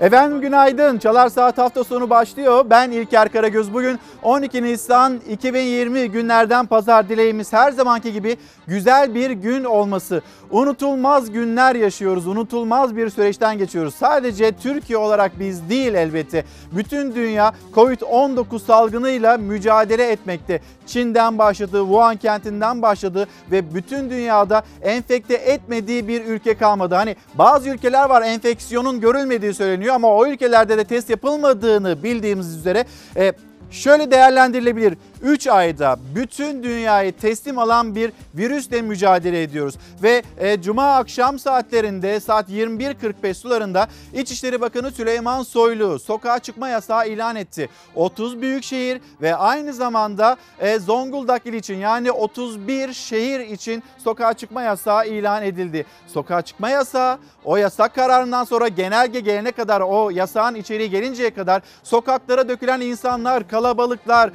Efendim günaydın. Çalar Saat hafta sonu başlıyor. Ben İlker Karagöz. Bugün 12 Nisan 2020 günlerden pazar dileğimiz her zamanki gibi güzel bir gün olması. Unutulmaz günler yaşıyoruz. Unutulmaz bir süreçten geçiyoruz. Sadece Türkiye olarak biz değil elbette. Bütün dünya Covid-19 salgınıyla mücadele etmekte. Çin'den başladı, Wuhan kentinden başladı ve bütün dünyada enfekte etmediği bir ülke kalmadı. Hani bazı ülkeler var enfeksiyonun görülmediği söyleniyor ama o ülkelerde de test yapılmadığını bildiğimiz üzere e, şöyle değerlendirilebilir. 3 ayda bütün dünyayı teslim alan bir virüsle mücadele ediyoruz. Ve e, cuma akşam saatlerinde saat 21.45 sularında İçişleri Bakanı Süleyman Soylu sokağa çıkma yasağı ilan etti. 30 büyük şehir ve aynı zamanda e, Zonguldak il için yani 31 şehir için sokağa çıkma yasağı ilan edildi. Sokağa çıkma yasağı o yasak kararından sonra genelge gelene kadar o yasağın içeriği gelinceye kadar sokaklara dökülen insanlar, kalabalıklar,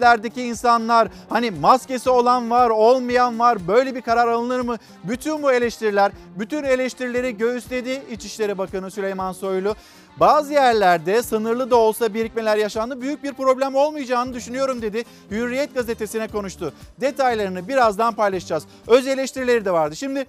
marketlerdeki insanlar hani maskesi olan var, olmayan var. Böyle bir karar alınır mı? Bütün bu eleştiriler, bütün eleştirileri göğüsledi İçişleri Bakanı Süleyman Soylu. Bazı yerlerde sınırlı da olsa birikmeler yaşandı. Büyük bir problem olmayacağını düşünüyorum dedi. Hürriyet gazetesine konuştu. Detaylarını birazdan paylaşacağız. Öz eleştirileri de vardı. Şimdi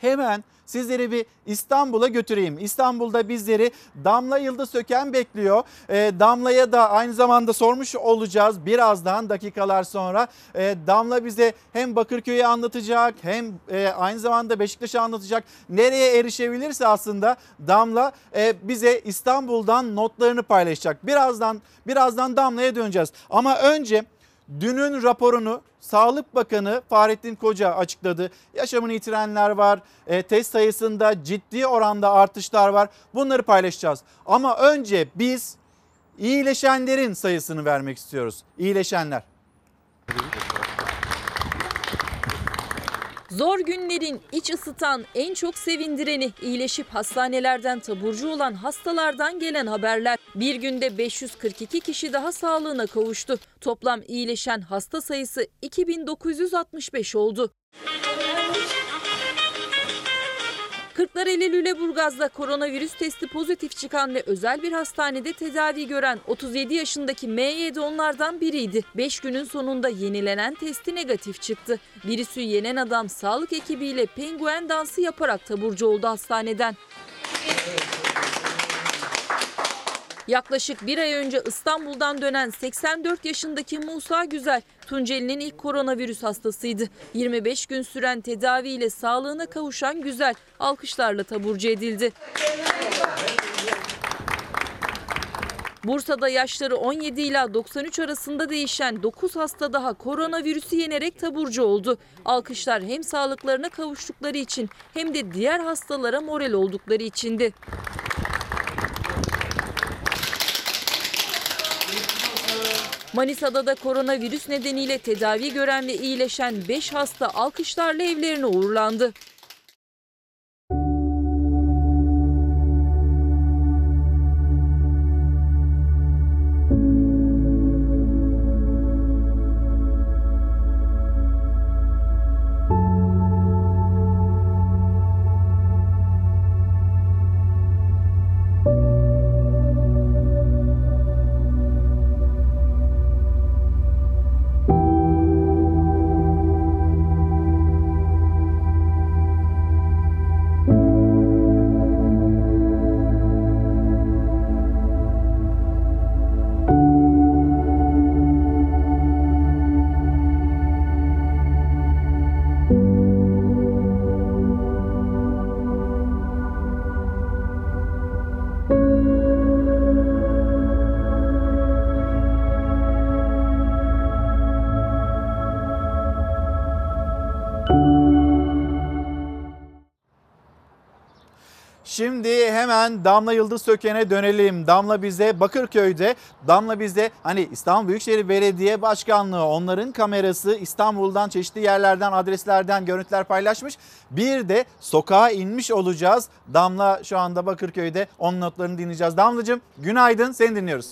hemen sizleri bir İstanbul'a götüreyim. İstanbul'da bizleri Damla Yıldız Söken bekliyor. E, Damla'ya da aynı zamanda sormuş olacağız birazdan dakikalar sonra. E, Damla bize hem Bakırköy'ü anlatacak hem e, aynı zamanda Beşiktaş'ı anlatacak. Nereye erişebilirse aslında Damla e, bize İstanbul'dan notlarını paylaşacak. Birazdan birazdan Damla'ya döneceğiz. Ama önce Dünün raporunu Sağlık Bakanı Fahrettin Koca açıkladı. Yaşamını yitirenler var, e, test sayısında ciddi oranda artışlar var. Bunları paylaşacağız. Ama önce biz iyileşenlerin sayısını vermek istiyoruz. İyileşenler. Zor günlerin iç ısıtan, en çok sevindireni, iyileşip hastanelerden taburcu olan hastalardan gelen haberler. Bir günde 542 kişi daha sağlığına kavuştu. Toplam iyileşen hasta sayısı 2965 oldu. Kırklareli Lüleburgaz'da koronavirüs testi pozitif çıkan ve özel bir hastanede tedavi gören 37 yaşındaki M7 onlardan biriydi. 5 günün sonunda yenilenen testi negatif çıktı. Virüsü yenen adam sağlık ekibiyle penguen dansı yaparak taburcu oldu hastaneden. Yaklaşık bir ay önce İstanbul'dan dönen 84 yaşındaki Musa Güzel, Tunceli'nin ilk koronavirüs hastasıydı. 25 gün süren tedaviyle sağlığına kavuşan Güzel, alkışlarla taburcu edildi. Bursa'da yaşları 17 ila 93 arasında değişen 9 hasta daha koronavirüsü yenerek taburcu oldu. Alkışlar hem sağlıklarına kavuştukları için hem de diğer hastalara moral oldukları içindi. Manisa'da da koronavirüs nedeniyle tedavi gören ve iyileşen 5 hasta alkışlarla evlerine uğurlandı. Hemen Damla Yıldız Söken'e dönelim. Damla bize Bakırköy'de, Damla bize hani İstanbul Büyükşehir Belediye Başkanlığı onların kamerası İstanbul'dan çeşitli yerlerden adreslerden görüntüler paylaşmış. Bir de sokağa inmiş olacağız. Damla şu anda Bakırköy'de onun notlarını dinleyeceğiz. Damlacığım günaydın seni dinliyoruz.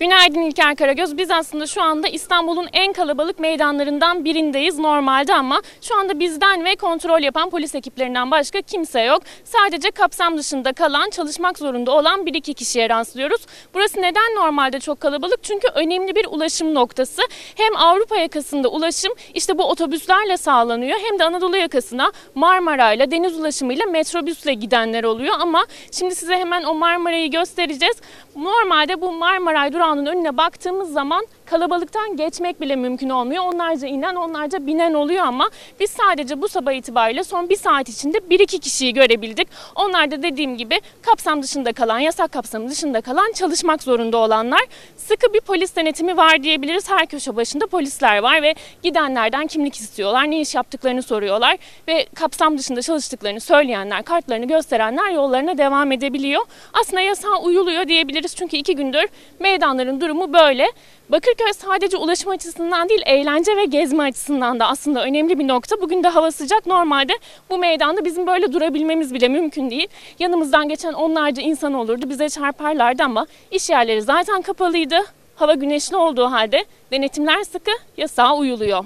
Günaydın İlker Karagöz. Biz aslında şu anda İstanbul'un en kalabalık meydanlarından birindeyiz normalde ama şu anda bizden ve kontrol yapan polis ekiplerinden başka kimse yok. Sadece kapsam dışında kalan, çalışmak zorunda olan bir iki kişiye rastlıyoruz. Burası neden normalde çok kalabalık? Çünkü önemli bir ulaşım noktası. Hem Avrupa yakasında ulaşım işte bu otobüslerle sağlanıyor hem de Anadolu yakasına Marmara'yla, deniz ulaşımıyla metrobüsle gidenler oluyor ama şimdi size hemen o Marmara'yı göstereceğiz. Normalde bu Marmaray durağının önüne baktığımız zaman kalabalıktan geçmek bile mümkün olmuyor. Onlarca inen, onlarca binen oluyor ama biz sadece bu sabah itibariyle son bir saat içinde bir iki kişiyi görebildik. Onlar da dediğim gibi kapsam dışında kalan, yasak kapsamı dışında kalan, çalışmak zorunda olanlar. Sıkı bir polis denetimi var diyebiliriz. Her köşe başında polisler var ve gidenlerden kimlik istiyorlar, ne iş yaptıklarını soruyorlar ve kapsam dışında çalıştıklarını söyleyenler, kartlarını gösterenler yollarına devam edebiliyor. Aslında yasağa uyuluyor diyebiliriz çünkü iki gündür meydanların durumu böyle. Bakırköy sadece ulaşım açısından değil eğlence ve gezme açısından da aslında önemli bir nokta. Bugün de hava sıcak. Normalde bu meydanda bizim böyle durabilmemiz bile mümkün değil. Yanımızdan geçen onlarca insan olurdu bize çarparlardı ama iş yerleri zaten kapalıydı. Hava güneşli olduğu halde denetimler sıkı, yasağa uyuluyor.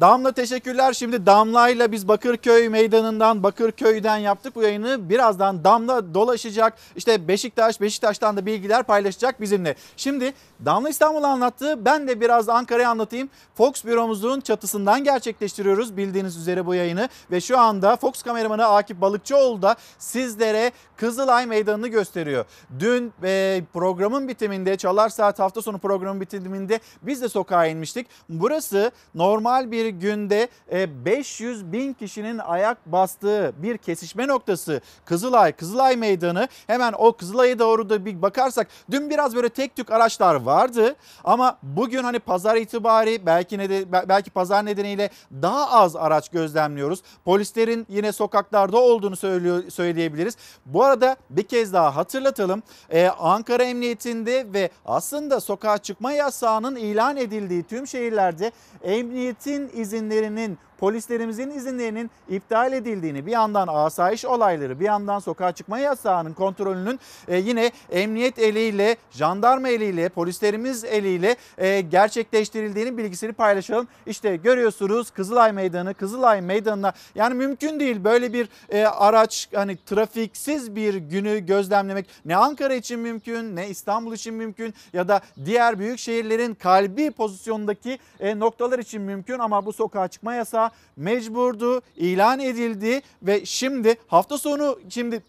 Damla teşekkürler. Şimdi Damla'yla biz Bakırköy meydanından, Bakırköy'den yaptık bu yayını. Birazdan Damla dolaşacak. İşte Beşiktaş, Beşiktaş'tan da bilgiler paylaşacak bizimle. Şimdi Damla İstanbul'u anlattı. Ben de biraz Ankara'yı anlatayım. Fox büromuzun çatısından gerçekleştiriyoruz bildiğiniz üzere bu yayını. Ve şu anda Fox kameramanı Akif Balıkçıoğlu da sizlere Kızılay Meydanı'nı gösteriyor. Dün e, programın bitiminde, Çalar Saat hafta sonu programın bitiminde biz de sokağa inmiştik. Burası normal bir günde e, 500 bin kişinin ayak bastığı bir kesişme noktası. Kızılay, Kızılay Meydanı. Hemen o Kızılay'a doğru da bir bakarsak dün biraz böyle tek tük araçlar vardı ama bugün hani pazar itibari belki ne belki pazar nedeniyle daha az araç gözlemliyoruz. Polislerin yine sokaklarda olduğunu söylüyor söyleyebiliriz. Bu arada bir kez daha hatırlatalım. Ee, Ankara Emniyetinde ve aslında sokağa çıkma yasağının ilan edildiği tüm şehirlerde emniyetin izinlerinin polislerimizin izinlerinin iptal edildiğini bir yandan asayiş olayları bir yandan sokağa çıkma yasağının kontrolünün e, yine emniyet eliyle jandarma eliyle polislerimiz eliyle e, gerçekleştirildiğini bilgisini paylaşalım. İşte görüyorsunuz Kızılay Meydanı Kızılay Meydanı'na yani mümkün değil böyle bir e, araç hani trafiksiz bir günü gözlemlemek ne Ankara için mümkün ne İstanbul için mümkün ya da diğer büyük şehirlerin kalbi pozisyondaki e, noktalar için mümkün ama bu sokağa çıkma yasağı mecburdu, ilan edildi ve şimdi hafta sonu şimdi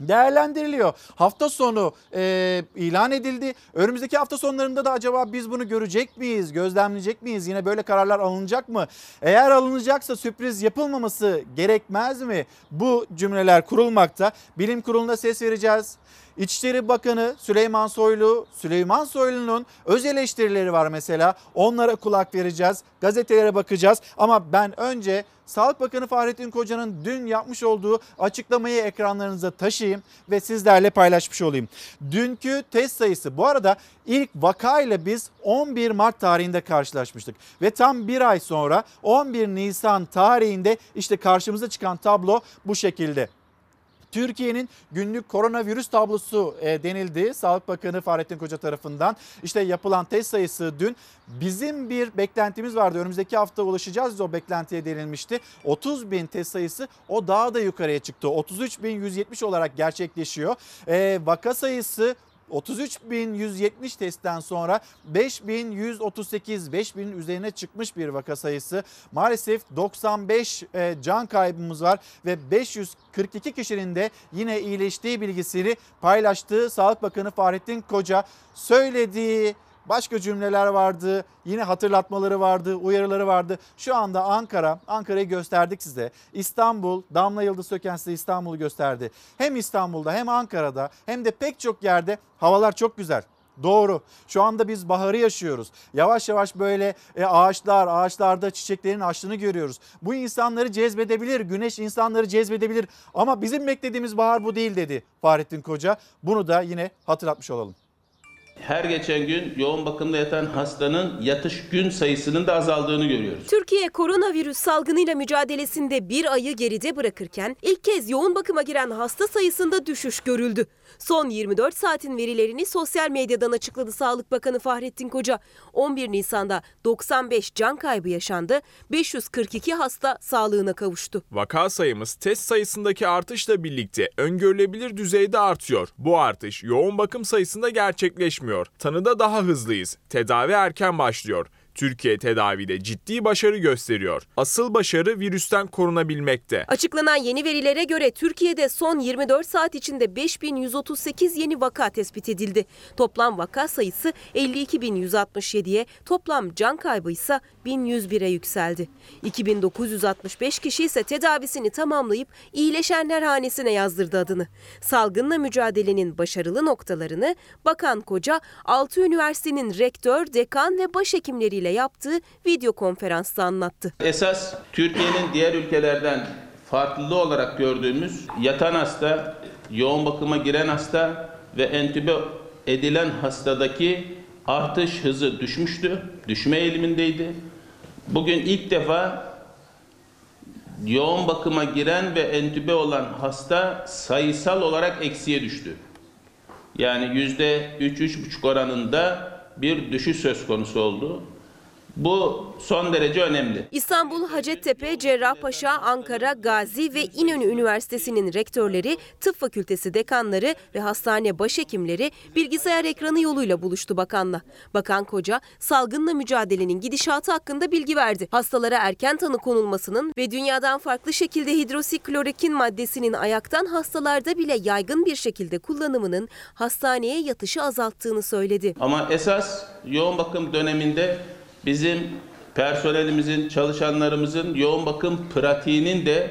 değerlendiriliyor. Hafta sonu e, ilan edildi. Önümüzdeki hafta sonlarında da acaba biz bunu görecek miyiz? Gözlemleyecek miyiz? Yine böyle kararlar alınacak mı? Eğer alınacaksa sürpriz yapılmaması gerekmez mi? Bu cümleler kurulmakta. Bilim kuruluna ses vereceğiz. İçişleri Bakanı Süleyman Soylu, Süleyman Soylu'nun öz eleştirileri var mesela. Onlara kulak vereceğiz. Gazetelere bakacağız. Ama ben önce Sağlık Bakanı Fahrettin Koca'nın dün yapmış olduğu açıklamayı ekranlarınıza taşıyayım ve sizlerle paylaşmış olayım. Dünkü test sayısı bu arada ilk vakayla biz 11 Mart tarihinde karşılaşmıştık. Ve tam bir ay sonra 11 Nisan tarihinde işte karşımıza çıkan tablo bu şekilde. Türkiye'nin günlük koronavirüs tablosu e, denildi. Sağlık Bakanı Fahrettin Koca tarafından. İşte yapılan test sayısı dün bizim bir beklentimiz vardı. Önümüzdeki hafta ulaşacağız o beklentiye denilmişti. 30 bin test sayısı o daha da yukarıya çıktı. 33 bin 170 olarak gerçekleşiyor. E, vaka sayısı 33.170 testten sonra 5.138, 5.000 üzerine çıkmış bir vaka sayısı. Maalesef 95 e, can kaybımız var ve 542 kişinin de yine iyileştiği bilgisini paylaştığı Sağlık Bakanı Fahrettin Koca söylediği başka cümleler vardı. Yine hatırlatmaları vardı, uyarıları vardı. Şu anda Ankara, Ankara'yı gösterdik size. İstanbul, Damla Yıldız Söken size İstanbul'u gösterdi. Hem İstanbul'da hem Ankara'da hem de pek çok yerde havalar çok güzel. Doğru. Şu anda biz baharı yaşıyoruz. Yavaş yavaş böyle e, ağaçlar, ağaçlarda çiçeklerin açtığını görüyoruz. Bu insanları cezbedebilir, güneş insanları cezbedebilir. Ama bizim beklediğimiz bahar bu değil dedi Fahrettin Koca. Bunu da yine hatırlatmış olalım. Her geçen gün yoğun bakımda yatan hastanın yatış gün sayısının da azaldığını görüyoruz. Türkiye koronavirüs salgınıyla mücadelesinde bir ayı geride bırakırken ilk kez yoğun bakıma giren hasta sayısında düşüş görüldü. Son 24 saatin verilerini sosyal medyadan açıkladı Sağlık Bakanı Fahrettin Koca. 11 Nisan'da 95 can kaybı yaşandı, 542 hasta sağlığına kavuştu. Vaka sayımız test sayısındaki artışla birlikte öngörülebilir düzeyde artıyor. Bu artış yoğun bakım sayısında gerçekleşmiyor. Tanıda daha hızlıyız. Tedavi erken başlıyor. Türkiye tedavide ciddi başarı gösteriyor. Asıl başarı virüsten korunabilmekte. Açıklanan yeni verilere göre Türkiye'de son 24 saat içinde 5138 yeni vaka tespit edildi. Toplam vaka sayısı 52167'ye, toplam can kaybı ise 1101'e yükseldi. 2965 kişi ise tedavisini tamamlayıp iyileşenler hanesine yazdırdı adını. Salgınla mücadelenin başarılı noktalarını Bakan Koca 6 üniversitenin rektör, dekan ve başhekimleriyle yaptığı video konferansta anlattı. Esas Türkiye'nin diğer ülkelerden farklı olarak gördüğümüz yatan hasta, yoğun bakıma giren hasta ve entübe edilen hastadaki artış hızı düşmüştü, düşme eğilimindeydi. Bugün ilk defa yoğun bakıma giren ve entübe olan hasta sayısal olarak eksiye düştü. Yani yüzde üç, üç buçuk oranında bir düşüş söz konusu oldu. Bu son derece önemli. İstanbul, Hacettepe, Cerrahpaşa, Ankara, Gazi ve İnönü Üniversitesi'nin rektörleri, tıp fakültesi dekanları ve hastane başhekimleri bilgisayar ekranı yoluyla buluştu bakanla. Bakan Koca, salgınla mücadelenin gidişatı hakkında bilgi verdi. Hastalara erken tanı konulmasının ve dünyadan farklı şekilde hidroksiklorokin maddesinin ayaktan hastalarda bile yaygın bir şekilde kullanımının hastaneye yatışı azalttığını söyledi. Ama esas yoğun bakım döneminde bizim personelimizin, çalışanlarımızın yoğun bakım pratiğinin de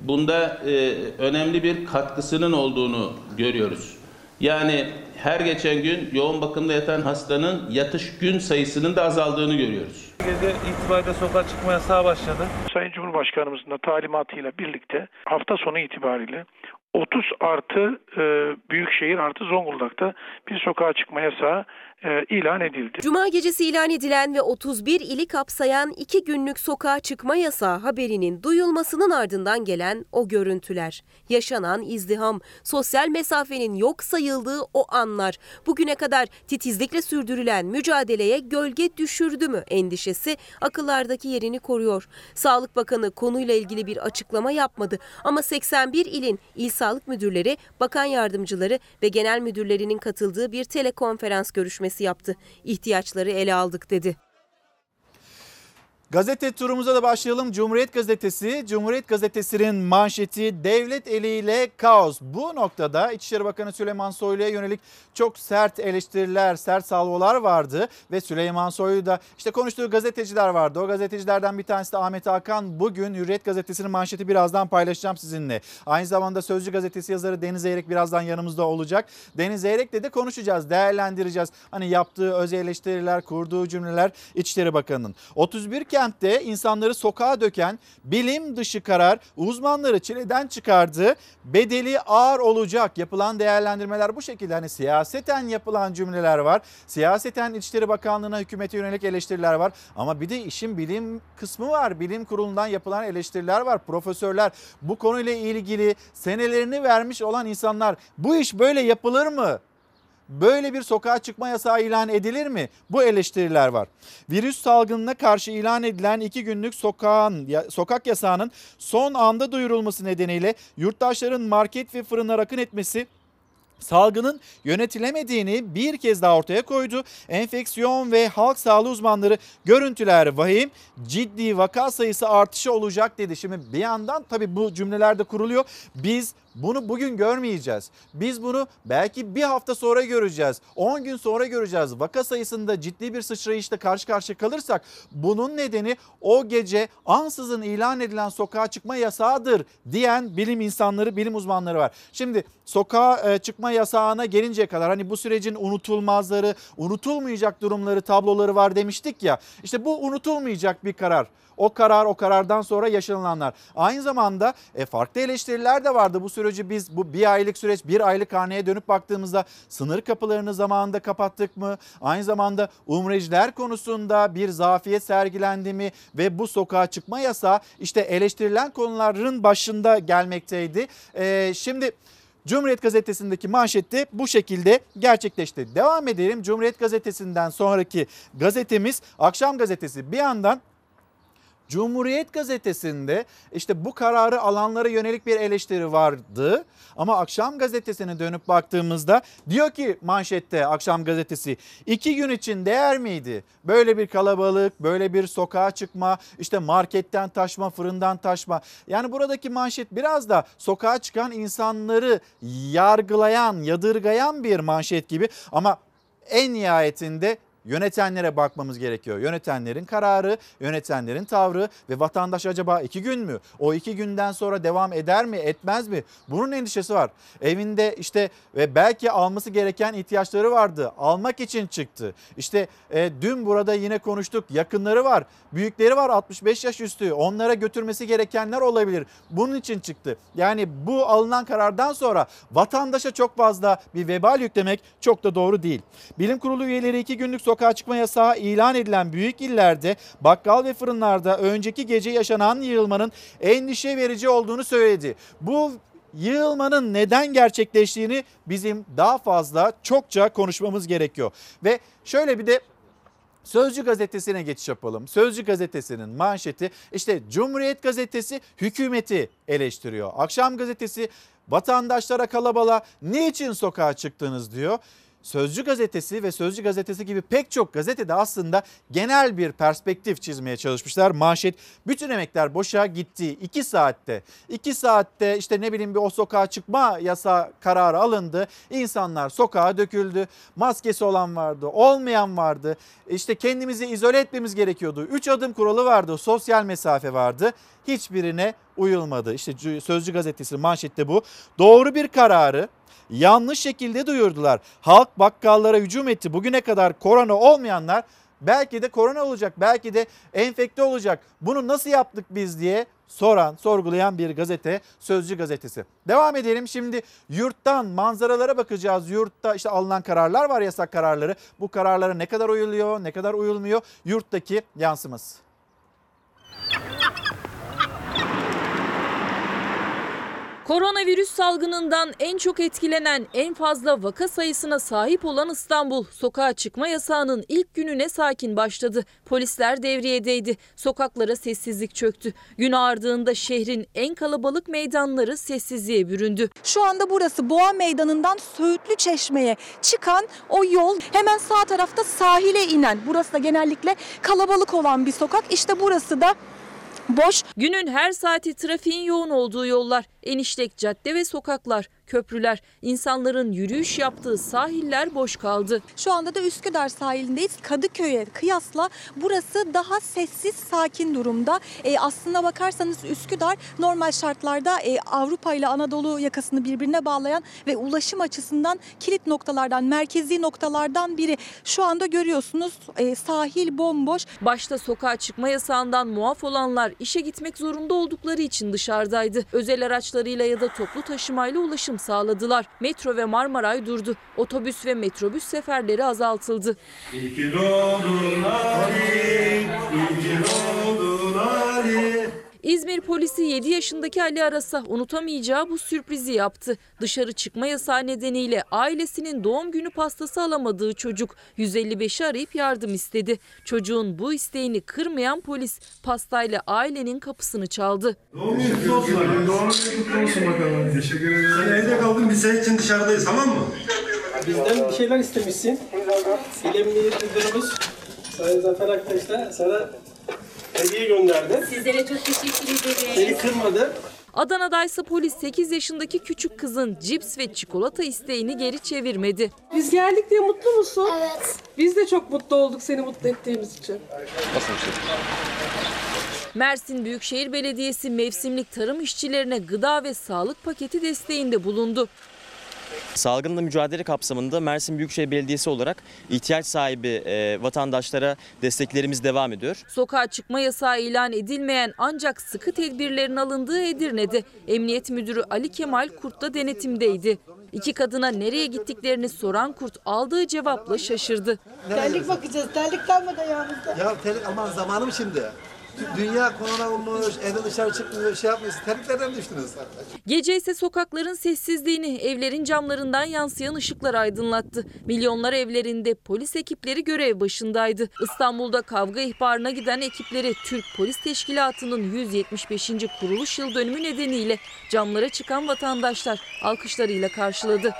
bunda e, önemli bir katkısının olduğunu görüyoruz. Yani her geçen gün yoğun bakımda yatan hastanın yatış gün sayısının da azaldığını görüyoruz. Gece itibariyle sokağa çıkma yasağı başladı. Sayın Cumhurbaşkanımızın da talimatıyla birlikte hafta sonu itibariyle 30 artı e, Büyükşehir artı Zonguldak'ta bir sokağa çıkma yasağı e, ilan edildi. Cuma gecesi ilan edilen ve 31 ili kapsayan iki günlük sokağa çıkma yasağı haberinin duyulmasının ardından gelen o görüntüler, yaşanan izdiham, sosyal mesafenin yok sayıldığı o anlar, bugüne kadar titizlikle sürdürülen mücadeleye gölge düşürdü mü endişesi akıllardaki yerini koruyor. Sağlık Bakanı konuyla ilgili bir açıklama yapmadı ama 81 ilin il sağlık müdürleri, bakan yardımcıları ve genel müdürlerinin katıldığı bir telekonferans görüşmesi yaptı. İhtiyaçları ele aldık dedi. Gazete turumuza da başlayalım. Cumhuriyet Gazetesi, Cumhuriyet Gazetesi'nin manşeti devlet eliyle kaos. Bu noktada İçişleri Bakanı Süleyman Soylu'ya yönelik çok sert eleştiriler, sert salvolar vardı. Ve Süleyman Soylu da işte konuştuğu gazeteciler vardı. O gazetecilerden bir tanesi de Ahmet Hakan. Bugün Hürriyet Gazetesi'nin manşeti birazdan paylaşacağım sizinle. Aynı zamanda Sözcü Gazetesi yazarı Deniz Eyrek birazdan yanımızda olacak. Deniz Eyrek'le de konuşacağız, değerlendireceğiz. Hani yaptığı öz eleştiriler, kurduğu cümleler İçişleri Bakanı'nın. 31 kentte insanları sokağa döken bilim dışı karar uzmanları çileden çıkardı. Bedeli ağır olacak. Yapılan değerlendirmeler bu şekilde. Hani siyaseten yapılan cümleler var. Siyaseten İçişleri Bakanlığı'na hükümete yönelik eleştiriler var. Ama bir de işin bilim kısmı var. Bilim kurulundan yapılan eleştiriler var. Profesörler bu konuyla ilgili senelerini vermiş olan insanlar bu iş böyle yapılır mı? Böyle bir sokağa çıkma yasağı ilan edilir mi? Bu eleştiriler var. Virüs salgınına karşı ilan edilen iki günlük sokağın, sokak yasağının son anda duyurulması nedeniyle yurttaşların market ve fırınlara akın etmesi salgının yönetilemediğini bir kez daha ortaya koydu. Enfeksiyon ve halk sağlığı uzmanları görüntüler vahim ciddi vaka sayısı artışı olacak dedi. Şimdi bir yandan tabii bu cümlelerde kuruluyor. Biz bunu bugün görmeyeceğiz. Biz bunu belki bir hafta sonra göreceğiz. 10 gün sonra göreceğiz. Vaka sayısında ciddi bir sıçrayışla karşı karşıya kalırsak bunun nedeni o gece ansızın ilan edilen sokağa çıkma yasağıdır diyen bilim insanları, bilim uzmanları var. Şimdi sokağa çıkma yasağına gelinceye kadar hani bu sürecin unutulmazları, unutulmayacak durumları, tabloları var demiştik ya. İşte bu unutulmayacak bir karar. O karar, o karardan sonra yaşanılanlar. Aynı zamanda e, farklı eleştiriler de vardı bu süreci biz bu bir aylık süreç bir aylık haneye dönüp baktığımızda sınır kapılarını zamanında kapattık mı? Aynı zamanda umreciler konusunda bir zafiyet sergilendi mi? Ve bu sokağa çıkma yasağı işte eleştirilen konuların başında gelmekteydi. Ee, şimdi Cumhuriyet Gazetesi'ndeki manşette bu şekilde gerçekleşti. Devam edelim. Cumhuriyet Gazetesi'nden sonraki gazetemiz Akşam Gazetesi. Bir yandan Cumhuriyet Gazetesi'nde işte bu kararı alanlara yönelik bir eleştiri vardı. Ama Akşam Gazetesi'ne dönüp baktığımızda diyor ki manşette Akşam Gazetesi iki gün için değer miydi? Böyle bir kalabalık, böyle bir sokağa çıkma, işte marketten taşma, fırından taşma. Yani buradaki manşet biraz da sokağa çıkan insanları yargılayan, yadırgayan bir manşet gibi. Ama en nihayetinde yönetenlere bakmamız gerekiyor. Yönetenlerin kararı, yönetenlerin tavrı ve vatandaş acaba iki gün mü? O iki günden sonra devam eder mi, etmez mi? Bunun endişesi var. Evinde işte ve belki alması gereken ihtiyaçları vardı. Almak için çıktı. İşte e, dün burada yine konuştuk. Yakınları var, büyükleri var 65 yaş üstü. Onlara götürmesi gerekenler olabilir. Bunun için çıktı. Yani bu alınan karardan sonra vatandaşa çok fazla bir vebal yüklemek çok da doğru değil. Bilim Kurulu üyeleri iki günlük sokağa çıkma yasağı ilan edilen büyük illerde bakkal ve fırınlarda önceki gece yaşanan yığılmanın endişe verici olduğunu söyledi. Bu yığılmanın neden gerçekleştiğini bizim daha fazla çokça konuşmamız gerekiyor. Ve şöyle bir de Sözcü gazetesine geçiş yapalım. Sözcü gazetesinin manşeti işte Cumhuriyet gazetesi hükümeti eleştiriyor. Akşam gazetesi vatandaşlara kalabalığa niçin sokağa çıktınız diyor. Sözcü gazetesi ve Sözcü gazetesi gibi pek çok gazetede aslında genel bir perspektif çizmeye çalışmışlar. Manşet bütün emekler boşa gitti 2 saatte. 2 saatte işte ne bileyim bir o sokağa çıkma yasa kararı alındı. İnsanlar sokağa döküldü. Maskesi olan vardı, olmayan vardı. İşte kendimizi izole etmemiz gerekiyordu. 3 adım kuralı vardı, sosyal mesafe vardı. Hiçbirine uyulmadı. İşte Sözcü gazetesi manşette bu. Doğru bir kararı yanlış şekilde duyurdular. Halk bakkallara hücum etti. Bugüne kadar korona olmayanlar belki de korona olacak, belki de enfekte olacak. Bunu nasıl yaptık biz diye soran, sorgulayan bir gazete Sözcü gazetesi. Devam edelim şimdi yurttan manzaralara bakacağız. Yurtta işte alınan kararlar var yasak kararları. Bu kararlara ne kadar uyuluyor, ne kadar uyulmuyor yurttaki yansıması. Koronavirüs salgınından en çok etkilenen, en fazla vaka sayısına sahip olan İstanbul, sokağa çıkma yasağının ilk gününe sakin başladı. Polisler devriyedeydi. Sokaklara sessizlik çöktü. Gün ardığında şehrin en kalabalık meydanları sessizliğe büründü. Şu anda burası Boğa Meydanı'ndan Söğütlü Çeşme'ye çıkan o yol hemen sağ tarafta sahile inen. Burası da genellikle kalabalık olan bir sokak. İşte burası da boş. Günün her saati trafiğin yoğun olduğu yollar, enişlek cadde ve sokaklar, köprüler, insanların yürüyüş yaptığı sahiller boş kaldı. Şu anda da Üsküdar sahilindeyiz. Kadıköy'e kıyasla burası daha sessiz, sakin durumda. E, aslına bakarsanız Üsküdar normal şartlarda e, Avrupa ile Anadolu yakasını birbirine bağlayan ve ulaşım açısından kilit noktalardan, merkezi noktalardan biri. Şu anda görüyorsunuz e, sahil bomboş. Başta sokağa çıkma yasağından muaf olanlar işe gitmek zorunda oldukları için dışarıdaydı. Özel araçlarıyla ya da toplu taşımayla ulaşım sağladılar. Metro ve Marmaray durdu. Otobüs ve metrobüs seferleri azaltıldı. İzmir polisi 7 yaşındaki Ali Aras'a unutamayacağı bu sürprizi yaptı. Dışarı çıkma yasağı nedeniyle ailesinin doğum günü pastası alamadığı çocuk 155'i arayıp yardım istedi. Çocuğun bu isteğini kırmayan polis pastayla ailenin kapısını çaldı. Doğum günün kutlu olsun. Doğum günün kutlu olsun bakalım. Teşekkür ederim. Sen evde kaldın biz senin için dışarıdayız tamam mı? Bizden bir şeyler istemişsin. Müdürümüz Sayın Zafer Aktaş da sana hediye gönderdi. Sizlere çok teşekkür ederim. Seni kırmadı. Adana'da ise polis 8 yaşındaki küçük kızın cips ve çikolata isteğini geri çevirmedi. Biz geldik diye mutlu musun? Evet. Biz de çok mutlu olduk seni mutlu ettiğimiz için. Mersin Büyükşehir Belediyesi mevsimlik tarım işçilerine gıda ve sağlık paketi desteğinde bulundu. Salgınla mücadele kapsamında Mersin Büyükşehir Belediyesi olarak ihtiyaç sahibi e, vatandaşlara desteklerimiz devam ediyor. Sokağa çıkma yasağı ilan edilmeyen ancak sıkı tedbirlerin alındığı Edirne'de Emniyet Müdürü Ali Kemal Kurt da denetimdeydi. İki kadına nereye gittiklerini soran Kurt aldığı cevapla şaşırdı. Terlik bakacağız. Terlik kalmadı ayağımızda. Ya terlik aman zamanım şimdi. Dünya korona olmuş, evden dışarı çıkmıyor, şey yapmıyorsun. Terliklerden düştünüz. Gece ise sokakların sessizliğini, evlerin camlarından yansıyan ışıklar aydınlattı. Milyonlar evlerinde polis ekipleri görev başındaydı. İstanbul'da kavga ihbarına giden ekipleri Türk Polis Teşkilatı'nın 175. kuruluş yıl dönümü nedeniyle camlara çıkan vatandaşlar alkışlarıyla karşıladı.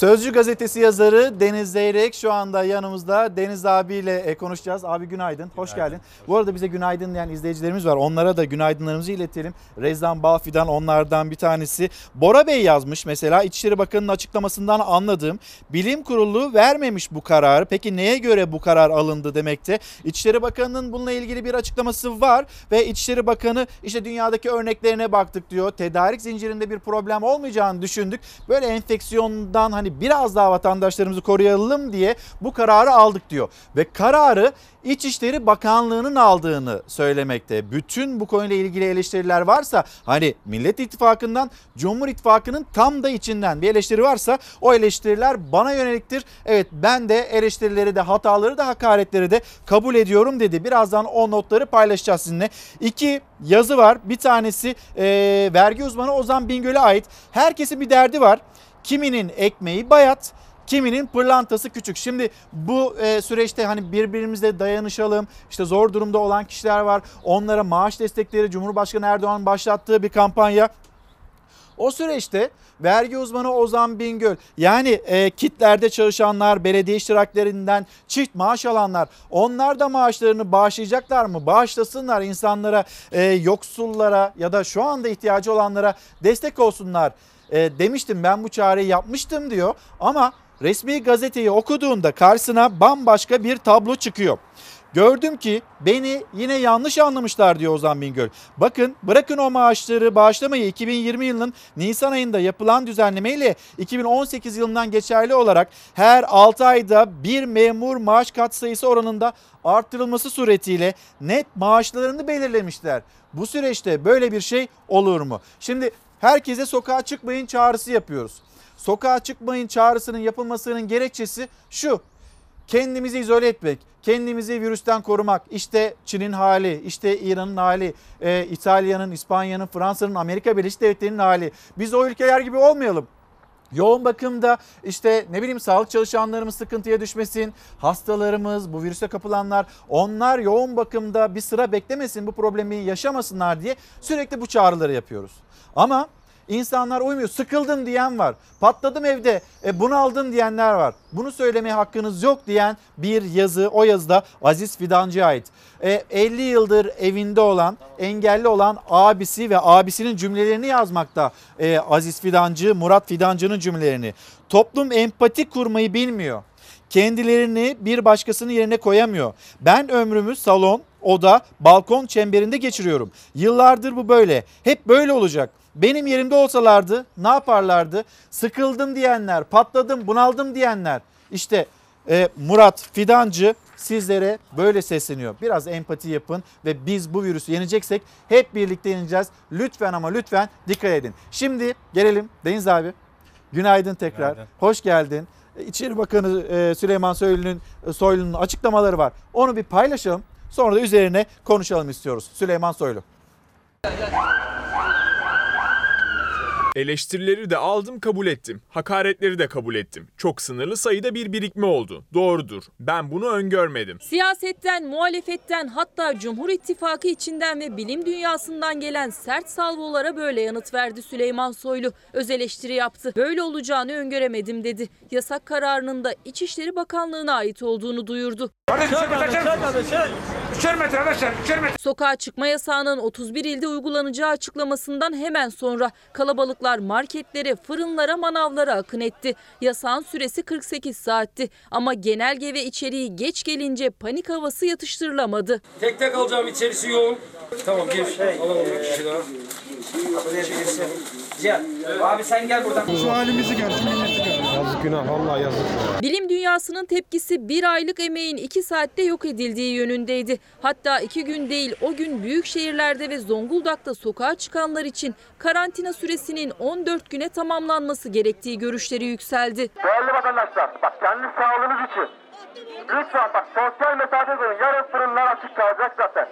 Sözcü gazetesi yazarı Deniz Zeyrek şu anda yanımızda. Deniz abiyle e, konuşacağız. Abi günaydın, hoş geldin. Bu arada bize günaydın diyen izleyicilerimiz var. Onlara da günaydınlarımızı iletelim. Rezdan Balfi'den onlardan bir tanesi. Bora Bey yazmış mesela İçişleri Bakanı'nın açıklamasından anladığım bilim kurulu vermemiş bu kararı. Peki neye göre bu karar alındı demekte? İçişleri Bakanı'nın bununla ilgili bir açıklaması var ve İçişleri Bakanı işte dünyadaki örneklerine baktık diyor. Tedarik zincirinde bir problem olmayacağını düşündük. Böyle enfeksiyondan hani biraz daha vatandaşlarımızı koruyalım diye bu kararı aldık diyor. Ve kararı İçişleri Bakanlığı'nın aldığını söylemekte. Bütün bu konuyla ilgili eleştiriler varsa hani Millet İttifakı'ndan Cumhur İttifakı'nın tam da içinden bir eleştiri varsa o eleştiriler bana yöneliktir. Evet ben de eleştirileri de hataları da hakaretleri de kabul ediyorum dedi. Birazdan o notları paylaşacağız sizinle. İki yazı var. Bir tanesi e, vergi uzmanı Ozan Bingöl'e ait. Herkesin bir derdi var. Kiminin ekmeği bayat, kiminin pırlantası küçük. Şimdi bu e, süreçte hani birbirimizle dayanışalım. İşte zor durumda olan kişiler var. Onlara maaş destekleri Cumhurbaşkanı Erdoğan başlattığı bir kampanya. O süreçte vergi uzmanı Ozan Bingöl yani e, kitlerde çalışanlar, belediye iştiraklerinden çift maaş alanlar onlar da maaşlarını bağışlayacaklar mı? Bağışlasınlar insanlara, e, yoksullara ya da şu anda ihtiyacı olanlara destek olsunlar e, demiştim ben bu çağrıyı yapmıştım diyor ama resmi gazeteyi okuduğunda karşısına bambaşka bir tablo çıkıyor. Gördüm ki beni yine yanlış anlamışlar diyor Ozan Bingöl. Bakın bırakın o maaşları bağışlamayı 2020 yılının Nisan ayında yapılan düzenlemeyle 2018 yılından geçerli olarak her 6 ayda bir memur maaş katsayısı oranında arttırılması suretiyle net maaşlarını belirlemişler. Bu süreçte böyle bir şey olur mu? Şimdi herkese sokağa çıkmayın çağrısı yapıyoruz. Sokağa çıkmayın çağrısının yapılmasının gerekçesi şu. Kendimizi izole etmek, kendimizi virüsten korumak. İşte Çin'in hali, işte İran'ın hali, e, İtalya'nın, İspanya'nın, Fransa'nın, Amerika Birleşik Devletleri'nin hali. Biz o ülkeler gibi olmayalım. Yoğun bakımda işte ne bileyim sağlık çalışanlarımız sıkıntıya düşmesin, hastalarımız, bu virüse kapılanlar onlar yoğun bakımda bir sıra beklemesin, bu problemi yaşamasınlar diye sürekli bu çağrıları yapıyoruz. Ama insanlar uymuyor, sıkıldım diyen var, patladım evde, e, bunaldım diyenler var. Bunu söylemeye hakkınız yok diyen bir yazı, o yazıda Aziz Fidancı'ya ait. E, 50 yıldır evinde olan, engelli olan abisi ve abisinin cümlelerini yazmakta e, Aziz Fidancı, Murat Fidancı'nın cümlelerini. Toplum empati kurmayı bilmiyor. Kendilerini bir başkasının yerine koyamıyor. Ben ömrümü salon, oda, balkon çemberinde geçiriyorum. Yıllardır bu böyle. Hep böyle olacak. Benim yerimde olsalardı ne yaparlardı? Sıkıldım diyenler, patladım, bunaldım diyenler. İşte e, Murat Fidancı sizlere böyle sesleniyor. Biraz empati yapın ve biz bu virüsü yeneceksek hep birlikte yeneceğiz. Lütfen ama lütfen dikkat edin. Şimdi gelelim Deniz abi. Günaydın tekrar. Günaydın. Hoş geldin. İçişleri Bakanı e, Süleyman Soylu'nun Soylu'nun açıklamaları var. Onu bir paylaşalım. Sonra da üzerine konuşalım istiyoruz. Süleyman Soylu. Eleştirileri de aldım kabul ettim. Hakaretleri de kabul ettim. Çok sınırlı sayıda bir birikme oldu. Doğrudur. Ben bunu öngörmedim. Siyasetten, muhalefetten hatta Cumhur İttifakı içinden ve bilim dünyasından gelen sert salvolara böyle yanıt verdi Süleyman Soylu. Öz eleştiri yaptı. Böyle olacağını öngöremedim dedi. Yasak kararının da İçişleri Bakanlığı'na ait olduğunu duyurdu. Çek. Üçer metre arkadaşlar, üçer metre. Sokağa çıkma yasağının 31 ilde uygulanacağı açıklamasından hemen sonra kalabalıklar marketlere, fırınlara, manavlara akın etti. Yasağın süresi 48 saatti ama genelge ve içeriği geç gelince panik havası yatıştırılamadı. Tek tek alacağım içerisi yoğun. Tamam gir. Alalım bir kişi daha. Abi sen gel buradan. Şu halimizi gör, şu milleti gör. Yazık günah, vallahi yazık. Bilim dünyasının tepkisi bir aylık emeğin iki saatte yok edildiği yönündeydi. Hatta iki gün değil o gün büyük şehirlerde ve Zonguldak'ta sokağa çıkanlar için karantina süresinin 14 güne tamamlanması gerektiği görüşleri yükseldi. Değerli vatandaşlar, bak kendi sağlığınız için lütfen bak sosyal mesafe koyun. Yarın fırınlar açık kalacak zaten.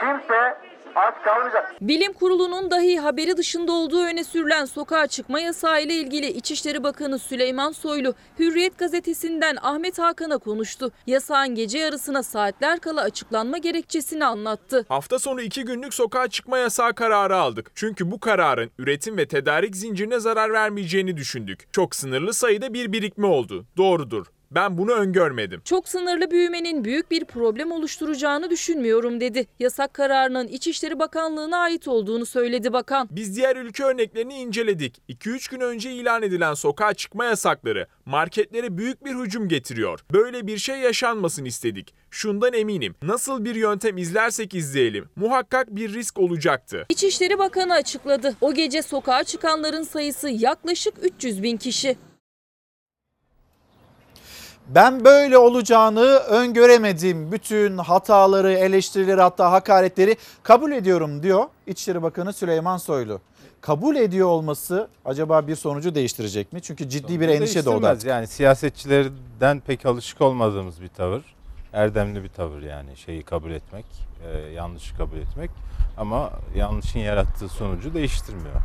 Kimse aç kalmayacak. Bilim Kurulu'nun dahi haberi dışında olduğu öne sürülen sokağa çıkma yasağı ile ilgili İçişleri Bakanı Süleyman Soylu, Hürriyet gazetesinden Ahmet Hakan'a konuştu. Yasağın gece yarısına saatler kala açıklanma gerekçesini anlattı. Hafta sonu iki günlük sokağa çıkma yasağı kararı aldık. Çünkü bu kararın üretim ve tedarik zincirine zarar vermeyeceğini düşündük. Çok sınırlı sayıda bir birikme oldu. Doğrudur. Ben bunu öngörmedim. Çok sınırlı büyümenin büyük bir problem oluşturacağını düşünmüyorum dedi. Yasak kararının İçişleri Bakanlığı'na ait olduğunu söyledi bakan. Biz diğer ülke örneklerini inceledik. 2-3 gün önce ilan edilen sokağa çıkma yasakları marketlere büyük bir hücum getiriyor. Böyle bir şey yaşanmasın istedik. Şundan eminim. Nasıl bir yöntem izlersek izleyelim muhakkak bir risk olacaktı. İçişleri Bakanı açıkladı. O gece sokağa çıkanların sayısı yaklaşık 300 bin kişi. Ben böyle olacağını öngöremedim. Bütün hataları, eleştirileri hatta hakaretleri kabul ediyorum diyor İçişleri Bakanı Süleyman Soylu. Kabul ediyor olması acaba bir sonucu değiştirecek mi? Çünkü ciddi bir endişe doğdu. Değiştirmez. artık. Yani siyasetçilerden pek alışık olmadığımız bir tavır. Erdemli bir tavır yani şeyi kabul etmek, e, yanlışı kabul etmek. Ama yanlışın yarattığı sonucu değiştirmiyor.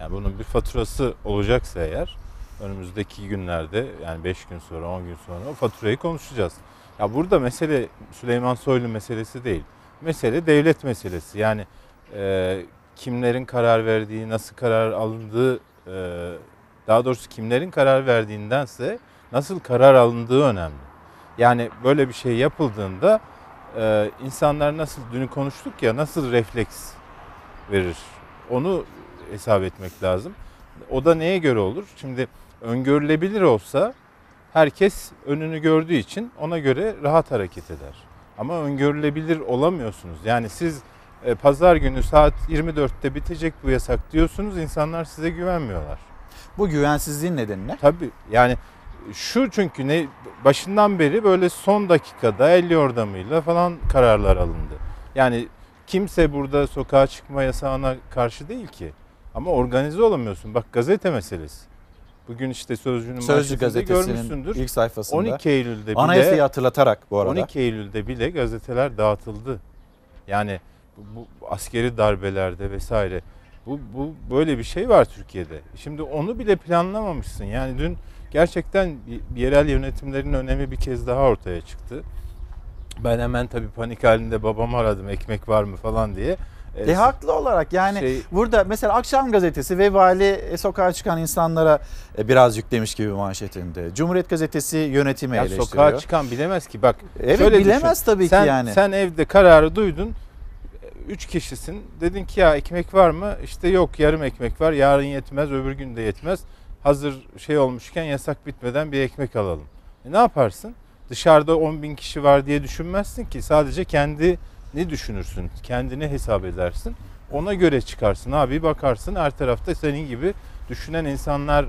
Yani bunun bir faturası olacaksa eğer önümüzdeki günlerde yani 5 gün sonra 10 gün sonra o faturayı konuşacağız. Ya burada mesele Süleyman Soylu meselesi değil. Mesele devlet meselesi. Yani e, kimlerin karar verdiği, nasıl karar alındığı, e, daha doğrusu kimlerin karar verdiğindense nasıl karar alındığı önemli. Yani böyle bir şey yapıldığında e, insanlar nasıl, dün konuştuk ya nasıl refleks verir onu hesap etmek lazım. O da neye göre olur? Şimdi öngörülebilir olsa herkes önünü gördüğü için ona göre rahat hareket eder. Ama öngörülebilir olamıyorsunuz. Yani siz e, pazar günü saat 24'te bitecek bu yasak diyorsunuz insanlar size güvenmiyorlar. Bu güvensizliğin nedeni ne? Tabii yani şu çünkü ne başından beri böyle son dakikada el yordamıyla falan kararlar alındı. Yani kimse burada sokağa çıkma yasağına karşı değil ki. Ama organize olamıyorsun. Bak gazete meselesi. Bugün işte Sözcü'nün Sözcü gazetesinin ilk sayfasında 12 Eylül'de bile Anayasayı hatırlatarak bu arada. 12 Eylül'de bile gazeteler dağıtıldı. Yani bu, bu askeri darbelerde vesaire bu, bu böyle bir şey var Türkiye'de. Şimdi onu bile planlamamışsın. Yani dün gerçekten yerel yönetimlerin önemi bir kez daha ortaya çıktı. Ben hemen tabii panik halinde babamı aradım ekmek var mı falan diye. E haklı olarak yani Şey- burada mesela Akşam Gazetesi ve vali e, sokağa çıkan insanlara e, biraz yüklemiş gibi manşetinde. Cumhuriyet Gazetesi yönetimi Ya eleştiriyor. sokağa çıkan bilemez ki bak. Evet, şöyle bilemez düşün. tabii ki sen, yani. Sen evde kararı duydun. Üç kişisin. Dedin ki ya ekmek var mı? İşte yok yarım ekmek var. Yarın yetmez öbür gün de yetmez. Hazır şey olmuşken yasak bitmeden bir ekmek alalım. E ne yaparsın? Dışarıda 10 bin kişi var diye düşünmezsin ki. Sadece kendini düşünürsün. Kendini hesap edersin. Ona göre çıkarsın abi bakarsın her tarafta senin gibi düşünen insanlar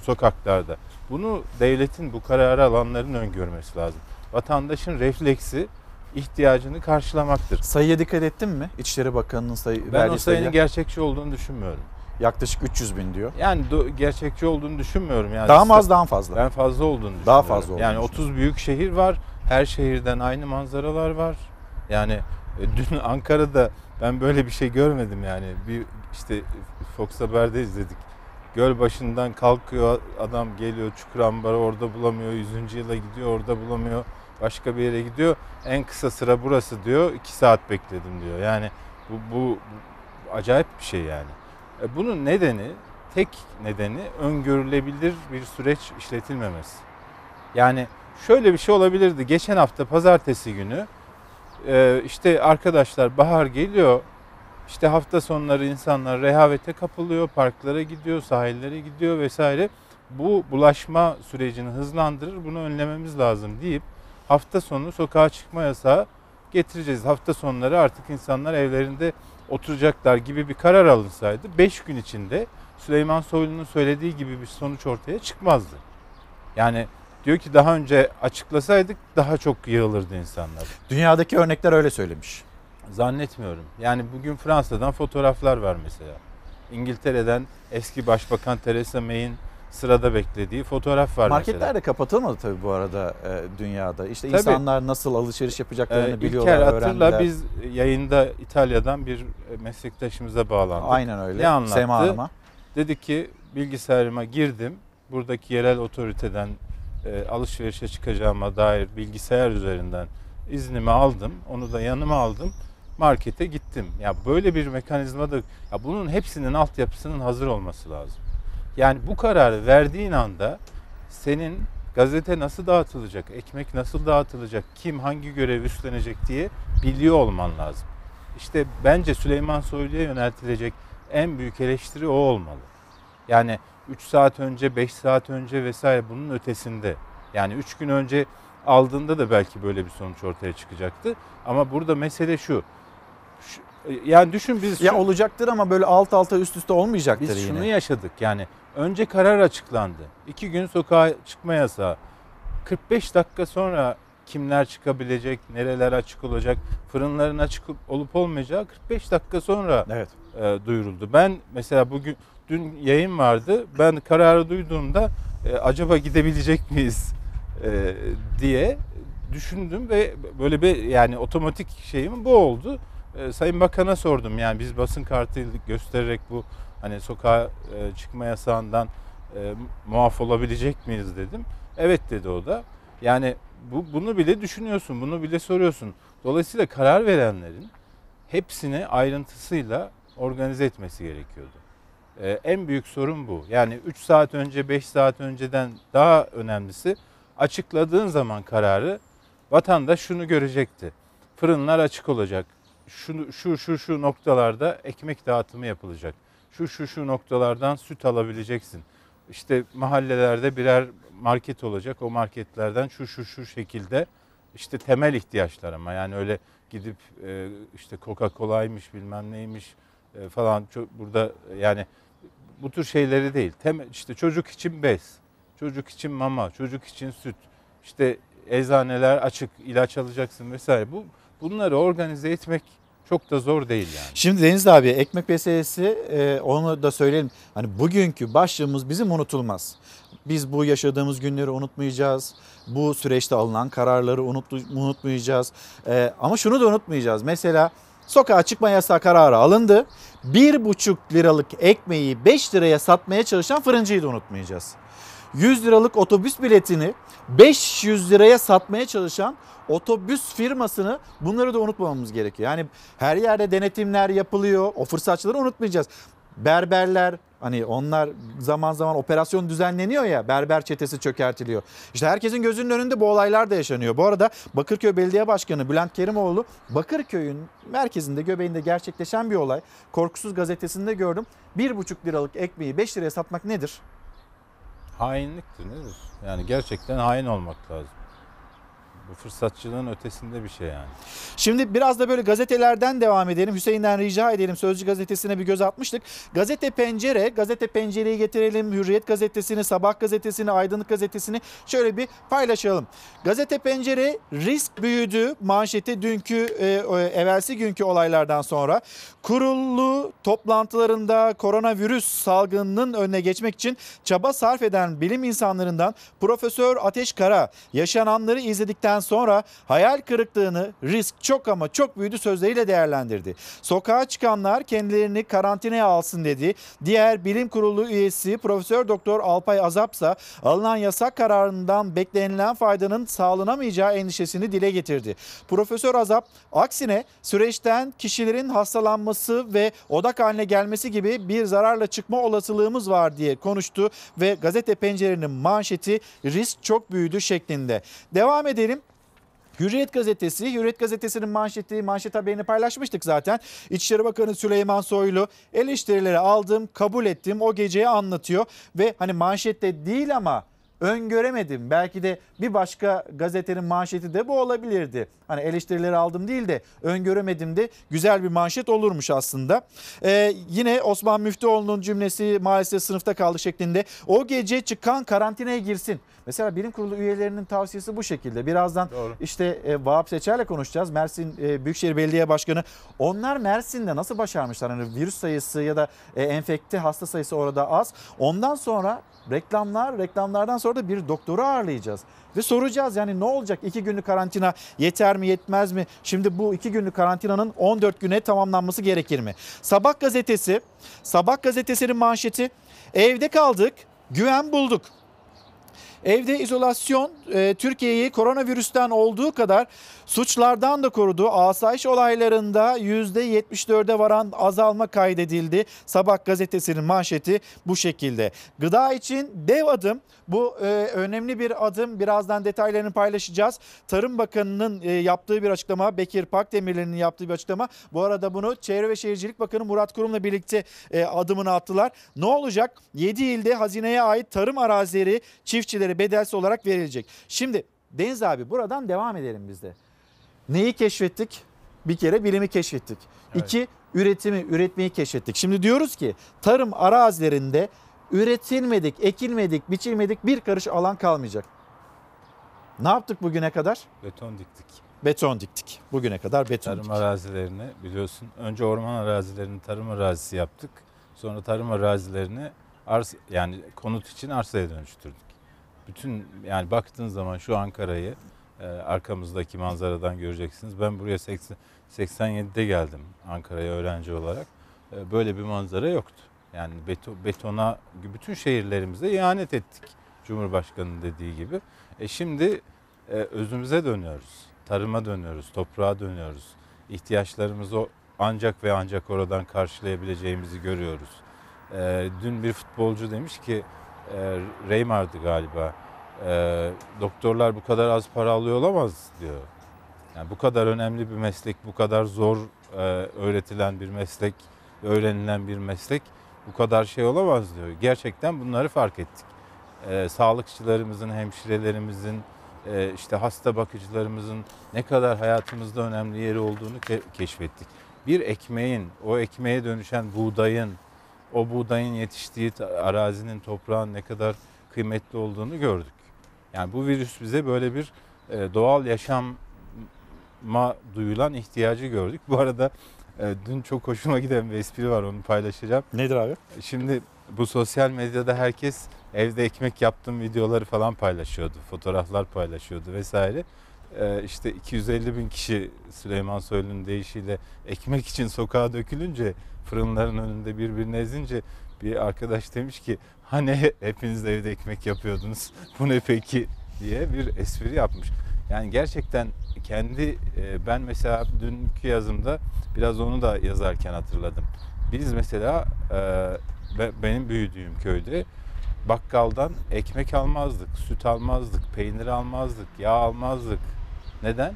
sokaklarda. Bunu devletin bu kararı alanların öngörmesi lazım. Vatandaşın refleksi ihtiyacını karşılamaktır. Sayıya dikkat ettin mi? İçişleri Bakanı'nın sayı, Ben verdiği o sayının sayıya. gerçekçi olduğunu düşünmüyorum. Yaklaşık 300 bin diyor. Yani do- gerçekçi olduğunu düşünmüyorum. Yani Daha mı az daha fazla? Ben fazla olduğunu düşünüyorum. Daha fazla olduğunu Yani 30 büyük şehir var. Her şehirden aynı manzaralar var. Yani e, dün Ankara'da ben böyle bir şey görmedim yani. Bir işte Fox Haber'de izledik. Göl başından kalkıyor adam geliyor Çukurambar'a orada bulamıyor. 100. yıla gidiyor orada bulamıyor. Başka bir yere gidiyor. En kısa sıra burası diyor. 2 saat bekledim diyor. Yani bu, bu, bu acayip bir şey yani. E, Bunun nedeni tek nedeni öngörülebilir bir süreç işletilmemesi. Yani şöyle bir şey olabilirdi. Geçen hafta pazartesi günü e, işte arkadaşlar bahar geliyor. İşte hafta sonları insanlar rehavete kapılıyor, parklara gidiyor, sahillere gidiyor vesaire. Bu bulaşma sürecini hızlandırır, bunu önlememiz lazım deyip hafta sonu sokağa çıkma yasağı getireceğiz. Hafta sonları artık insanlar evlerinde oturacaklar gibi bir karar alınsaydı 5 gün içinde Süleyman Soylu'nun söylediği gibi bir sonuç ortaya çıkmazdı. Yani diyor ki daha önce açıklasaydık daha çok yığılırdı insanlar. Dünyadaki örnekler öyle söylemiş. Zannetmiyorum. Yani bugün Fransa'dan fotoğraflar var mesela. İngiltere'den eski Başbakan Theresa May'in sırada beklediği fotoğraf var Marketler mesela. de kapatılmadı tabii bu arada e, dünyada. İşte Tabii. insanlar nasıl alışveriş yapacaklarını Ee, biliyorlar, İlker hatırla öğrendiler. biz yayında İtalya'dan bir meslektaşımıza bağlandık. Aynen öyle. Ne anlattı? Sema Hanım'a. Dedi ki bilgisayarıma girdim. Buradaki yerel otoriteden e, alışverişe çıkacağıma dair bilgisayar üzerinden iznimi aldım. Onu da yanıma aldım. Markete gittim. Ya böyle bir mekanizma da ya bunun hepsinin altyapısının hazır olması lazım. Yani bu kararı verdiğin anda senin gazete nasıl dağıtılacak, ekmek nasıl dağıtılacak, kim hangi görev üstlenecek diye biliyor olman lazım. İşte bence Süleyman Soylu'ya yöneltilecek en büyük eleştiri o olmalı. Yani 3 saat önce, 5 saat önce vesaire bunun ötesinde. Yani 3 gün önce aldığında da belki böyle bir sonuç ortaya çıkacaktı. Ama burada mesele şu. Şu- yani düşün biz Ya şu- olacaktır ama böyle alt alta üst üste olmayacaktır biz yine. şunu yaşadık yani önce karar açıklandı. İki gün sokağa çıkma yasağı. 45 dakika sonra kimler çıkabilecek, nereler açık olacak, fırınların açık olup olmayacağı 45 dakika sonra evet. e, duyuruldu. Ben mesela bugün dün yayın vardı. Ben kararı duyduğumda e, acaba gidebilecek miyiz e, diye düşündüm ve böyle bir yani otomatik şeyim bu oldu. E, Sayın Bakan'a sordum yani biz basın kartı göstererek bu hani sokağa e, çıkma yasağından e, muaf olabilecek miyiz dedim. Evet dedi o da. Yani bu bunu bile düşünüyorsun, bunu bile soruyorsun. Dolayısıyla karar verenlerin hepsini ayrıntısıyla organize etmesi gerekiyordu. Ee, en büyük sorun bu. Yani 3 saat önce, 5 saat önceden daha önemlisi açıkladığın zaman kararı vatandaş şunu görecekti. Fırınlar açık olacak. Şu şu şu şu noktalarda ekmek dağıtımı yapılacak. Şu şu şu noktalardan süt alabileceksin. İşte mahallelerde birer market olacak. O marketlerden şu şu şu şekilde işte temel ihtiyaçlar ama yani öyle gidip e, işte Coca-Cola'ymış bilmem neymiş e, falan çok burada yani bu tür şeyleri değil. Temel işte çocuk için bez, çocuk için mama, çocuk için süt. İşte eczaneler açık, ilaç alacaksın vesaire. Bu bunları organize etmek çok da zor değil yani. Şimdi Deniz abi ekmek meselesi e, onu da söyleyelim. Hani bugünkü başlığımız bizim unutulmaz. Biz bu yaşadığımız günleri unutmayacağız. Bu süreçte alınan kararları unutmayacağız. E, ama şunu da unutmayacağız. Mesela sokağa çıkma yasağı kararı alındı. 1,5 liralık ekmeği 5 liraya satmaya çalışan fırıncıyı da unutmayacağız. 100 liralık otobüs biletini 500 liraya satmaya çalışan otobüs firmasını bunları da unutmamamız gerekiyor. Yani her yerde denetimler yapılıyor. O fırsatçıları unutmayacağız. Berberler hani onlar zaman zaman operasyon düzenleniyor ya berber çetesi çökertiliyor. İşte herkesin gözünün önünde bu olaylar da yaşanıyor. Bu arada Bakırköy Belediye Başkanı Bülent Kerimoğlu Bakırköy'ün merkezinde göbeğinde gerçekleşen bir olay. Korkusuz gazetesinde gördüm. 1,5 liralık ekmeği 5 liraya satmak nedir? Hainliktir nedir? Yani gerçekten hain olmak lazım. Bu fırsatçılığın ötesinde bir şey yani. Şimdi biraz da böyle gazetelerden devam edelim. Hüseyin'den rica edelim. Sözcü gazetesine bir göz atmıştık. Gazete Pencere, Gazete Pencere'yi getirelim. Hürriyet gazetesini, Sabah gazetesini, Aydınlık gazetesini şöyle bir paylaşalım. Gazete Pencere risk büyüdü manşeti dünkü e, evvelsi günkü olaylardan sonra. Kurullu toplantılarında koronavirüs salgınının önüne geçmek için çaba sarf eden bilim insanlarından Profesör Ateş Kara yaşananları izledikten sonra hayal kırıklığını risk çok ama çok büyüdü sözleriyle değerlendirdi. Sokağa çıkanlar kendilerini karantinaya alsın dedi. Diğer bilim kurulu üyesi Profesör Doktor Alpay Azapsa alınan yasak kararından beklenilen faydanın sağlanamayacağı endişesini dile getirdi. Profesör Azap aksine süreçten kişilerin hastalanması ve odak haline gelmesi gibi bir zararla çıkma olasılığımız var diye konuştu ve gazete pencerenin manşeti risk çok büyüdü şeklinde. Devam edelim. Hürriyet gazetesi, Hürriyet gazetesinin manşeti, manşet haberini paylaşmıştık zaten. İçişleri Bakanı Süleyman Soylu eleştirileri aldım, kabul ettim, o geceyi anlatıyor. Ve hani manşette değil ama öngöremedim. Belki de bir başka gazetenin manşeti de bu olabilirdi. Hani eleştirileri aldım değil de öngöremedim de güzel bir manşet olurmuş aslında. Ee, yine Osman Müftüoğlu'nun cümlesi maalesef sınıfta kaldı şeklinde. O gece çıkan karantinaya girsin. Mesela bilim kurulu üyelerinin tavsiyesi bu şekilde. Birazdan Doğru. işte e, Vahap Seçer'le konuşacağız. Mersin e, Büyükşehir Belediye Başkanı. Onlar Mersin'de nasıl başarmışlar? Hani virüs sayısı ya da e, enfekte hasta sayısı orada az. Ondan sonra reklamlar, reklamlardan sonra da bir doktoru ağırlayacağız. Ve soracağız yani ne olacak? İki günlük karantina yeter mi yetmez mi? Şimdi bu iki günlük karantinanın 14 güne tamamlanması gerekir mi? Sabah gazetesi, Sabah gazetesinin manşeti evde kaldık, güven bulduk. Evde izolasyon e, Türkiye'yi koronavirüsten olduğu kadar suçlardan da korudu. Asayiş olaylarında %74'e varan azalma kaydedildi. Sabah gazetesinin manşeti bu şekilde. Gıda için dev adım. Bu e, önemli bir adım. Birazdan detaylarını paylaşacağız. Tarım Bakanı'nın e, yaptığı bir açıklama, Bekir Pakdemirli'nin yaptığı bir açıklama. Bu arada bunu Çevre ve Şehircilik Bakanı Murat Kurum'la birlikte e, adımını attılar. Ne olacak? 7 ilde hazineye ait tarım arazileri çiftçilere bedelsiz olarak verilecek. Şimdi Deniz abi buradan devam edelim biz de. Neyi keşfettik? Bir kere bilimi keşfettik. İki, üretimi, üretmeyi keşfettik. Şimdi diyoruz ki tarım arazilerinde üretilmedik, ekilmedik, biçilmedik bir karış alan kalmayacak. Ne yaptık bugüne kadar? Beton diktik. Beton diktik. Bugüne kadar beton Tarım diktik. arazilerini biliyorsun. Önce orman arazilerini tarım arazisi yaptık. Sonra tarım arazilerini arsa, yani konut için arsaya dönüştürdük. Bütün yani baktığın zaman şu Ankara'yı e, arkamızdaki manzaradan göreceksiniz. Ben buraya 80, 87'de geldim Ankara'ya öğrenci olarak. E, böyle bir manzara yoktu. Yani beto, betona bütün şehirlerimize ihanet ettik. Cumhurbaşkanı'nın dediği gibi. E şimdi e, özümüze dönüyoruz. Tarıma dönüyoruz, toprağa dönüyoruz. İhtiyaçlarımızı ancak ve ancak oradan karşılayabileceğimizi görüyoruz. E, dün bir futbolcu demiş ki, e, Reymar'dı galiba, e, doktorlar bu kadar az para alıyor olamaz diyor. Yani bu kadar önemli bir meslek, bu kadar zor e, öğretilen bir meslek, öğrenilen bir meslek bu kadar şey olamaz diyor. Gerçekten bunları fark ettik. E, sağlıkçılarımızın, hemşirelerimizin, e, işte hasta bakıcılarımızın ne kadar hayatımızda önemli yeri olduğunu ke- keşfettik. Bir ekmeğin, o ekmeğe dönüşen buğdayın, o buğdayın yetiştiği arazinin, toprağın ne kadar kıymetli olduğunu gördük. Yani bu virüs bize böyle bir e, doğal yaşama duyulan ihtiyacı gördük. Bu arada e, dün çok hoşuma giden bir espri var onu paylaşacağım. Nedir abi? Şimdi bu sosyal medyada herkes evde ekmek yaptığım videoları falan paylaşıyordu. Fotoğraflar paylaşıyordu vesaire. Ee, işte 250 bin kişi Süleyman Soylu'nun deyişiyle ekmek için sokağa dökülünce fırınların önünde birbirini ezince bir arkadaş demiş ki hani hepiniz evde ekmek yapıyordunuz bu ne peki diye bir espri yapmış. Yani gerçekten kendi e, ben mesela dünkü yazımda biraz onu da yazarken hatırladım. Biz mesela e, benim büyüdüğüm köyde bakkaldan ekmek almazdık, süt almazdık, peynir almazdık, yağ almazdık. Neden?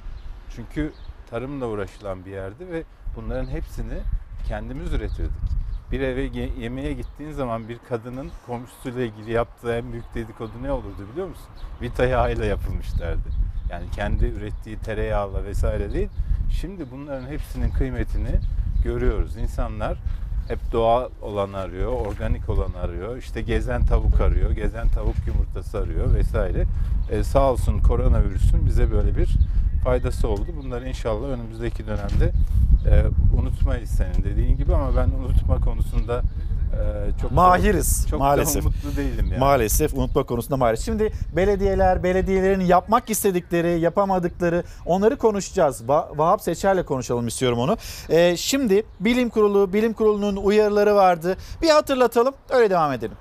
Çünkü tarımla uğraşılan bir yerdi ve bunların hepsini kendimiz üretirdik. Bir eve ye- yemeğe gittiğin zaman bir kadının komşusuyla ilgili yaptığı en büyük dedikodu ne olurdu biliyor musun? Vita yağıyla yapılmış derdi. Yani kendi ürettiği tereyağla vesaire değil. Şimdi bunların hepsinin kıymetini görüyoruz. İnsanlar hep doğal olan arıyor, organik olan arıyor. İşte gezen tavuk arıyor, gezen tavuk yumurtası arıyor vesaire. Ee, sağ olsun koronavirüsün bize böyle bir faydası oldu. Bunları inşallah önümüzdeki dönemde e, unutmayız senin dediğin gibi ama ben unutma konusunda e, çok Mahiriz çok maalesef. da umutlu değilim yani. Maalesef unutma konusunda mahiriz. Şimdi belediyeler, belediyelerin yapmak istedikleri, yapamadıkları onları konuşacağız. Va- Vahap Seçer'le konuşalım istiyorum onu. Ee, şimdi bilim kurulu, bilim kurulunun uyarıları vardı. Bir hatırlatalım, öyle devam edelim.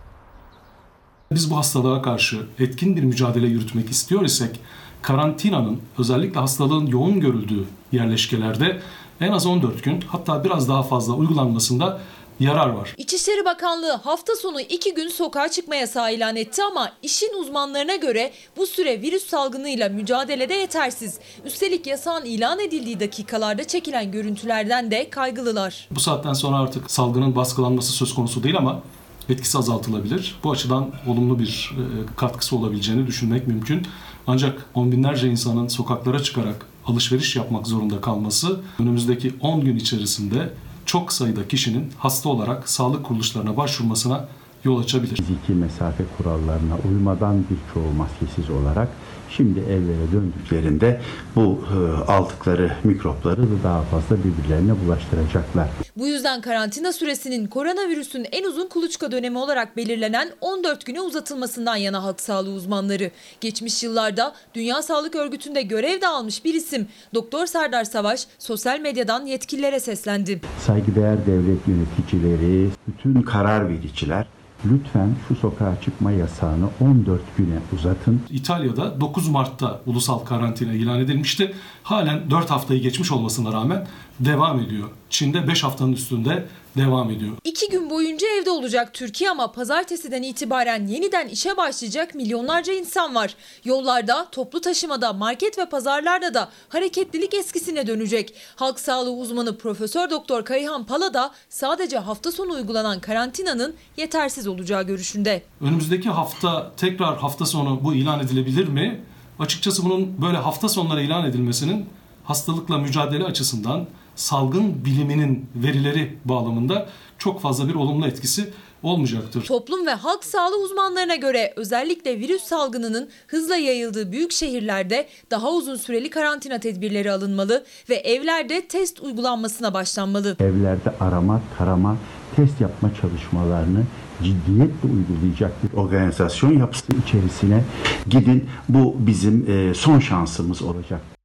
Biz bu hastalığa karşı etkin bir mücadele yürütmek istiyor isek karantinanın özellikle hastalığın yoğun görüldüğü yerleşkelerde en az 14 gün hatta biraz daha fazla uygulanmasında yarar var. İçişleri Bakanlığı hafta sonu iki gün sokağa çıkma yasağı ilan etti ama işin uzmanlarına göre bu süre virüs salgınıyla mücadelede yetersiz. Üstelik yasağın ilan edildiği dakikalarda çekilen görüntülerden de kaygılılar. Bu saatten sonra artık salgının baskılanması söz konusu değil ama etkisi azaltılabilir. Bu açıdan olumlu bir e, katkısı olabileceğini düşünmek mümkün. Ancak on binlerce insanın sokaklara çıkarak alışveriş yapmak zorunda kalması önümüzdeki 10 gün içerisinde çok sayıda kişinin hasta olarak sağlık kuruluşlarına başvurmasına yol açabilir. Fiziki mesafe kurallarına uymadan birçoğu maskesiz olarak şimdi evlere döndüklerinde bu e, aldıkları mikropları da daha fazla birbirlerine bulaştıracaklar. Bu yüzden karantina süresinin koronavirüsün en uzun kuluçka dönemi olarak belirlenen 14 güne uzatılmasından yana halk sağlığı uzmanları. Geçmiş yıllarda Dünya Sağlık Örgütü'nde görev de almış bir isim Doktor Serdar Savaş sosyal medyadan yetkililere seslendi. Saygıdeğer devlet yöneticileri, bütün karar vericiler lütfen şu sokağa çıkma yasağını 14 güne uzatın. İtalya'da 9 Mart'ta ulusal karantina ilan edilmişti. Halen 4 haftayı geçmiş olmasına rağmen devam ediyor. Çin'de 5 haftanın üstünde devam ediyor. İki gün boyunca evde olacak Türkiye ama pazartesiden itibaren yeniden işe başlayacak milyonlarca insan var. Yollarda, toplu taşımada, market ve pazarlarda da hareketlilik eskisine dönecek. Halk sağlığı uzmanı Profesör Doktor Kayhan Pala da sadece hafta sonu uygulanan karantinanın yetersiz olacağı görüşünde. Önümüzdeki hafta tekrar hafta sonu bu ilan edilebilir mi? Açıkçası bunun böyle hafta sonları ilan edilmesinin hastalıkla mücadele açısından salgın biliminin verileri bağlamında çok fazla bir olumlu etkisi olmayacaktır. Toplum ve halk sağlığı uzmanlarına göre özellikle virüs salgınının hızla yayıldığı büyük şehirlerde daha uzun süreli karantina tedbirleri alınmalı ve evlerde test uygulanmasına başlanmalı. Evlerde arama, tarama, test yapma çalışmalarını ciddiyetle uygulayacak bir organizasyon yapısı içerisine gidin. Bu bizim e, son şansımız olacak.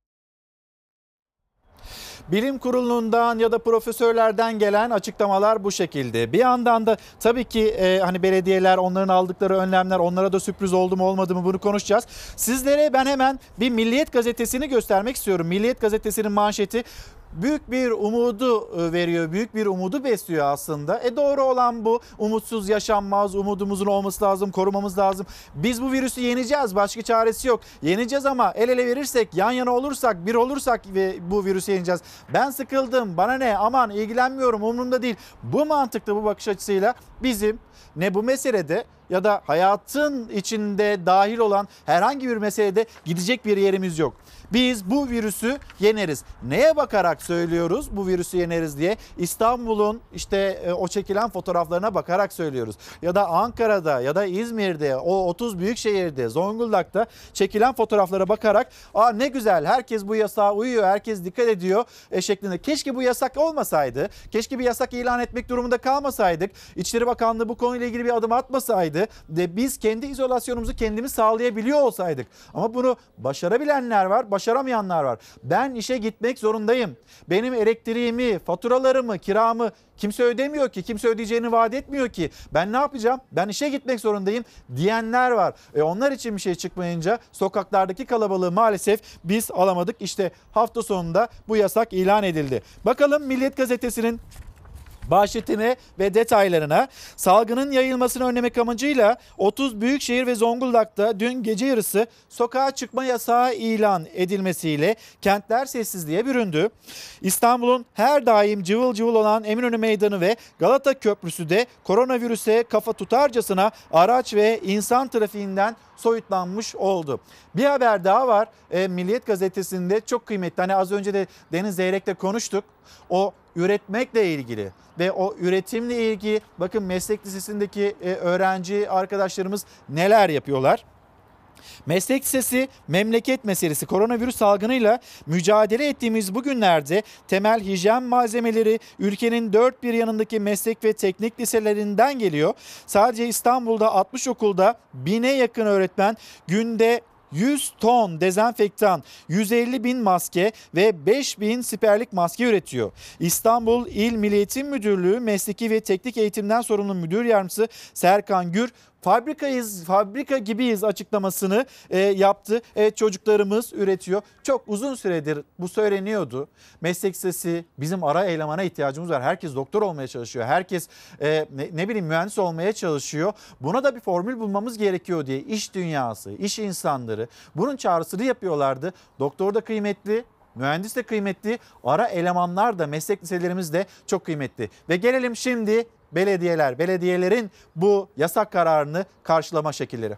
Bilim kurulundan ya da profesörlerden gelen açıklamalar bu şekilde. Bir yandan da tabii ki e, hani belediyeler onların aldıkları önlemler onlara da sürpriz oldu mu olmadı mı bunu konuşacağız. Sizlere ben hemen bir Milliyet gazetesini göstermek istiyorum. Milliyet gazetesinin manşeti büyük bir umudu e, veriyor. Büyük bir umudu besliyor aslında. E doğru olan bu. Umutsuz yaşanmaz. Umudumuzun olması lazım. Korumamız lazım. Biz bu virüsü yeneceğiz. Başka çaresi yok. Yeneceğiz ama el ele verirsek, yan yana olursak, bir olursak ve bu virüsü yeneceğiz. Ben sıkıldım. Bana ne? Aman ilgilenmiyorum. Umurumda değil. Bu mantıklı bu bakış açısıyla bizim ne bu meselede ya da hayatın içinde dahil olan herhangi bir meselede gidecek bir yerimiz yok. Biz bu virüsü yeneriz. Neye bakarak söylüyoruz bu virüsü yeneriz diye? İstanbul'un işte e, o çekilen fotoğraflarına bakarak söylüyoruz. Ya da Ankara'da ya da İzmir'de o 30 büyük şehirde Zonguldak'ta çekilen fotoğraflara bakarak aa ne güzel herkes bu yasağa uyuyor herkes dikkat ediyor e, şeklinde. Keşke bu yasak olmasaydı. Keşke bir yasak ilan etmek durumunda kalmasaydık. İçişleri Bakanlığı bu konuyla ilgili bir adım atmasaydı de biz kendi izolasyonumuzu kendimiz sağlayabiliyor olsaydık. Ama bunu başarabilenler var, başaramayanlar var. Ben işe gitmek zorundayım. Benim elektriğimi, faturalarımı, kiramı kimse ödemiyor ki. Kimse ödeyeceğini vaat etmiyor ki. Ben ne yapacağım? Ben işe gitmek zorundayım diyenler var. E onlar için bir şey çıkmayınca sokaklardaki kalabalığı maalesef biz alamadık. İşte hafta sonunda bu yasak ilan edildi. Bakalım Milliyet Gazetesi'nin Bahşetine ve detaylarına salgının yayılmasını önlemek amacıyla 30 büyükşehir ve Zonguldak'ta dün gece yarısı sokağa çıkma yasağı ilan edilmesiyle kentler sessizliğe büründü. İstanbul'un her daim cıvıl cıvıl olan Eminönü Meydanı ve Galata Köprüsü de koronavirüse kafa tutarcasına araç ve insan trafiğinden soyutlanmış oldu. Bir haber daha var. E, Milliyet Gazetesi'nde çok kıymetli. Hani az önce de Deniz Zeyrek'le konuştuk. O üretmekle ilgili ve o üretimle ilgili bakın meslek lisesindeki e, öğrenci arkadaşlarımız neler yapıyorlar. Meslek Lisesi memleket meselesi koronavirüs salgınıyla mücadele ettiğimiz bu günlerde temel hijyen malzemeleri ülkenin dört bir yanındaki meslek ve teknik liselerinden geliyor. Sadece İstanbul'da 60 okulda bine yakın öğretmen günde 100 ton dezenfektan, 150 bin maske ve 5 bin siperlik maske üretiyor. İstanbul İl Milli Eğitim Müdürlüğü Mesleki ve Teknik Eğitimden sorumlu müdür yardımcısı Serkan Gür fabrikayız, fabrika gibiyiz açıklamasını e, yaptı. Evet çocuklarımız üretiyor. Çok uzun süredir bu söyleniyordu. Meslek sesi bizim ara elemana ihtiyacımız var. Herkes doktor olmaya çalışıyor. Herkes e, ne, ne bileyim mühendis olmaya çalışıyor. Buna da bir formül bulmamız gerekiyor diye iş dünyası, iş insanları bunun çağrısını yapıyorlardı. Doktor da kıymetli, Mühendis de kıymetli, ara elemanlar da meslek liselerimiz de çok kıymetli. Ve gelelim şimdi belediyeler, belediyelerin bu yasak kararını karşılama şekilleri.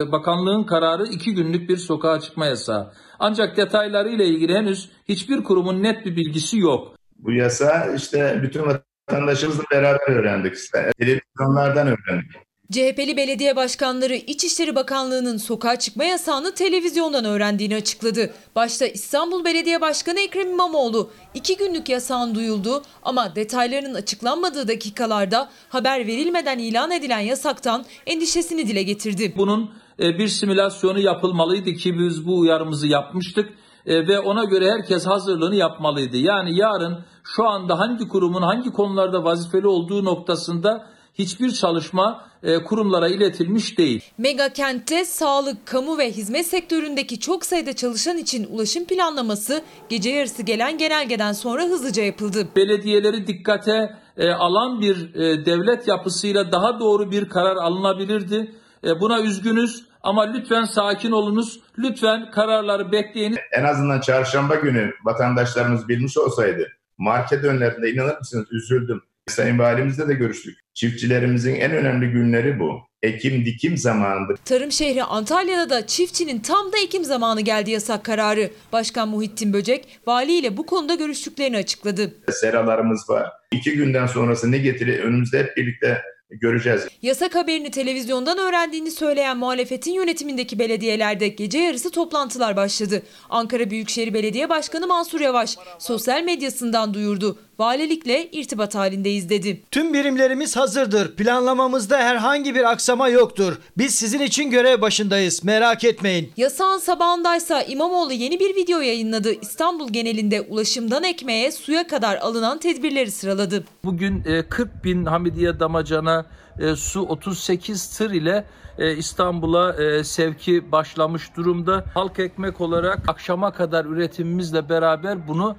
Bakanlığın kararı iki günlük bir sokağa çıkma yasağı. Ancak detaylarıyla ilgili henüz hiçbir kurumun net bir bilgisi yok. Bu yasa işte bütün vatandaşımızla beraber öğrendik. Televizyonlardan öğrendik. CHP'li belediye başkanları İçişleri Bakanlığı'nın sokağa çıkma yasağını televizyondan öğrendiğini açıkladı. Başta İstanbul Belediye Başkanı Ekrem İmamoğlu iki günlük yasağın duyulduğu ama detaylarının açıklanmadığı dakikalarda haber verilmeden ilan edilen yasaktan endişesini dile getirdi. Bunun e, bir simülasyonu yapılmalıydı ki biz bu uyarımızı yapmıştık e, ve ona göre herkes hazırlığını yapmalıydı. Yani yarın şu anda hangi kurumun hangi konularda vazifeli olduğu noktasında hiçbir çalışma e, kurumlara iletilmiş değil. Mega kentte sağlık, kamu ve hizmet sektöründeki çok sayıda çalışan için ulaşım planlaması gece yarısı gelen genelgeden sonra hızlıca yapıldı. Belediyeleri dikkate e, alan bir e, devlet yapısıyla daha doğru bir karar alınabilirdi. Buna üzgünüz ama lütfen sakin olunuz. Lütfen kararları bekleyin. En azından çarşamba günü vatandaşlarımız bilmiş olsaydı market önlerinde inanır mısınız üzüldüm. Sayın Valimizle de görüştük. Çiftçilerimizin en önemli günleri bu. Ekim dikim zamanında. Tarım şehri Antalya'da da çiftçinin tam da ekim zamanı geldi yasak kararı. Başkan Muhittin Böcek valiyle bu konuda görüştüklerini açıkladı. Seralarımız var. İki günden sonrası ne getirir önümüzde hep birlikte göreceğiz. Yasak haberini televizyondan öğrendiğini söyleyen muhalefetin yönetimindeki belediyelerde gece yarısı toplantılar başladı. Ankara Büyükşehir Belediye Başkanı Mansur Yavaş sosyal medyasından duyurdu. Valilikle irtibat halindeyiz dedi. Tüm birimlerimiz hazırdır. Planlamamızda herhangi bir aksama yoktur. Biz sizin için görev başındayız. Merak etmeyin. Yasağın sabahındaysa İmamoğlu yeni bir video yayınladı. İstanbul genelinde ulaşımdan ekmeğe, suya kadar alınan tedbirleri sıraladı. Bugün 40 bin Hamidiye damacana e, su 38 tır ile e, İstanbul'a e, sevki başlamış durumda. Halk ekmek olarak akşama kadar üretimimizle beraber bunu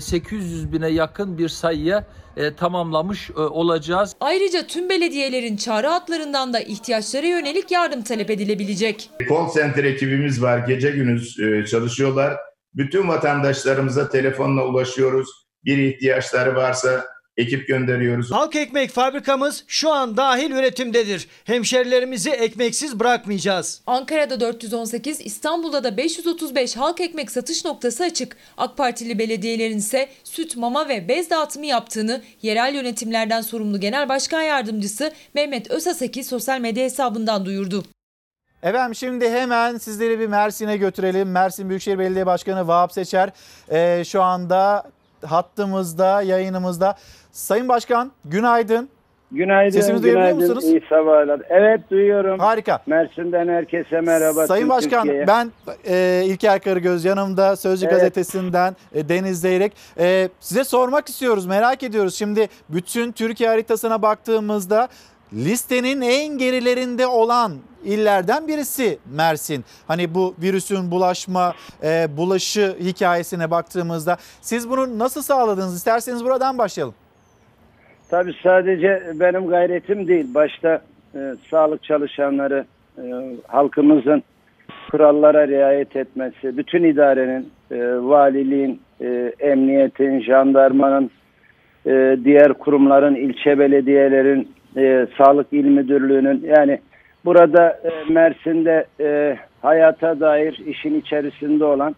800 bine yakın bir sayıya tamamlamış olacağız. Ayrıca tüm belediyelerin çağrı hatlarından da ihtiyaçlara yönelik yardım talep edilebilecek. Call center ekibimiz var. Gece gündüz çalışıyorlar. Bütün vatandaşlarımıza telefonla ulaşıyoruz. Bir ihtiyaçları varsa ekip gönderiyoruz. Halk ekmek fabrikamız şu an dahil üretimdedir. Hemşerilerimizi ekmeksiz bırakmayacağız. Ankara'da 418, İstanbul'da da 535 halk ekmek satış noktası açık. AK Partili belediyelerin ise süt, mama ve bez dağıtımı yaptığını yerel yönetimlerden sorumlu Genel Başkan Yardımcısı Mehmet Özaseki sosyal medya hesabından duyurdu. Efendim şimdi hemen sizleri bir Mersin'e götürelim. Mersin Büyükşehir Belediye Başkanı Vahap Seçer e, şu anda hattımızda, yayınımızda. Sayın Başkan günaydın. Günaydın. Sesimizi günaydın, duyabiliyor musunuz? İyi sabahlar. Evet duyuyorum. Harika. Mersin'den herkese merhaba. Sayın Başkan Türkiye'ye. ben e, İlker Karagöz yanımda Sözcü Evet. Gazetesi'nden e, Deniz Zeyrek. E, size sormak istiyoruz merak ediyoruz. Şimdi bütün Türkiye haritasına baktığımızda listenin en gerilerinde olan illerden birisi Mersin. Hani bu virüsün bulaşma, e, bulaşı hikayesine baktığımızda siz bunu nasıl sağladınız? İsterseniz buradan başlayalım. Tabii sadece benim gayretim değil. Başta e, sağlık çalışanları, e, halkımızın kurallara riayet etmesi, bütün idarenin, e, valiliğin, e, emniyetin, jandarmanın, e, diğer kurumların, ilçe belediyelerin, e, sağlık il müdürlüğünün yani burada e, Mersin'de e, hayata dair işin içerisinde olan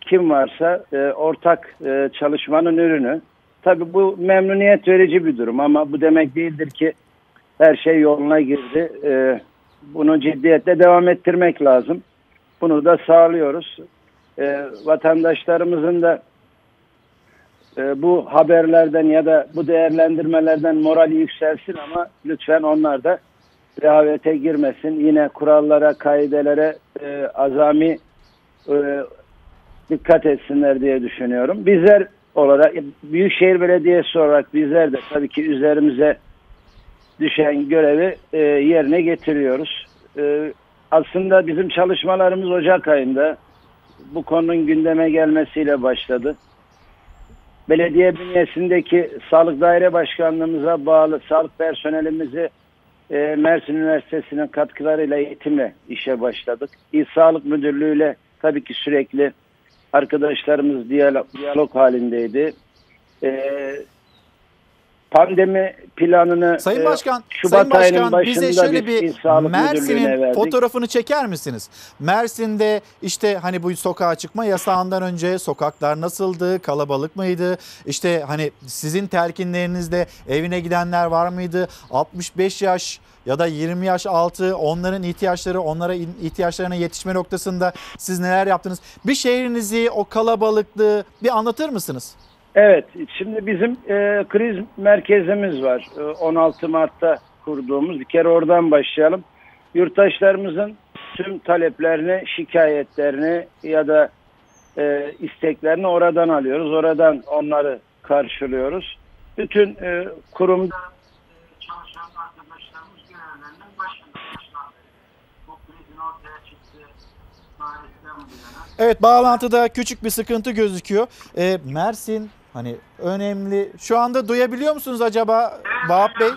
kim varsa e, ortak e, çalışmanın ürünü. Tabii bu memnuniyet verici bir durum ama bu demek değildir ki her şey yoluna girdi. E, bunu ciddiyetle devam ettirmek lazım. Bunu da sağlıyoruz. E, vatandaşlarımızın da e, bu haberlerden ya da bu değerlendirmelerden morali yükselsin ama lütfen onlar da rehavete girmesin. Yine kurallara, kaidelere e, azami e, dikkat etsinler diye düşünüyorum. Bizler olarak Büyükşehir Belediyesi olarak bizler de tabii ki üzerimize düşen görevi e, yerine getiriyoruz. E, aslında bizim çalışmalarımız Ocak ayında bu konunun gündeme gelmesiyle başladı. Belediye bünyesindeki Sağlık Daire Başkanlığımıza bağlı sağlık personelimizi e, Mersin Üniversitesi'nin katkılarıyla eğitimle işe başladık. İl Sağlık Müdürlüğü'yle tabii ki sürekli arkadaşlarımız diyalog, diyalog halindeydi. E, pandemi planını Sayın e, Başkan, Şubat Sayın Başkan bize başında şöyle biz İl bir Mersin'in fotoğrafını çeker misiniz? Mersin'de işte hani bu sokağa çıkma yasağından önce sokaklar nasıldı? Kalabalık mıydı? İşte hani sizin telkinlerinizde evine gidenler var mıydı? 65 yaş ya da 20 yaş altı onların ihtiyaçları onlara ihtiyaçlarına yetişme noktasında siz neler yaptınız? Bir şehrinizi o kalabalıklığı bir anlatır mısınız? Evet, şimdi bizim e, kriz merkezimiz var. E, 16 Mart'ta kurduğumuz. Bir kere oradan başlayalım. Yurttaşlarımızın tüm taleplerini, şikayetlerini ya da e, isteklerini oradan alıyoruz. Oradan onları karşılıyoruz. Bütün e, kurumda çalışan arkadaşlarımız görevlerinden başladı. Bu. Evet bağlantıda küçük bir sıkıntı gözüküyor. Ee, Mersin hani önemli. Şu anda duyabiliyor musunuz acaba Vahap Bey?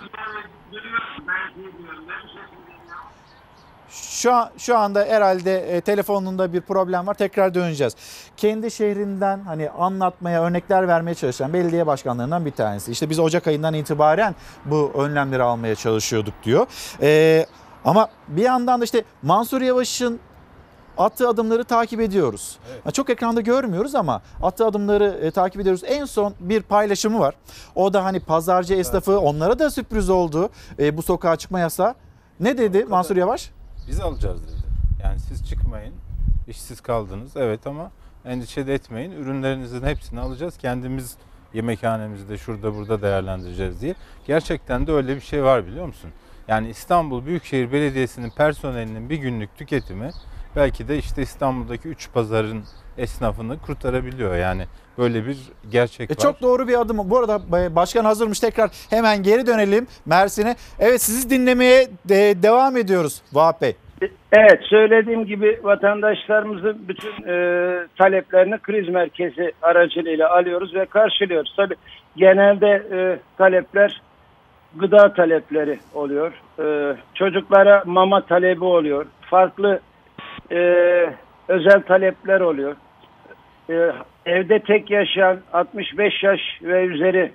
Şu şu anda herhalde e, telefonunda bir problem var. Tekrar döneceğiz. Kendi şehrinden hani anlatmaya, örnekler vermeye çalışan belediye başkanlarından bir tanesi. İşte biz Ocak ayından itibaren bu önlemleri almaya çalışıyorduk diyor. Ee, ama bir yandan da işte Mansur Yavaş'ın attığı adımları takip ediyoruz. Ha, Çok ekranda görmüyoruz ama attığı adımları e, takip ediyoruz. En son bir paylaşımı var. O da hani pazarcı esnafı onlara da sürpriz oldu e, bu sokağa çıkma yasağı. Ne dedi Mansur Yavaş? Biz alacağız dedi. Yani siz çıkmayın, işsiz kaldınız evet ama endişe de etmeyin. Ürünlerinizin hepsini alacağız. Kendimiz yemekhanemizde şurada burada değerlendireceğiz diye. Gerçekten de öyle bir şey var biliyor musun? Yani İstanbul Büyükşehir Belediyesi'nin personelinin bir günlük tüketimi belki de işte İstanbul'daki 3 pazarın esnafını kurtarabiliyor. Yani böyle bir gerçek E, var. çok doğru bir adım. Bu arada e, başkan hazırmış tekrar hemen geri dönelim Mersin'e. Evet sizi dinlemeye de- devam ediyoruz Vahap Bey. Evet söylediğim gibi vatandaşlarımızın bütün e, taleplerini kriz merkezi aracılığıyla alıyoruz ve karşılıyoruz. Tabii genelde e, talepler gıda talepleri oluyor. E, çocuklara mama talebi oluyor. Farklı e, özel talepler oluyor. E, evde tek yaşayan 65 yaş ve üzeri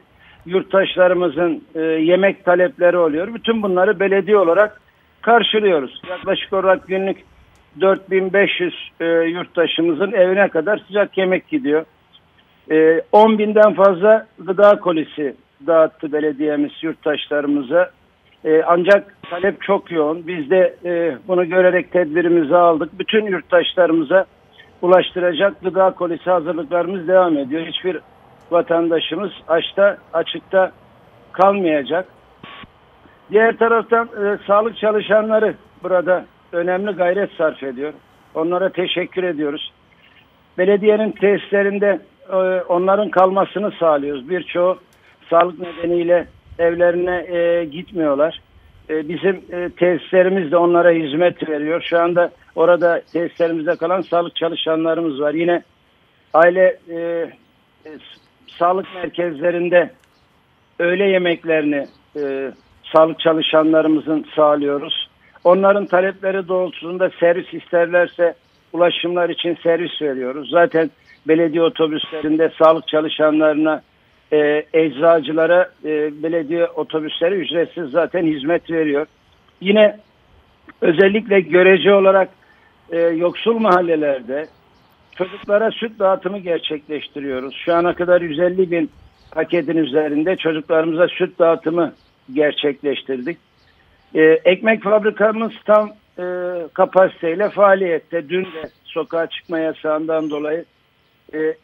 yurttaşlarımızın e, yemek talepleri oluyor. Bütün bunları belediye olarak karşılıyoruz. Yaklaşık olarak günlük 4500 e, yurttaşımızın evine kadar sıcak yemek gidiyor. E, 10 binden fazla gıda kolisi dağıttı belediyemiz yurttaşlarımıza. E, ancak talep çok yoğun. Biz de e, bunu görerek tedbirimizi aldık. Bütün yurttaşlarımıza ulaştıracak gıda kolisi hazırlıklarımız devam ediyor. Hiçbir vatandaşımız açta açıkta kalmayacak. Diğer taraftan e, sağlık çalışanları burada önemli gayret sarf ediyor. Onlara teşekkür ediyoruz. Belediyenin tesislerinde e, onların kalmasını sağlıyoruz. Birçoğu sağlık nedeniyle evlerine e, gitmiyorlar. E, bizim e, tesislerimiz de onlara hizmet veriyor. Şu anda orada tesislerimizde kalan sağlık çalışanlarımız var. Yine aile e, e, sağlık merkezlerinde öğle yemeklerini e, sağlık çalışanlarımızın sağlıyoruz. Onların talepleri doğrultusunda servis isterlerse ulaşımlar için servis veriyoruz. Zaten belediye otobüslerinde sağlık çalışanlarına, e, eczacılara e, belediye otobüsleri ücretsiz zaten hizmet veriyor. Yine özellikle görece olarak e, yoksul mahallelerde çocuklara süt dağıtımı gerçekleştiriyoruz. Şu ana kadar 150 bin paketin üzerinde çocuklarımıza süt dağıtımı gerçekleştirdik. Ee, ekmek fabrikamız tam e, kapasiteyle faaliyette. Dün de sokağa çıkma yasağından dolayı e,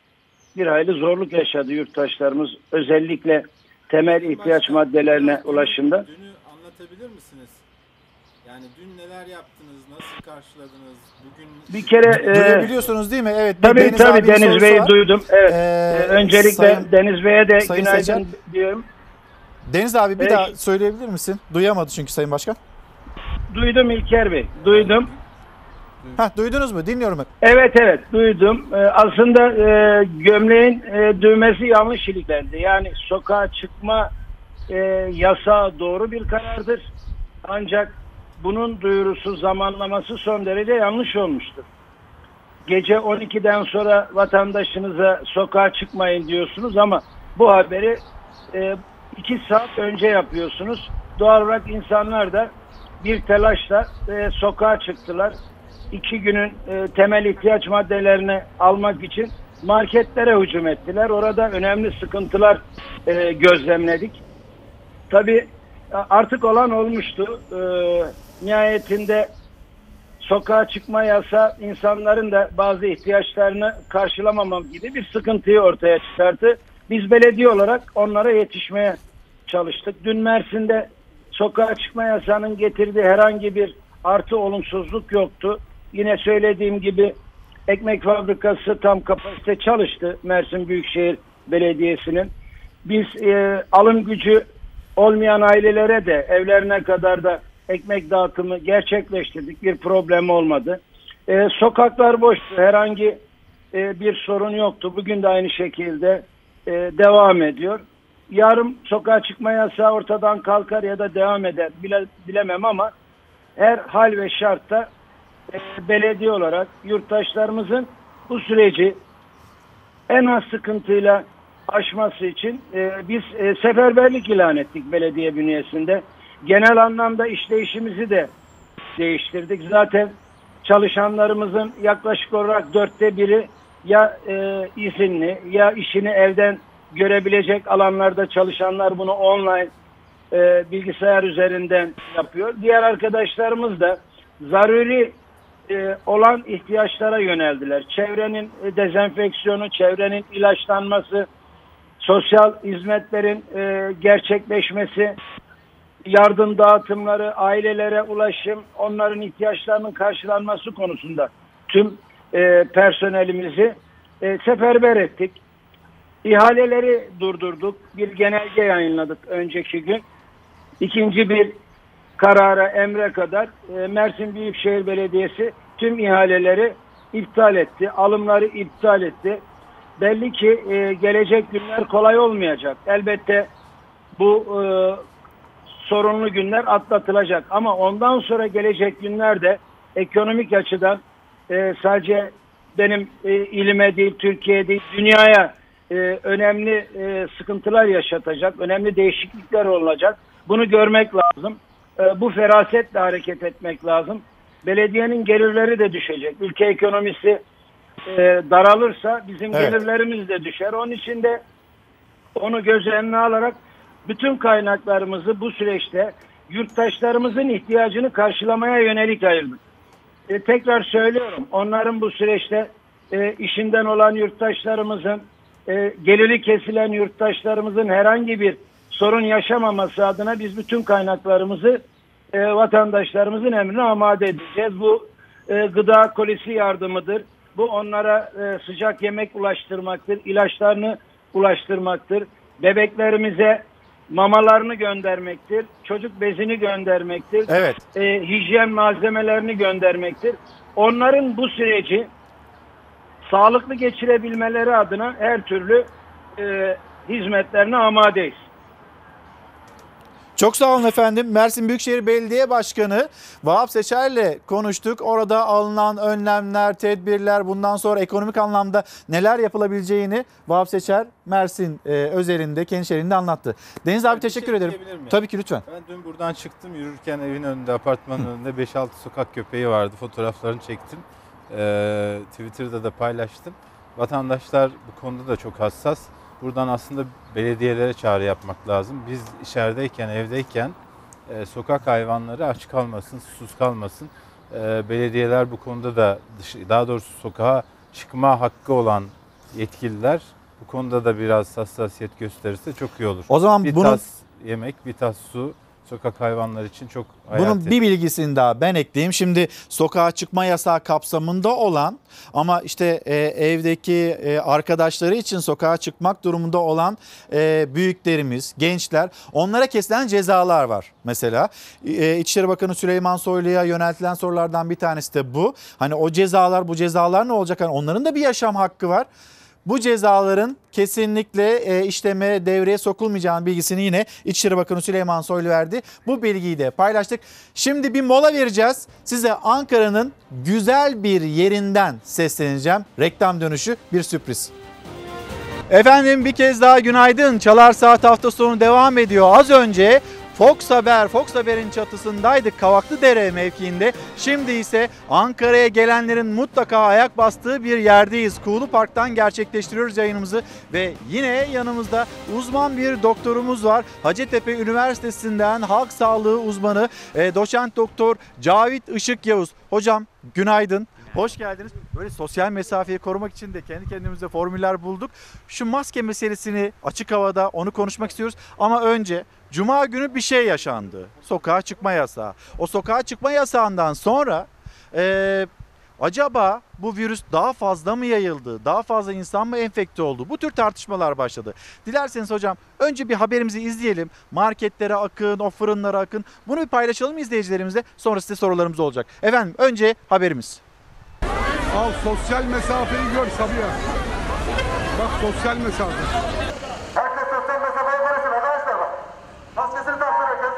bir hayli zorluk yaşadı yurttaşlarımız. Özellikle temel ihtiyaç maddelerine ulaşımda. Dünü anlatabilir misiniz? Yani dün neler yaptınız, nasıl karşıladınız? Bugün Bir kere e, Duyabiliyorsunuz değil mi? Evet. tabii Deniz tabii Deniz Bey'i var. duydum. Evet. Ee, Ee, öncelikle Sayın- Deniz Bey'e de Sayın günaydın Seçer. diyorum. Deniz abi bir Beş. daha söyleyebilir misin? Duyamadı çünkü Sayın Başkan. Duydum İlker Bey, duydum. Heh, duydunuz mu? Dinliyorum ben. Evet evet duydum. Ee, aslında e, gömleğin e, düğmesi yanlış iliklendi. Yani sokağa çıkma e, yasağı doğru bir karardır. Ancak bunun duyurusu, zamanlaması son derece yanlış olmuştur. Gece 12'den sonra vatandaşınıza sokağa çıkmayın diyorsunuz ama bu haberi e, iki saat önce yapıyorsunuz. Doğal olarak insanlar da bir telaşla e, sokağa çıktılar. İki günün e, temel ihtiyaç maddelerini almak için marketlere hücum ettiler. Orada önemli sıkıntılar e, gözlemledik. Tabii artık olan olmuştu. E, nihayetinde sokağa çıkma yasa insanların da bazı ihtiyaçlarını karşılamamam gibi bir sıkıntıyı ortaya çıkarttı. Biz belediye olarak onlara yetişmeye çalıştık. Dün Mersin'de sokağa çıkma yasanın getirdiği herhangi bir artı olumsuzluk yoktu. Yine söylediğim gibi ekmek fabrikası tam kapasite çalıştı Mersin Büyükşehir Belediyesi'nin. Biz e, alım gücü olmayan ailelere de evlerine kadar da ekmek dağıtımı gerçekleştirdik. Bir problem olmadı. E, sokaklar boştu. Herhangi e, bir sorun yoktu. Bugün de aynı şekilde e, devam ediyor. Yarın sokağa çıkma yasağı ortadan kalkar ya da devam eder bile, bilemem ama her hal ve şartta e, belediye olarak yurttaşlarımızın bu süreci en az sıkıntıyla aşması için e, biz e, seferberlik ilan ettik belediye bünyesinde. Genel anlamda işleyişimizi de değiştirdik. Zaten çalışanlarımızın yaklaşık olarak dörtte biri ya e, izinli ya işini evden görebilecek alanlarda çalışanlar bunu online e, bilgisayar üzerinden yapıyor. Diğer arkadaşlarımız da zaruri e, olan ihtiyaçlara yöneldiler. Çevrenin e, dezenfeksiyonu, çevrenin ilaçlanması, sosyal hizmetlerin e, gerçekleşmesi, yardım dağıtımları, ailelere ulaşım, onların ihtiyaçlarının karşılanması konusunda tüm e, personelimizi e, seferber ettik. İhaleleri durdurduk. Bir genelge yayınladık önceki gün. İkinci bir karara, emre kadar e, Mersin Büyükşehir Belediyesi tüm ihaleleri iptal etti. Alımları iptal etti. Belli ki e, gelecek günler kolay olmayacak. Elbette bu e, sorunlu günler atlatılacak. Ama ondan sonra gelecek günlerde ekonomik açıdan e, sadece benim e, ilime değil, Türkiye değil, dünyaya e, önemli e, sıkıntılar yaşatacak, önemli değişiklikler olacak. Bunu görmek lazım. E, bu ferasetle hareket etmek lazım. Belediyenin gelirleri de düşecek. Ülke ekonomisi e, daralırsa bizim Evet. gelirlerimiz de düşer. Onun için de onu göz önüne alarak bütün kaynaklarımızı bu süreçte yurttaşlarımızın ihtiyacını karşılamaya yönelik ayırdık. E, tekrar söylüyorum onların bu süreçte e, işinden olan yurttaşlarımızın e, geliri kesilen yurttaşlarımızın herhangi bir sorun yaşamaması adına biz bütün kaynaklarımızı e, vatandaşlarımızın emrine amade edeceğiz. Bu e, gıda kolisi yardımıdır. Bu onlara e, sıcak yemek ulaştırmaktır, ilaçlarını ulaştırmaktır. Bebeklerimize mamalarını göndermektir, çocuk bezini göndermektir, Evet. e, hijyen malzemelerini göndermektir. Onların bu süreci sağlıklı geçirebilmeleri adına her türlü e, hizmetlerine amadeyiz. Çok sağ olun efendim. Mersin Büyükşehir Belediye Başkanı Vahap Seçer'le konuştuk. Orada alınan önlemler, tedbirler, bundan sonra ekonomik anlamda neler yapılabileceğini Vahap Seçer Mersin e, özelinde, kendi şehrinde anlattı. Deniz abi teşekkür ederim. diyebilir miyim? Tabii ki lütfen. Ben dün buradan çıktım yürürken evin önünde apartmanın önünde 5-6 sokak köpeği vardı. Fotoğraflarını çektim. Ee, Twitter'da da paylaştım. Vatandaşlar bu konuda da çok hassas. Buradan aslında belediyelere çağrı yapmak lazım. Biz içerideyken, evdeyken e, sokak hayvanları aç kalmasın, susuz kalmasın. E, belediyeler bu konuda da daha doğrusu sokağa çıkma hakkı olan yetkililer bu konuda da biraz hassasiyet gösterirse çok iyi olur. O zaman bir bunun- tas yemek, bir tas su, sokak hayvanları için çok Bunun hayati. bir bilgisini daha ben ekleyeyim. Şimdi sokağa çıkma yasağı kapsamında olan ama işte e, evdeki e, arkadaşları için sokağa çıkmak durumunda olan e, büyüklerimiz, gençler onlara kesilen cezalar var mesela. E, İçişleri Bakanı Süleyman Soylu'ya yöneltilen sorulardan bir tanesi de bu. Hani o cezalar bu cezalar ne olacak? Hani onların da bir yaşam hakkı var. Bu cezaların kesinlikle e, işleme devreye sokulmayacağının bilgisini yine İçişleri Bakanı Süleyman Soylu verdi. Bu bilgiyi de paylaştık. Şimdi bir mola vereceğiz. Size Ankara'nın güzel bir yerinden sesleneceğim. Reklam dönüşü bir sürpriz. Efendim bir kez daha günaydın. Çalar Saat hafta sonu devam ediyor. Az önce Fox Haber, Fox Haber'in çatısındaydık Kavaklıdere mevkiinde. Şimdi ise Ankara'ya gelenlerin mutlaka ayak bastığı bir yerdeyiz. Kuğulu Park'tan gerçekleştiriyoruz yayınımızı ve yine yanımızda uzman bir doktorumuz var. Hacettepe Üniversitesi'nden halk sağlığı uzmanı e, doçent doktor Cavit Işık Yavuz. Hocam günaydın. Hoş geldiniz. Böyle sosyal mesafeyi korumak için de kendi kendimize formüller bulduk. Şu maske meselesini açık havada onu konuşmak istiyoruz. Ama önce Cuma günü bir şey yaşandı. Sokağa çıkma yasağı. O sokağa çıkma yasağından sonra eee, acaba bu virüs daha fazla mı yayıldı? Daha fazla insan mı enfekte oldu? Bu tür tartışmalar başladı. Dilerseniz hocam önce bir haberimizi izleyelim. Marketlere akın, o fırınlara akın. Bunu bir paylaşalım izleyicilerimizle. Sonra size sorularımız olacak. Efendim önce haberimiz. Al sosyal mesafeyi gör Sabiha. Bak sosyal mesafe. Herkes sosyal mesafeyi korusun arkadaşlar bak. Maskesini taksın herkes.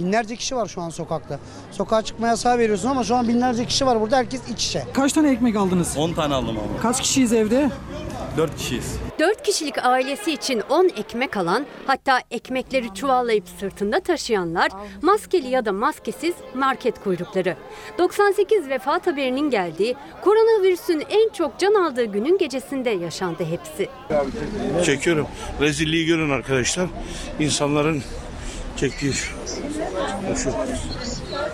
Binlerce kişi var şu an sokakta. Sokağa çıkma yasağı veriyorsun ama şu an binlerce kişi var burada. Herkes iç içe. Kaç tane ekmek aldınız? 10 tane aldım abi. Kaç kişiyiz evde? 4 kişiyiz. 4 kişilik ailesi için 10 ekmek alan, hatta ekmekleri çuvallayıp sırtında taşıyanlar, maskeli ya da maskesiz market kuyrukları. 98 vefat haberinin geldiği, koronavirüsün en çok can aldığı günün gecesinde yaşandı hepsi. Çekiyorum. Rezilliği görün arkadaşlar. İnsanların çektiği şu. şu.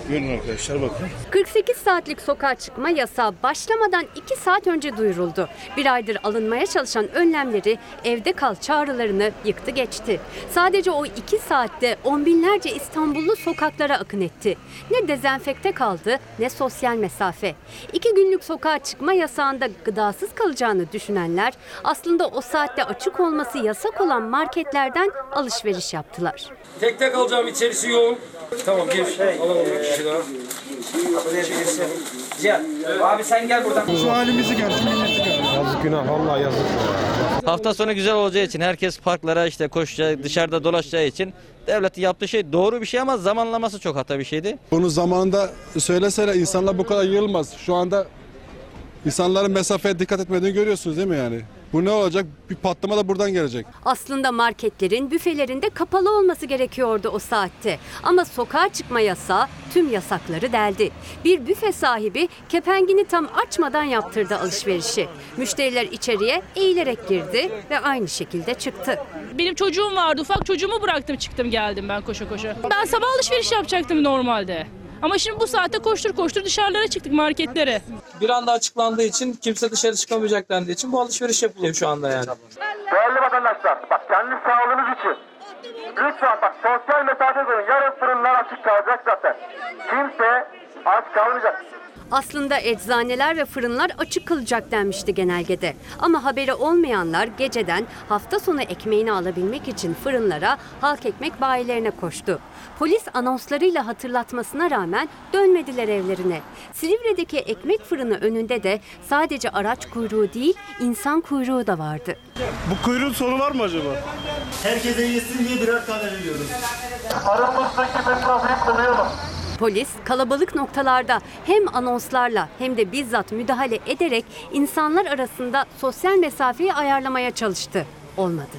Görün arkadaşlar bakın. 48 saatlik sokağa çıkma yasağı başlamadan 2 saat önce duyuruldu. Bir aydır alınmaya çalışan önlemleri evde kal çağrılarını yıktı geçti. Sadece o 2 saatte on binlerce İstanbullu sokaklara akın etti. Ne dezenfekte kaldı ne sosyal mesafe. 2 günlük sokağa çıkma yasağında gıdasız kalacağını düşünenler aslında o saatte açık olması yasak olan marketlerden alışveriş yaptılar. Tek tek alacağım içerisi yoğun. Tamam gir. Alalım bir kişi daha. Buraya birisi. Cihat. Abi sen gel buradan. Şu halimizi gör, şu milleti gör. Yazık günah vallahi yazık. Hafta sonu güzel olacağı için herkes parklara işte koşacağı, dışarıda dolaşacağı için devletin yaptığı şey doğru bir şey ama zamanlaması çok hata bir şeydi. Bunu zamanında söylesene insanlar bu kadar yığılmaz. Şu anda insanların mesafeye dikkat etmediğini görüyorsunuz değil mi yani? Bu ne olacak? Bir patlama da buradan gelecek. Aslında marketlerin, büfelerinde kapalı olması gerekiyordu o saatte. Ama sokağa çıkma yasağı tüm yasakları deldi. Bir büfe sahibi kepengini tam açmadan yaptırdı alışverişi. Müşteriler içeriye eğilerek girdi ve aynı şekilde çıktı. Benim çocuğum vardı. Ufak çocuğumu bıraktım çıktım geldim ben koşa koşa. Ben sabah alışveriş yapacaktım normalde. Ama şimdi bu saatte koştur koştur dışarılara çıktık marketlere. Bir anda açıklandığı için kimse dışarı çıkamayacak dendiği için bu alışveriş yapılıyor şu anda yani. Değerli vatandaşlar bak kendi sağlığınız için lütfen bak sosyal mesafe koyun. Yarın fırınlar açık kalacak zaten. Kimse aç kalmayacak. Aslında eczaneler ve fırınlar açık kalacak denmişti genelgede. Ama haberi olmayanlar geceden hafta sonu ekmeğini alabilmek için fırınlara, halk ekmek bayilerine koştu. Polis anonslarıyla hatırlatmasına rağmen dönmediler evlerine. Silivri'deki ekmek fırını önünde de sadece araç kuyruğu değil, insan kuyruğu da vardı. Bu kuyruğun sonu var mı acaba? Herkese yesin diye birer tane veriyoruz. Aramızdaki mesafeyi koruyalım. Polis kalabalık noktalarda hem anonslarla hem de bizzat müdahale ederek insanlar arasında sosyal mesafeyi ayarlamaya çalıştı. Olmadı.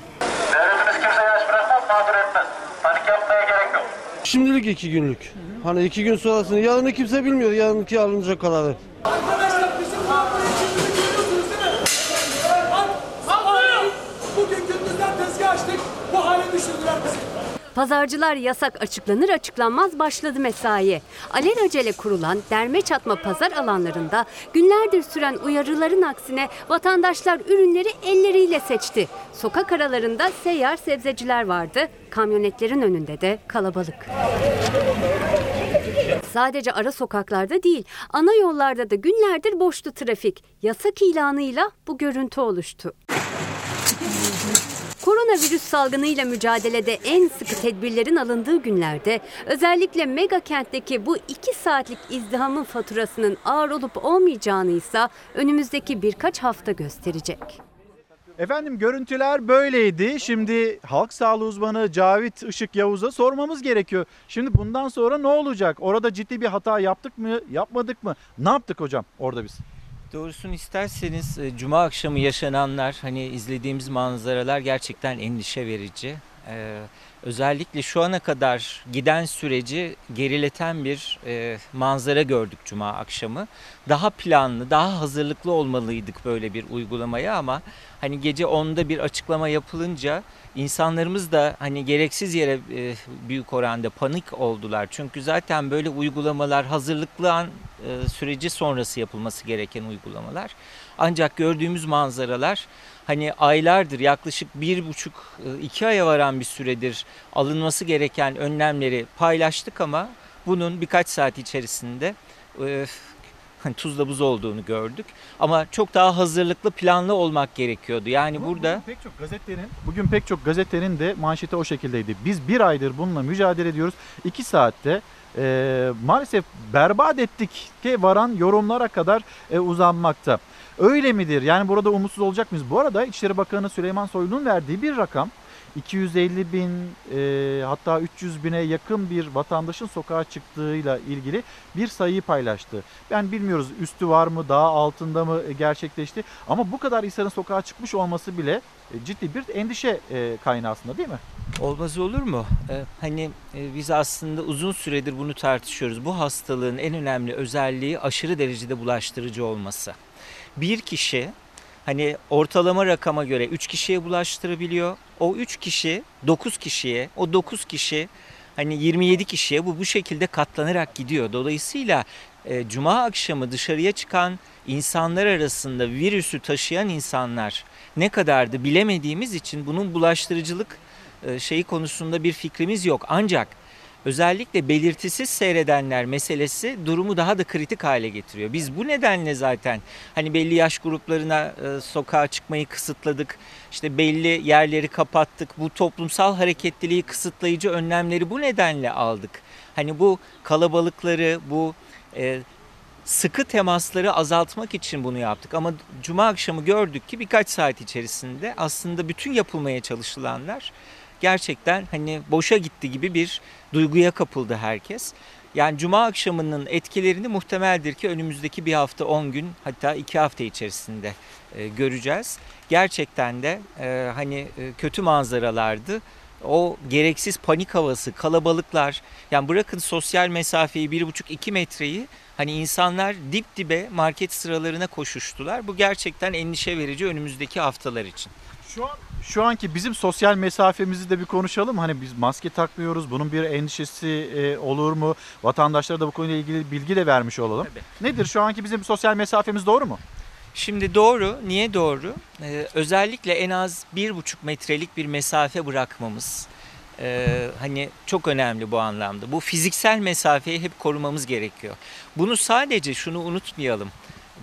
Devletimiz kimseye aç bırakmaz, mağdur etmez. Panik yapmaya gerek yok. Şimdilik iki günlük. Hani iki gün sonrasını yarını kimse bilmiyor. Yarınki alınacak kararı. Arkadaşlar bizim mağduriyetimizi görüyorsunuz değil mi? Bak, bak, bugün gündüzden tezgah açtık. Bu hale düşürdüler bizi. Pazarcılar yasak açıklanır açıklanmaz başladı mesaiye. Alelacele kurulan derme çatma pazar alanlarında günlerdir süren uyarıların aksine vatandaşlar ürünleri elleriyle seçti. Sokak aralarında seyyar sebzeciler vardı. Kamyonetlerin önünde de kalabalık. Sadece ara sokaklarda değil, ana yollarda da günlerdir boştu trafik. Yasak ilanıyla bu görüntü oluştu. Koronavirüs salgınıyla mücadelede en sıkı tedbirlerin alındığı günlerde özellikle mega kentteki bu iki saatlik izdihamın faturasının ağır olup olmayacağını ise önümüzdeki birkaç hafta gösterecek. Efendim görüntüler böyleydi. Şimdi halk sağlığı uzmanı Cavit Işık Yavuz'a sormamız gerekiyor. Şimdi bundan sonra ne olacak? Orada ciddi bir hata yaptık mı, yapmadık mı? Ne yaptık hocam orada biz? Doğrusunu isterseniz e, cuma akşamı yaşananlar hani izlediğimiz manzaralar gerçekten endişe verici. Ee, özellikle şu ana kadar giden süreci gerileten bir e, manzara gördük cuma akşamı. Daha planlı, daha hazırlıklı olmalıydık böyle bir uygulamaya ama hani gece 10'da bir açıklama yapılınca insanlarımız da hani gereksiz yere e, büyük oranda panik oldular. Çünkü zaten böyle uygulamalar hazırlıklı an e, süreci sonrası yapılması gereken uygulamalar. Ancak gördüğümüz manzaralar hani aylardır yaklaşık bir buçuk e, iki aya varan bir süredir alınması gereken önlemleri paylaştık ama bunun birkaç saat içerisinde e, hani tuzla buz olduğunu gördük. Ama çok daha hazırlıklı planlı olmak gerekiyordu. Yani burada Pek çok gazetenin, bugün pek çok gazetenin de manşeti o şekildeydi. Biz bir aydır bununla mücadele ediyoruz. İki saatte e, maalesef berbat ettik ki varan yorumlara kadar e, uzanmakta. Öyle midir? Yani burada umutsuz olacak mıyız? Bu arada İçişleri Bakanı Süleyman Soylu'nun verdiği bir rakam 250 bin e, hatta 300 bine yakın bir vatandaşın sokağa çıktığıyla ilgili bir sayıyı paylaştı. Yani bilmiyoruz üstü var mı daha altında mı gerçekleşti ama bu kadar insanın sokağa çıkmış olması bile e, ciddi bir endişe e, kaynağı aslında değil mi? Olmaz olur mu? Ee, hani e, biz aslında uzun süredir bunu tartışıyoruz. Bu hastalığın en önemli özelliği aşırı derecede bulaştırıcı olması. Bir kişi hani ortalama rakama göre 3 kişiye bulaştırabiliyor. O 3 kişi 9 kişiye, o 9 kişi hani 27 kişiye bu bu şekilde katlanarak gidiyor. Dolayısıyla e, cuma akşamı dışarıya çıkan insanlar arasında virüsü taşıyan insanlar ne kadardı bilemediğimiz için bunun bulaştırıcılık e, şeyi konusunda bir fikrimiz yok. Ancak özellikle belirtisiz seyredenler meselesi durumu daha da kritik hale getiriyor. Biz bu nedenle zaten hani belli yaş gruplarına e, sokağa çıkmayı kısıtladık. İşte belli yerleri kapattık. Bu toplumsal hareketliliği kısıtlayıcı önlemleri bu nedenle aldık. Hani bu kalabalıkları, bu e, sıkı temasları azaltmak için bunu yaptık. Ama cuma akşamı gördük ki birkaç saat içerisinde aslında bütün yapılmaya çalışılanlar gerçekten hani boşa gitti gibi bir duyguya kapıldı herkes. Yani cuma akşamının etkilerini muhtemeldir ki önümüzdeki bir hafta 10 gün hatta 2 hafta içerisinde e, göreceğiz. Gerçekten de e, hani e, kötü manzaralardı. O gereksiz panik havası, kalabalıklar, yani bırakın sosyal mesafeyi 1,5-2 metreyi hani insanlar dip dibe market sıralarına koşuştular. Bu gerçekten endişe verici önümüzdeki haftalar için. Şu an şu anki bizim sosyal mesafemizi de bir konuşalım. Hani biz maske takmıyoruz. Bunun bir endişesi e, olur mu? Vatandaşlara da bu konuyla ilgili bilgi de vermiş olalım. Nedir şu anki bizim sosyal mesafemiz doğru mu? Şimdi doğru. Niye doğru? Ee, özellikle en az bir buçuk metrelik bir mesafe bırakmamız e, hani çok önemli bu anlamda. Bu fiziksel mesafeyi hep korumamız gerekiyor. Bunu sadece şunu unutmayalım.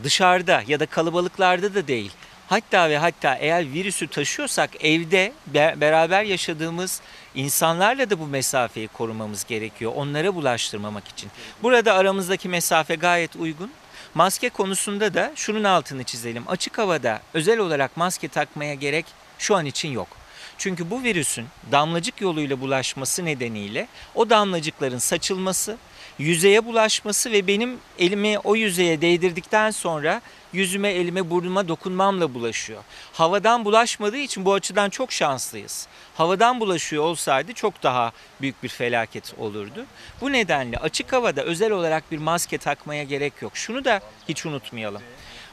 Dışarıda ya da kalabalıklarda da değil. Hatta ve hatta eğer virüsü taşıyorsak evde be- beraber yaşadığımız insanlarla da bu mesafeyi korumamız gerekiyor. Onlara bulaştırmamak için. Burada aramızdaki mesafe gayet uygun. Maske konusunda da şunun altını çizelim. Açık havada özel olarak maske takmaya gerek şu an için yok. Çünkü bu virüsün damlacık yoluyla bulaşması nedeniyle o damlacıkların saçılması, yüzeye bulaşması ve benim elimi o yüzeye değdirdikten sonra yüzüme, elime, burnuma dokunmamla bulaşıyor. Havadan bulaşmadığı için bu açıdan çok şanslıyız. Havadan bulaşıyor olsaydı çok daha büyük bir felaket olurdu. Bu nedenle açık havada özel olarak bir maske takmaya gerek yok. Şunu da hiç unutmayalım.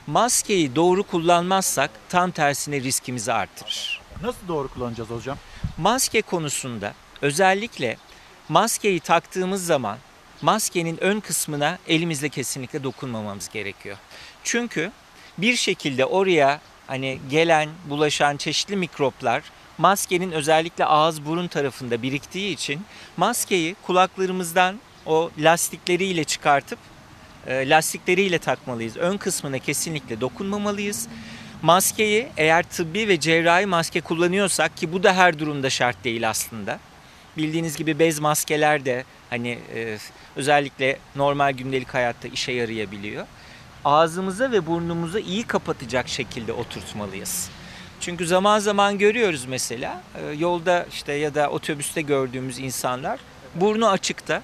Maskeyi doğru kullanmazsak tam tersine riskimizi artırır. Nasıl doğru kullanacağız hocam? Maske konusunda özellikle maskeyi taktığımız zaman maskenin ön kısmına elimizle kesinlikle dokunmamamız gerekiyor. Çünkü bir şekilde oraya hani gelen, bulaşan çeşitli mikroplar maskenin özellikle ağız burun tarafında biriktiği için maskeyi kulaklarımızdan o lastikleriyle çıkartıp e, lastikleriyle takmalıyız. Ön kısmına kesinlikle dokunmamalıyız. Maskeyi eğer tıbbi ve cerrahi maske kullanıyorsak ki bu da her durumda şart değil aslında. Bildiğiniz gibi bez maskeler de hani e, özellikle normal gündelik hayatta işe yarayabiliyor. Ağzımıza ve burnumuza iyi kapatacak şekilde oturtmalıyız. Çünkü zaman zaman görüyoruz mesela e, yolda işte ya da otobüste gördüğümüz insanlar burnu açıkta.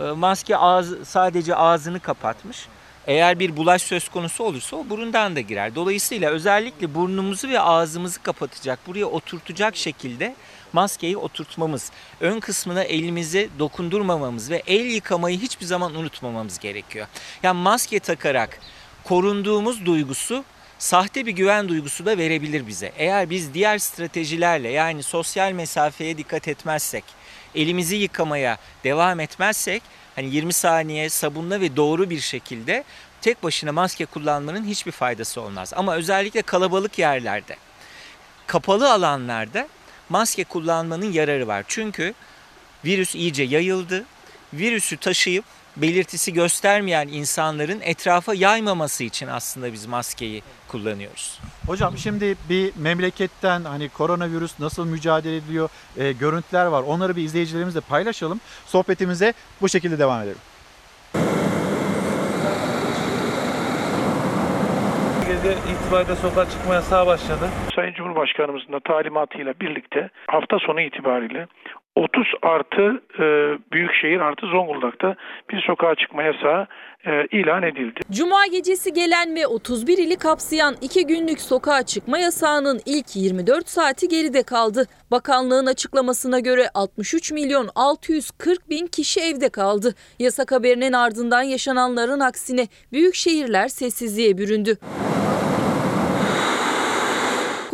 E, maske ağız, sadece ağzını kapatmış. Eğer bir bulaş söz konusu olursa o burundan da girer. Dolayısıyla özellikle burnumuzu ve ağzımızı kapatacak, buraya oturtacak şekilde maskeyi oturtmamız, ön kısmına elimizi dokundurmamamız ve el yıkamayı hiçbir zaman unutmamamız gerekiyor. Yani maske takarak korunduğumuz duygusu sahte bir güven duygusu da verebilir bize. Eğer biz diğer stratejilerle yani sosyal mesafeye dikkat etmezsek, elimizi yıkamaya devam etmezsek hani 20 saniye sabunla ve doğru bir şekilde tek başına maske kullanmanın hiçbir faydası olmaz. Ama özellikle kalabalık yerlerde, kapalı alanlarda maske kullanmanın yararı var. Çünkü virüs iyice yayıldı. Virüsü taşıyıp belirtisi göstermeyen insanların etrafa yaymaması için aslında biz maskeyi kullanıyoruz. Hocam şimdi bir memleketten hani koronavirüs nasıl mücadele ediliyor e, görüntüler var. Onları bir izleyicilerimizle paylaşalım. Sohbetimize bu şekilde devam edelim. Gece itibariyle sokağa çıkma yasağı başladı. Sayın Cumhurbaşkanımızın da talimatıyla birlikte hafta sonu itibariyle 30 artı e, Büyükşehir artı Zonguldak'ta bir sokağa çıkma yasağı e, ilan edildi. Cuma gecesi gelen ve 31 ili kapsayan 2 günlük sokağa çıkma yasağının ilk 24 saati geride kaldı. Bakanlığın açıklamasına göre 63 milyon 640 bin kişi evde kaldı. Yasak haberinin ardından yaşananların aksine büyük şehirler sessizliğe büründü.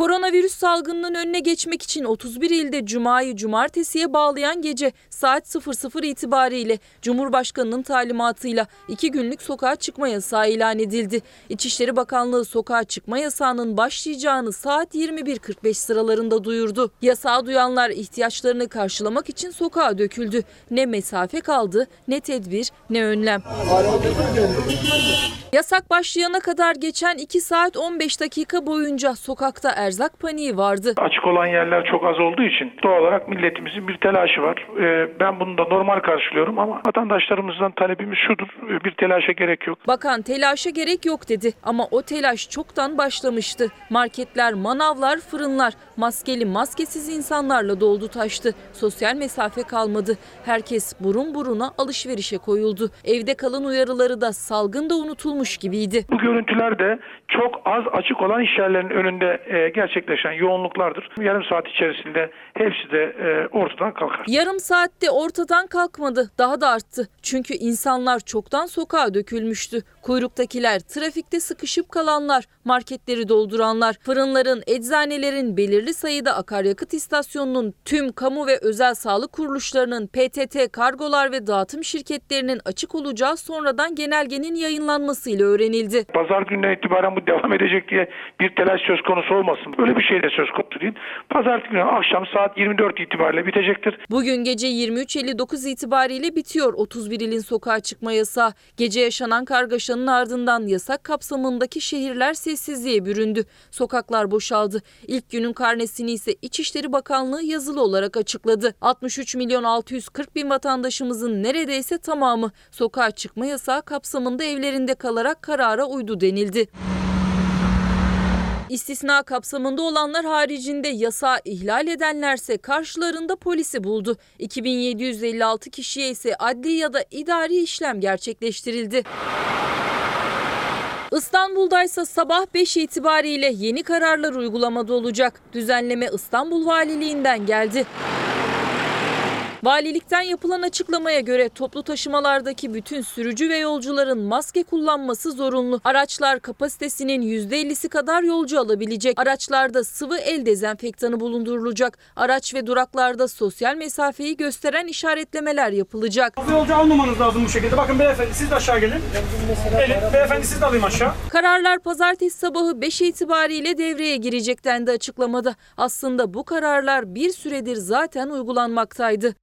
Koronavirüs salgınının önüne geçmek için 31 ilde Cuma'yı cumartesiye bağlayan gece saat 00 itibariyle Cumhurbaşkanının talimatıyla 2 günlük sokağa çıkma yasağı ilan edildi. İçişleri Bakanlığı sokağa çıkma yasağının başlayacağını saat 21.45 sıralarında duyurdu. Yasağı duyanlar ihtiyaçlarını karşılamak için sokağa döküldü. Ne mesafe kaldı, ne tedbir, ne önlem. Yasak başlayana kadar geçen 2 saat 15 dakika boyunca sokakta erzak paniği vardı. Açık olan yerler çok az olduğu için doğal olarak milletimizin bir telaşı var. E, ben bunu da normal karşılıyorum ama vatandaşlarımızdan talebimiz şudur. e, bir telaşa gerek yok. Bakan telaşa gerek yok dedi ama o telaş çoktan başlamıştı. Marketler, manavlar, fırınlar maskeli maskesiz insanlarla doldu taştı. Sosyal mesafe kalmadı. Herkes burun buruna alışverişe koyuldu. Evde kalın uyarıları da salgında unutulmuş gibiydi. Bu görüntüler de çok az açık olan iş yerlerinin önünde e, gerçekleşen yoğunluklardır. Yarım saat içerisinde hepsi de e, ortadan kalkar. Yarım saatte ortadan kalkmadı, daha da arttı. Çünkü insanlar çoktan sokağa dökülmüştü. Kuyruktakiler, trafikte sıkışıp kalanlar, marketleri dolduranlar, fırınların, eczanelerin, belirli sayıda akaryakıt istasyonunun, tüm kamu ve özel sağlık kuruluşlarının, PTT, kargolar ve dağıtım şirketlerinin açık olacağı sonradan genelgenin yayınlanmasıyla öğrenildi. Pazar gününden itibaren bu devam edecek diye bir telaş söz konusu olmasın. Öyle bir şey de söz konusu değil. Pazartesi günü akşam saat 24 itibariyle bitecektir. Bugün gece 23.59 itibariyle bitiyor 31 ilin sokağa çıkma yasağı. Gece yaşanan kargaşanın ardından yasak kapsamındaki şehirler sessizliğe büründü. Sokaklar boşaldı. İlk günün karnesini ise İçişleri Bakanlığı yazılı olarak açıkladı. 63 milyon 640 bin vatandaşımızın neredeyse tamamı sokağa çıkma yasağı kapsamında evlerinde kalarak karara uydu denildi. İstisna kapsamında olanlar haricinde yasağı ihlal edenlerse karşılarında polisi buldu. 2756 kişiye ise adli ya da idari işlem gerçekleştirildi. İstanbul'da ise sabah 5 itibariyle yeni kararlar uygulamada olacak. Düzenleme İstanbul Valiliğinden geldi. Valilikten yapılan açıklamaya göre toplu taşımalardaki bütün sürücü ve yolcuların maske kullanması zorunlu. Araçlar kapasitesinin %50'si kadar yolcu alabilecek. Araçlarda sıvı el dezenfektanı bulundurulacak. Araç ve duraklarda sosyal mesafeyi gösteren işaretlemeler yapılacak. Bu yolcu almamanız lazım bu şekilde. Bakın beyefendi siz de aşağı gelin. Gelin beyefendi siz de alayım aşağı. Kararlar pazartesi sabahı 5 itibariyle devreye girecek dendi açıklamada. Aslında bu kararlar bir süredir zaten uygulanmaktaydı.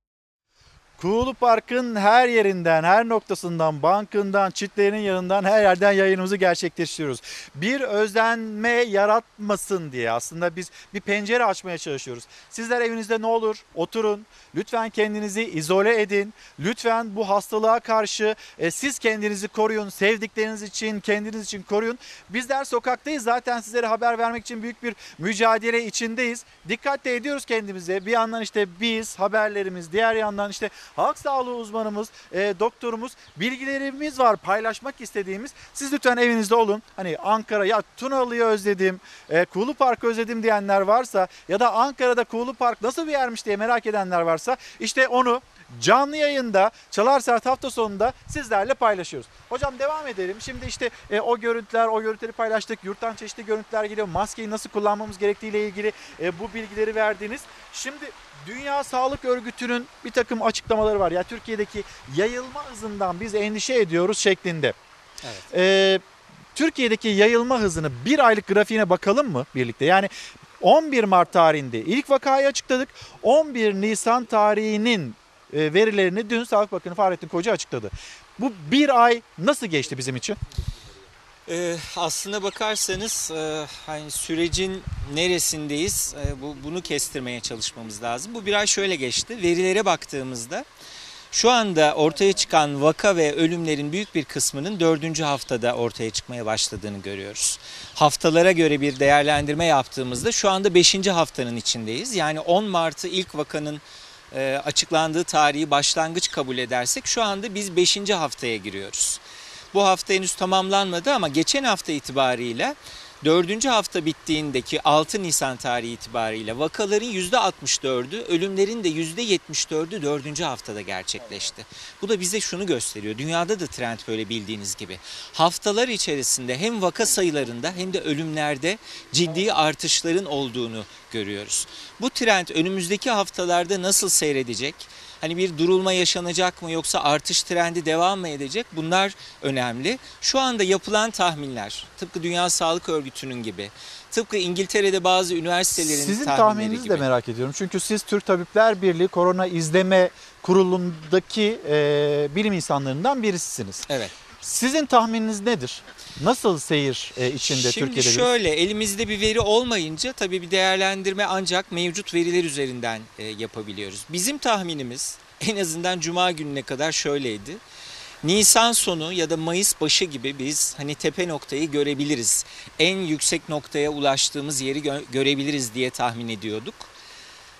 Kuğulu Park'ın her yerinden, her noktasından, bankından, çitlerinin yanından her yerden yayınımızı gerçekleştiriyoruz. Bir özlenme yaratmasın diye aslında biz bir pencere açmaya çalışıyoruz. Sizler evinizde ne olur oturun, lütfen kendinizi izole edin, lütfen bu hastalığa karşı e, siz kendinizi koruyun, sevdikleriniz için, kendiniz için koruyun. Bizler sokaktayız zaten sizlere haber vermek için büyük bir mücadele içindeyiz. Dikkat de ediyoruz kendimize. Bir yandan işte biz, haberlerimiz, diğer yandan işte halk sağlığı uzmanımız, e, doktorumuz, bilgilerimiz var paylaşmak istediğimiz. Siz lütfen evinizde olun. Hani Ankara ya Tunalı'yı özledim, e, Kuğulu Park'ı özledim diyenler varsa ya da Ankara'da Kuğulu Park nasıl bir yermiş diye merak edenler varsa işte onu canlı yayında Çalar Saat hafta sonunda sizlerle paylaşıyoruz. Hocam devam edelim. Şimdi işte e, o görüntüler, o görüntüleri paylaştık. Yurttan çeşitli görüntüler geliyor. Maskeyi nasıl kullanmamız gerektiğiyle ilgili e, bu bilgileri verdiniz. Şimdi Dünya Sağlık Örgütü'nün bir takım açıklamaları var. Ya Türkiye'deki yayılma hızından biz endişe ediyoruz şeklinde. Evet. E, Türkiye'deki yayılma hızını bir aylık grafiğine bakalım mı birlikte? Yani 11 Mart tarihinde ilk vakayı açıkladık. 11 Nisan tarihinin verilerini dün Sağlık Bakanı Fahrettin Koca açıkladı. Bu bir ay nasıl geçti bizim için? Ee, aslına bakarsanız e, hani sürecin neresindeyiz e, bu bunu kestirmeye çalışmamız lazım. Bu bir ay şöyle geçti. Verilere baktığımızda şu anda ortaya çıkan vaka ve ölümlerin büyük bir kısmının dördüncü haftada ortaya çıkmaya başladığını görüyoruz. Haftalara göre bir değerlendirme yaptığımızda şu anda beşinci haftanın içindeyiz. Yani 10 Mart'ı ilk vakanın e, açıklandığı tarihi başlangıç kabul edersek şu anda biz 5. haftaya giriyoruz. Bu hafta henüz tamamlanmadı ama geçen hafta itibariyle 4. hafta bittiğindeki 6 Nisan tarihi itibariyle vakaların %64'ü, ölümlerin de %74'ü 4. haftada gerçekleşti. Bu da bize şunu gösteriyor. Dünyada da trend böyle bildiğiniz gibi. Haftalar içerisinde hem vaka sayılarında hem de ölümlerde ciddi artışların olduğunu görüyoruz. Bu trend önümüzdeki haftalarda nasıl seyredecek? Hani bir durulma yaşanacak mı yoksa artış trendi devam mı edecek? Bunlar önemli. Şu anda yapılan tahminler tıpkı Dünya Sağlık Örgütü'nün gibi tıpkı İngiltere'de bazı üniversitelerin Sizin tahminleri tahmininizi gibi. de merak ediyorum. Çünkü siz Türk Tabipler Birliği Korona İzleme Kurulu'ndaki e, bilim insanlarından birisisiniz. Evet. Sizin tahmininiz nedir? Nasıl seyir e, içinde Şimdi Türkiye'de? virüs? şöyle elimizde bir veri olmayınca tabii bir değerlendirme ancak mevcut veriler üzerinden e, yapabiliyoruz. Bizim tahminimiz en azından cuma gününe kadar şöyleydi. Nisan sonu ya da Mayıs başı gibi biz hani tepe noktayı görebiliriz. En yüksek noktaya ulaştığımız yeri gö- görebiliriz diye tahmin ediyorduk.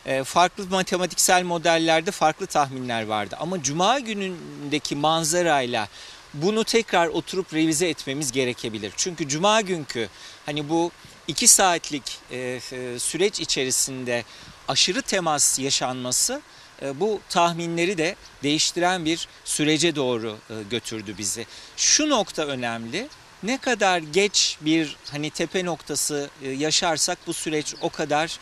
E, farklı matematiksel modellerde farklı tahminler vardı. Ama cuma günündeki manzarayla bunu tekrar oturup revize etmemiz gerekebilir. Çünkü cuma günkü hani bu iki saatlik e, e, süreç içerisinde aşırı temas yaşanması e, bu tahminleri de değiştiren bir sürece doğru e, götürdü bizi. Şu nokta önemli. Ne kadar geç bir hani tepe noktası e, yaşarsak bu süreç o kadar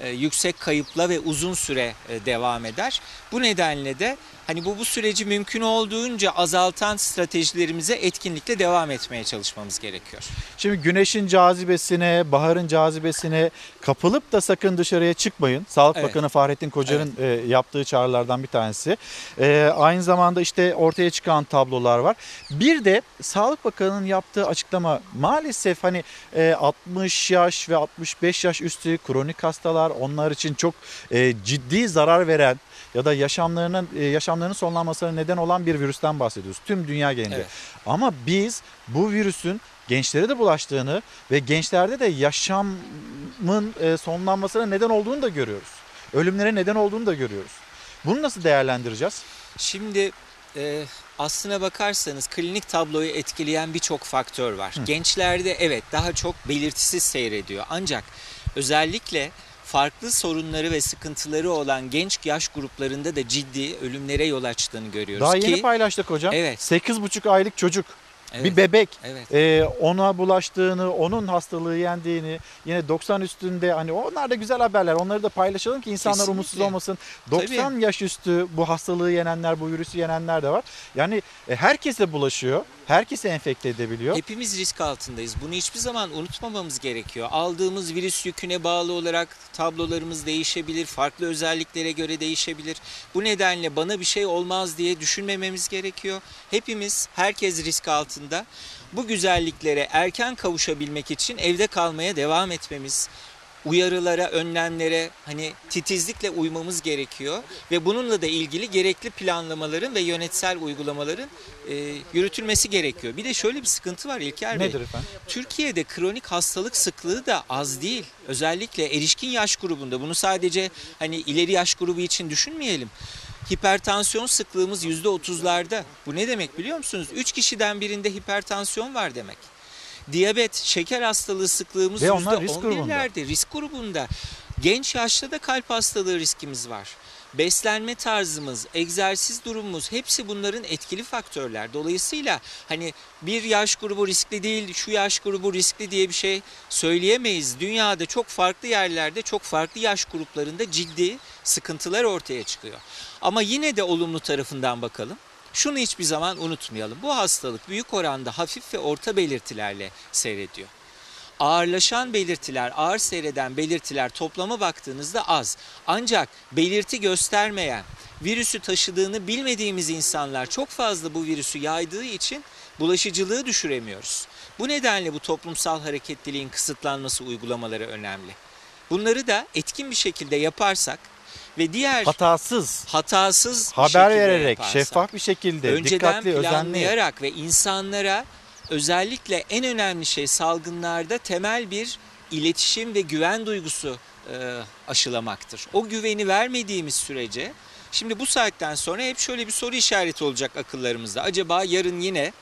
e, yüksek kayıpla ve uzun süre e, devam eder. Bu nedenle de hani bu bu süreci mümkün olduğunca azaltan stratejilerimize etkinlikle devam etmeye çalışmamız gerekiyor. Şimdi güneşin cazibesine, baharın cazibesine kapılıp da sakın dışarıya çıkmayın. Sağlık Evet. Bakanı Fahrettin Koca'nın e, yaptığı çağrılardan bir tanesi. E, aynı zamanda işte ortaya çıkan tablolar var. Bir de Sağlık Bakanı'nın yaptığı açıklama maalesef hani e, 60 yaş ve 65 yaş üstü kronik hastalar onlar için çok e, ciddi zarar veren ya da yaşamlarının e, yaşamlarının sonlanmasına neden olan bir virüsten bahsediyoruz. Tüm dünya genelinde. Evet. Ama biz bu virüsün gençlere de bulaştığını ve gençlerde de yaşamın e, sonlanmasına neden olduğunu da görüyoruz. Ölümlere neden olduğunu da görüyoruz. Bunu nasıl değerlendireceğiz? Şimdi e, aslına bakarsanız klinik tabloyu etkileyen birçok faktör var. Hı. Gençlerde evet daha çok belirtisiz seyrediyor. Ancak özellikle farklı sorunları ve sıkıntıları olan genç yaş gruplarında da ciddi ölümlere yol açtığını görüyoruz Daha ki yeni paylaştık hocam. Evet. 8,5 aylık çocuk. Evet. Bir bebek Evet. Ee, ona bulaştığını, onun hastalığı yendiğini, yine 90 üstünde hani onlar da güzel haberler. Onları da paylaşalım ki insanlar Kesinlikle. umutsuz olmasın. 90 yaş üstü bu hastalığı yenenler, bu virüsü yenenler de var. Yani e, herkese bulaşıyor. Herkese enfekte edebiliyor. Hepimiz risk altındayız. Bunu hiçbir zaman unutmamamız gerekiyor. Aldığımız virüs yüküne bağlı olarak tablolarımız değişebilir, farklı özelliklere göre değişebilir. Bu nedenle bana bir şey olmaz diye düşünmememiz gerekiyor. Hepimiz, herkes risk altında. Bu güzelliklere erken kavuşabilmek için evde kalmaya devam etmemiz, uyarılara, önlemlere hani titizlikle uymamız gerekiyor ve bununla da ilgili gerekli planlamaların ve yönetsel uygulamaların e, yürütülmesi gerekiyor. Bir de şöyle bir sıkıntı var İlker Bey. Nedir efendim? Türkiye'de kronik hastalık sıklığı da az değil. Özellikle erişkin yaş grubunda. Bunu sadece hani ileri yaş grubu için düşünmeyelim. Hipertansiyon sıklığımız %30'larda. Bu ne demek biliyor musunuz? 3 kişiden birinde hipertansiyon var demek. Diyabet, şeker hastalığı sıklığımız Ve onlar risk grubunda. %11'lerde, risk grubunda. Genç yaşta da kalp hastalığı riskimiz var. Beslenme tarzımız, egzersiz durumumuz hepsi bunların etkili faktörler. Dolayısıyla hani bir yaş grubu riskli değil, şu yaş grubu riskli diye bir şey söyleyemeyiz. Dünyada çok farklı yerlerde, çok farklı yaş gruplarında ciddi sıkıntılar ortaya çıkıyor. Ama yine de olumlu tarafından bakalım. Şunu hiçbir zaman unutmayalım. Bu hastalık büyük oranda hafif ve orta belirtilerle seyrediyor. Ağırlaşan belirtiler, ağır seyreden belirtiler toplama baktığınızda az. Ancak belirti göstermeyen, virüsü taşıdığını bilmediğimiz insanlar çok fazla bu virüsü yaydığı için bulaşıcılığı düşüremiyoruz. Bu nedenle bu toplumsal hareketliliğin kısıtlanması uygulamaları önemli. Bunları da etkin bir şekilde yaparsak ve diğer Hatasız, hatasız haber vererek, yaparsak, şeffaf bir şekilde, önceden dikkatli, özenli. planlayarak ve insanlara özellikle en önemli şey salgınlarda temel bir iletişim ve güven duygusu e, aşılamaktır. O güveni vermediğimiz sürece şimdi bu saatten sonra hep şöyle bir soru işareti olacak akıllarımızda. Acaba yarın yine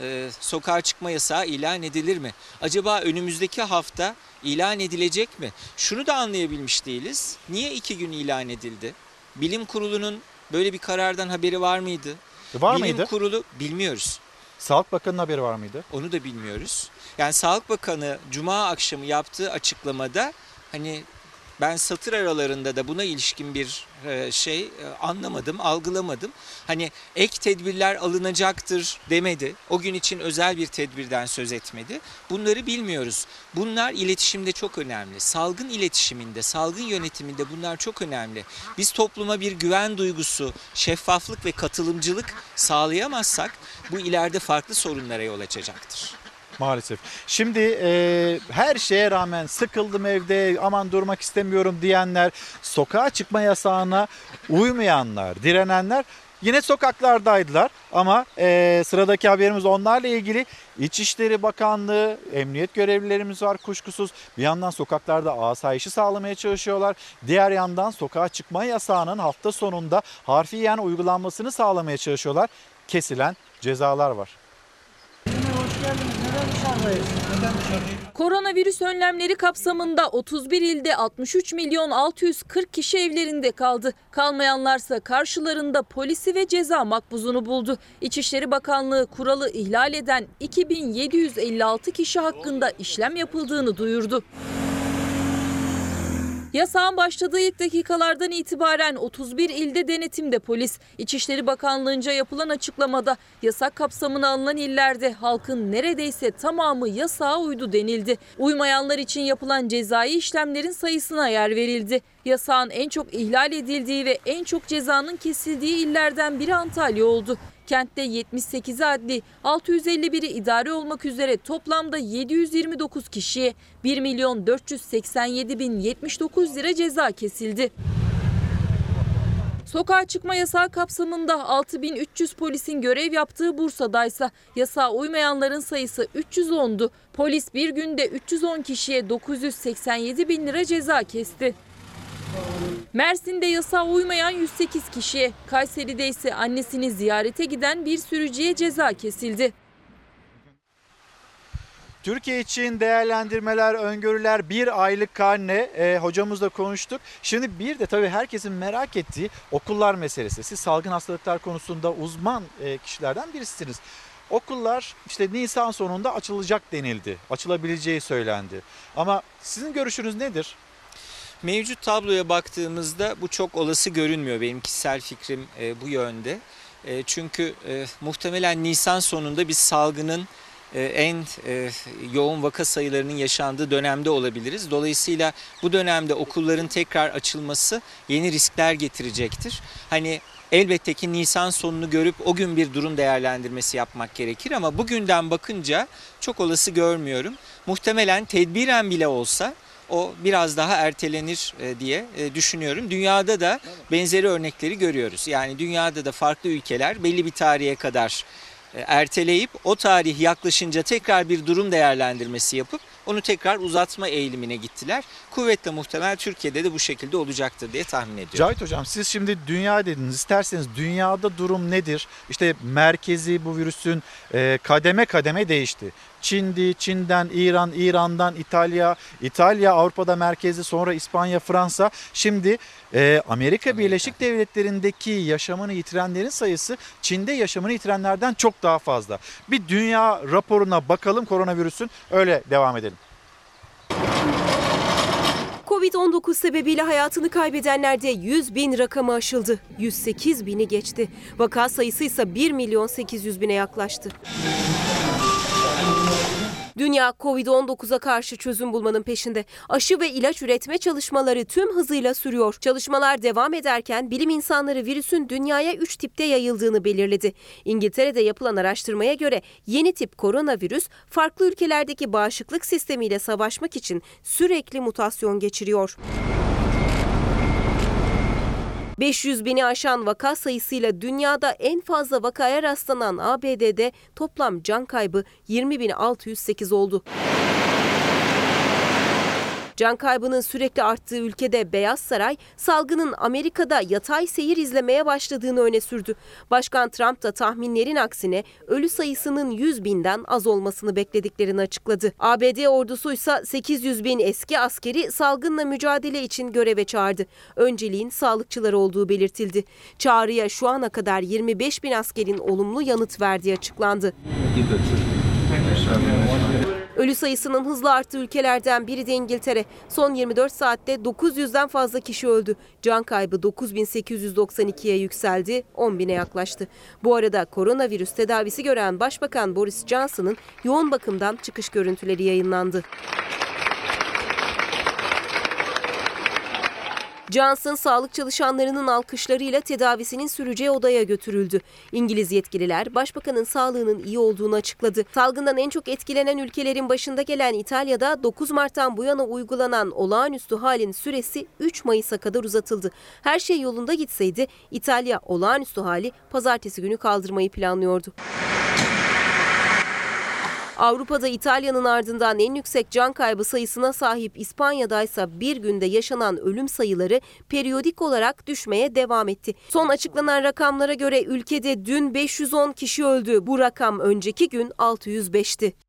e, sokağa çıkma yasağı ilan edilir mi? Acaba önümüzdeki hafta ilan edilecek mi? Şunu da anlayabilmiş değiliz. Niye iki gün ilan edildi? Bilim kurulunun böyle bir karardan haberi var mıydı? Var Bilim mıydı? kurulu bilmiyoruz. Sağlık Bakanı'nın haberi var mıydı? Onu da bilmiyoruz. Yani Sağlık Bakanı Cuma akşamı yaptığı açıklamada hani ben satır aralarında da buna ilişkin bir e, şey e, anlamadım, algılamadım. Hani ek tedbirler alınacaktır demedi. O gün için özel bir tedbirden söz etmedi. Bunları bilmiyoruz. Bunlar iletişimde çok önemli. Salgın iletişiminde, salgın yönetiminde bunlar çok önemli. Biz topluma bir güven duygusu, şeffaflık ve katılımcılık sağlayamazsak bu ileride farklı sorunlara yol açacaktır. Maalesef. Şimdi e, her şeye rağmen sıkıldım evde aman durmak istemiyorum diyenler, sokağa çıkma yasağına uymayanlar, direnenler yine sokaklardaydılar. Ama e, sıradaki haberimiz onlarla ilgili. İçişleri Bakanlığı, emniyet görevlilerimiz var kuşkusuz. Bir yandan sokaklarda asayişi sağlamaya çalışıyorlar. Diğer yandan sokağa çıkma yasağının hafta sonunda harfiyen uygulanmasını sağlamaya çalışıyorlar. Kesilen cezalar var. Koronavirüs önlemleri kapsamında 31 ilde 63 milyon 640 kişi evlerinde kaldı. Kalmayanlarsa karşılarında polisi ve ceza makbuzunu buldu. İçişleri Bakanlığı kuralı ihlal eden 2756 kişi hakkında işlem yapıldığını duyurdu. Yasağın başladığı ilk dakikalardan itibaren 31 ilde denetimde polis. İçişleri Bakanlığı'nca yapılan açıklamada yasak kapsamına alınan illerde halkın neredeyse tamamı yasağa uydu denildi. Uymayanlar için yapılan cezai işlemlerin sayısına yer verildi. Yasağın en çok ihlal edildiği ve en çok cezanın kesildiği illerden biri Antalya oldu. Kentte 78 adli, 651'i idari olmak üzere toplamda 729 kişiye 1 milyon 487 bin 79 lira ceza kesildi. Sokağa çıkma yasağı kapsamında 6300 polisin görev yaptığı Bursa'daysa yasağa uymayanların sayısı 310'du. Polis bir günde 310 kişiye 987 bin lira ceza kesti. Mersin'de yasağa uymayan 108 kişiye, Kayseri'de ise annesini ziyarete giden bir sürücüye ceza kesildi. Türkiye için değerlendirmeler, öngörüler, bir aylık karne e, hocamızla konuştuk. Şimdi bir de tabii herkesin merak ettiği okullar meselesi. Siz salgın hastalıklar konusunda uzman e, kişilerden birisiniz. Okullar işte Nisan sonunda açılacak denildi. Açılabileceği söylendi. Ama sizin görüşünüz nedir? Mevcut tabloya baktığımızda bu çok olası görünmüyor. Benim kişisel fikrim e, bu yönde. E, çünkü e, muhtemelen Nisan sonunda biz salgının e, en e, yoğun vaka sayılarının yaşandığı dönemde olabiliriz. Dolayısıyla bu dönemde okulların tekrar açılması yeni riskler getirecektir. Hani elbette ki Nisan sonunu görüp o gün bir durum değerlendirmesi yapmak gerekir ama bugünden bakınca çok olası görmüyorum. Muhtemelen tedbiren bile olsa o biraz daha ertelenir e, diye e, düşünüyorum. Dünyada da benzeri örnekleri görüyoruz. Yani dünyada da farklı ülkeler belli bir tarihe kadar e, erteleyip o tarih yaklaşınca tekrar bir durum değerlendirmesi yapıp onu tekrar uzatma eğilimine gittiler. Kuvvetle muhtemel Türkiye'de de bu şekilde olacaktır diye tahmin ediyorum. Cahit Hocam siz şimdi dünya dediniz. İsterseniz dünyada durum nedir? İşte merkezi bu virüsün kademe kademe değişti. Çin'di, Çin'den İran, İran'dan İtalya, İtalya Avrupa'da merkezi sonra İspanya, Fransa. Şimdi e, Amerika Birleşik Devletleri'ndeki yaşamını yitirenlerin sayısı Çin'de yaşamını yitirenlerden çok daha fazla. Bir dünya raporuna bakalım koronavirüsün öyle devam edelim. Covid-19 sebebiyle hayatını kaybedenlerde 100 bin rakamı aşıldı. 108 bini geçti. Vaka sayısı ise 1 milyon 800 bine yaklaştı. Dünya Covid-19'a karşı çözüm bulmanın peşinde. Aşı ve ilaç üretme çalışmaları tüm hızıyla sürüyor. Çalışmalar devam ederken bilim insanları virüsün dünyaya 3 tipte yayıldığını belirledi. İngiltere'de yapılan araştırmaya göre yeni tip koronavirüs farklı ülkelerdeki bağışıklık sistemiyle savaşmak için sürekli mutasyon geçiriyor. 500 bini aşan vaka sayısıyla dünyada en fazla vakaya rastlanan ABD'de toplam can kaybı 20.608 oldu. Can kaybının sürekli arttığı ülkede Beyaz Saray, salgının Amerika'da yatay seyir izlemeye başladığını öne sürdü. Başkan Trump da tahminlerin aksine ölü sayısının 100 binden az olmasını beklediklerini açıkladı. ABD ordusu ise 800 bin eski askeri salgınla mücadele için göreve çağırdı. Önceliğin sağlıkçılar olduğu belirtildi. Çağrıya şu ana kadar 25 bin askerin olumlu yanıt verdiği açıklandı. Ölü sayısının hızla arttığı ülkelerden biri de İngiltere. Son 24 saatte 900'den fazla kişi öldü. Can kaybı 9892'ye yükseldi, 10 bine yaklaştı. Bu arada koronavirüs tedavisi gören Başbakan Boris Johnson'ın yoğun bakımdan çıkış görüntüleri yayınlandı. Johnson sağlık çalışanlarının alkışlarıyla tedavisinin süreceği odaya götürüldü. İngiliz yetkililer başbakanın sağlığının iyi olduğunu açıkladı. Salgından en çok etkilenen ülkelerin başında gelen İtalya'da 9 Mart'tan bu yana uygulanan olağanüstü halin süresi 3 Mayıs'a kadar uzatıldı. Her şey yolunda gitseydi İtalya olağanüstü hali pazartesi günü kaldırmayı planlıyordu. Avrupa'da İtalya'nın ardından en yüksek can kaybı sayısına sahip İspanya'da ise bir günde yaşanan ölüm sayıları periyodik olarak düşmeye devam etti. Son açıklanan rakamlara göre ülkede dün 510 kişi öldü. Bu rakam önceki gün 605'ti.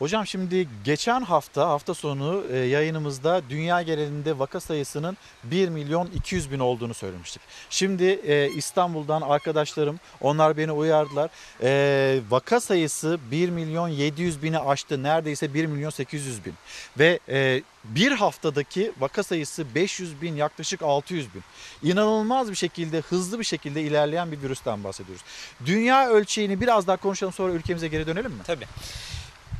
Hocam şimdi geçen hafta hafta sonu e, yayınımızda dünya genelinde vaka sayısının 1 milyon 200 bin olduğunu söylemiştik. Şimdi e, İstanbul'dan arkadaşlarım onlar beni uyardılar. E, vaka sayısı 1 milyon 700 bini aştı neredeyse 1 milyon 800 bin. Ve bir haftadaki vaka sayısı 500 bin yaklaşık 600 bin. İnanılmaz bir şekilde hızlı bir şekilde ilerleyen bir virüsten bahsediyoruz. Dünya ölçeğini biraz daha konuşalım sonra ülkemize geri dönelim mi? Tabii.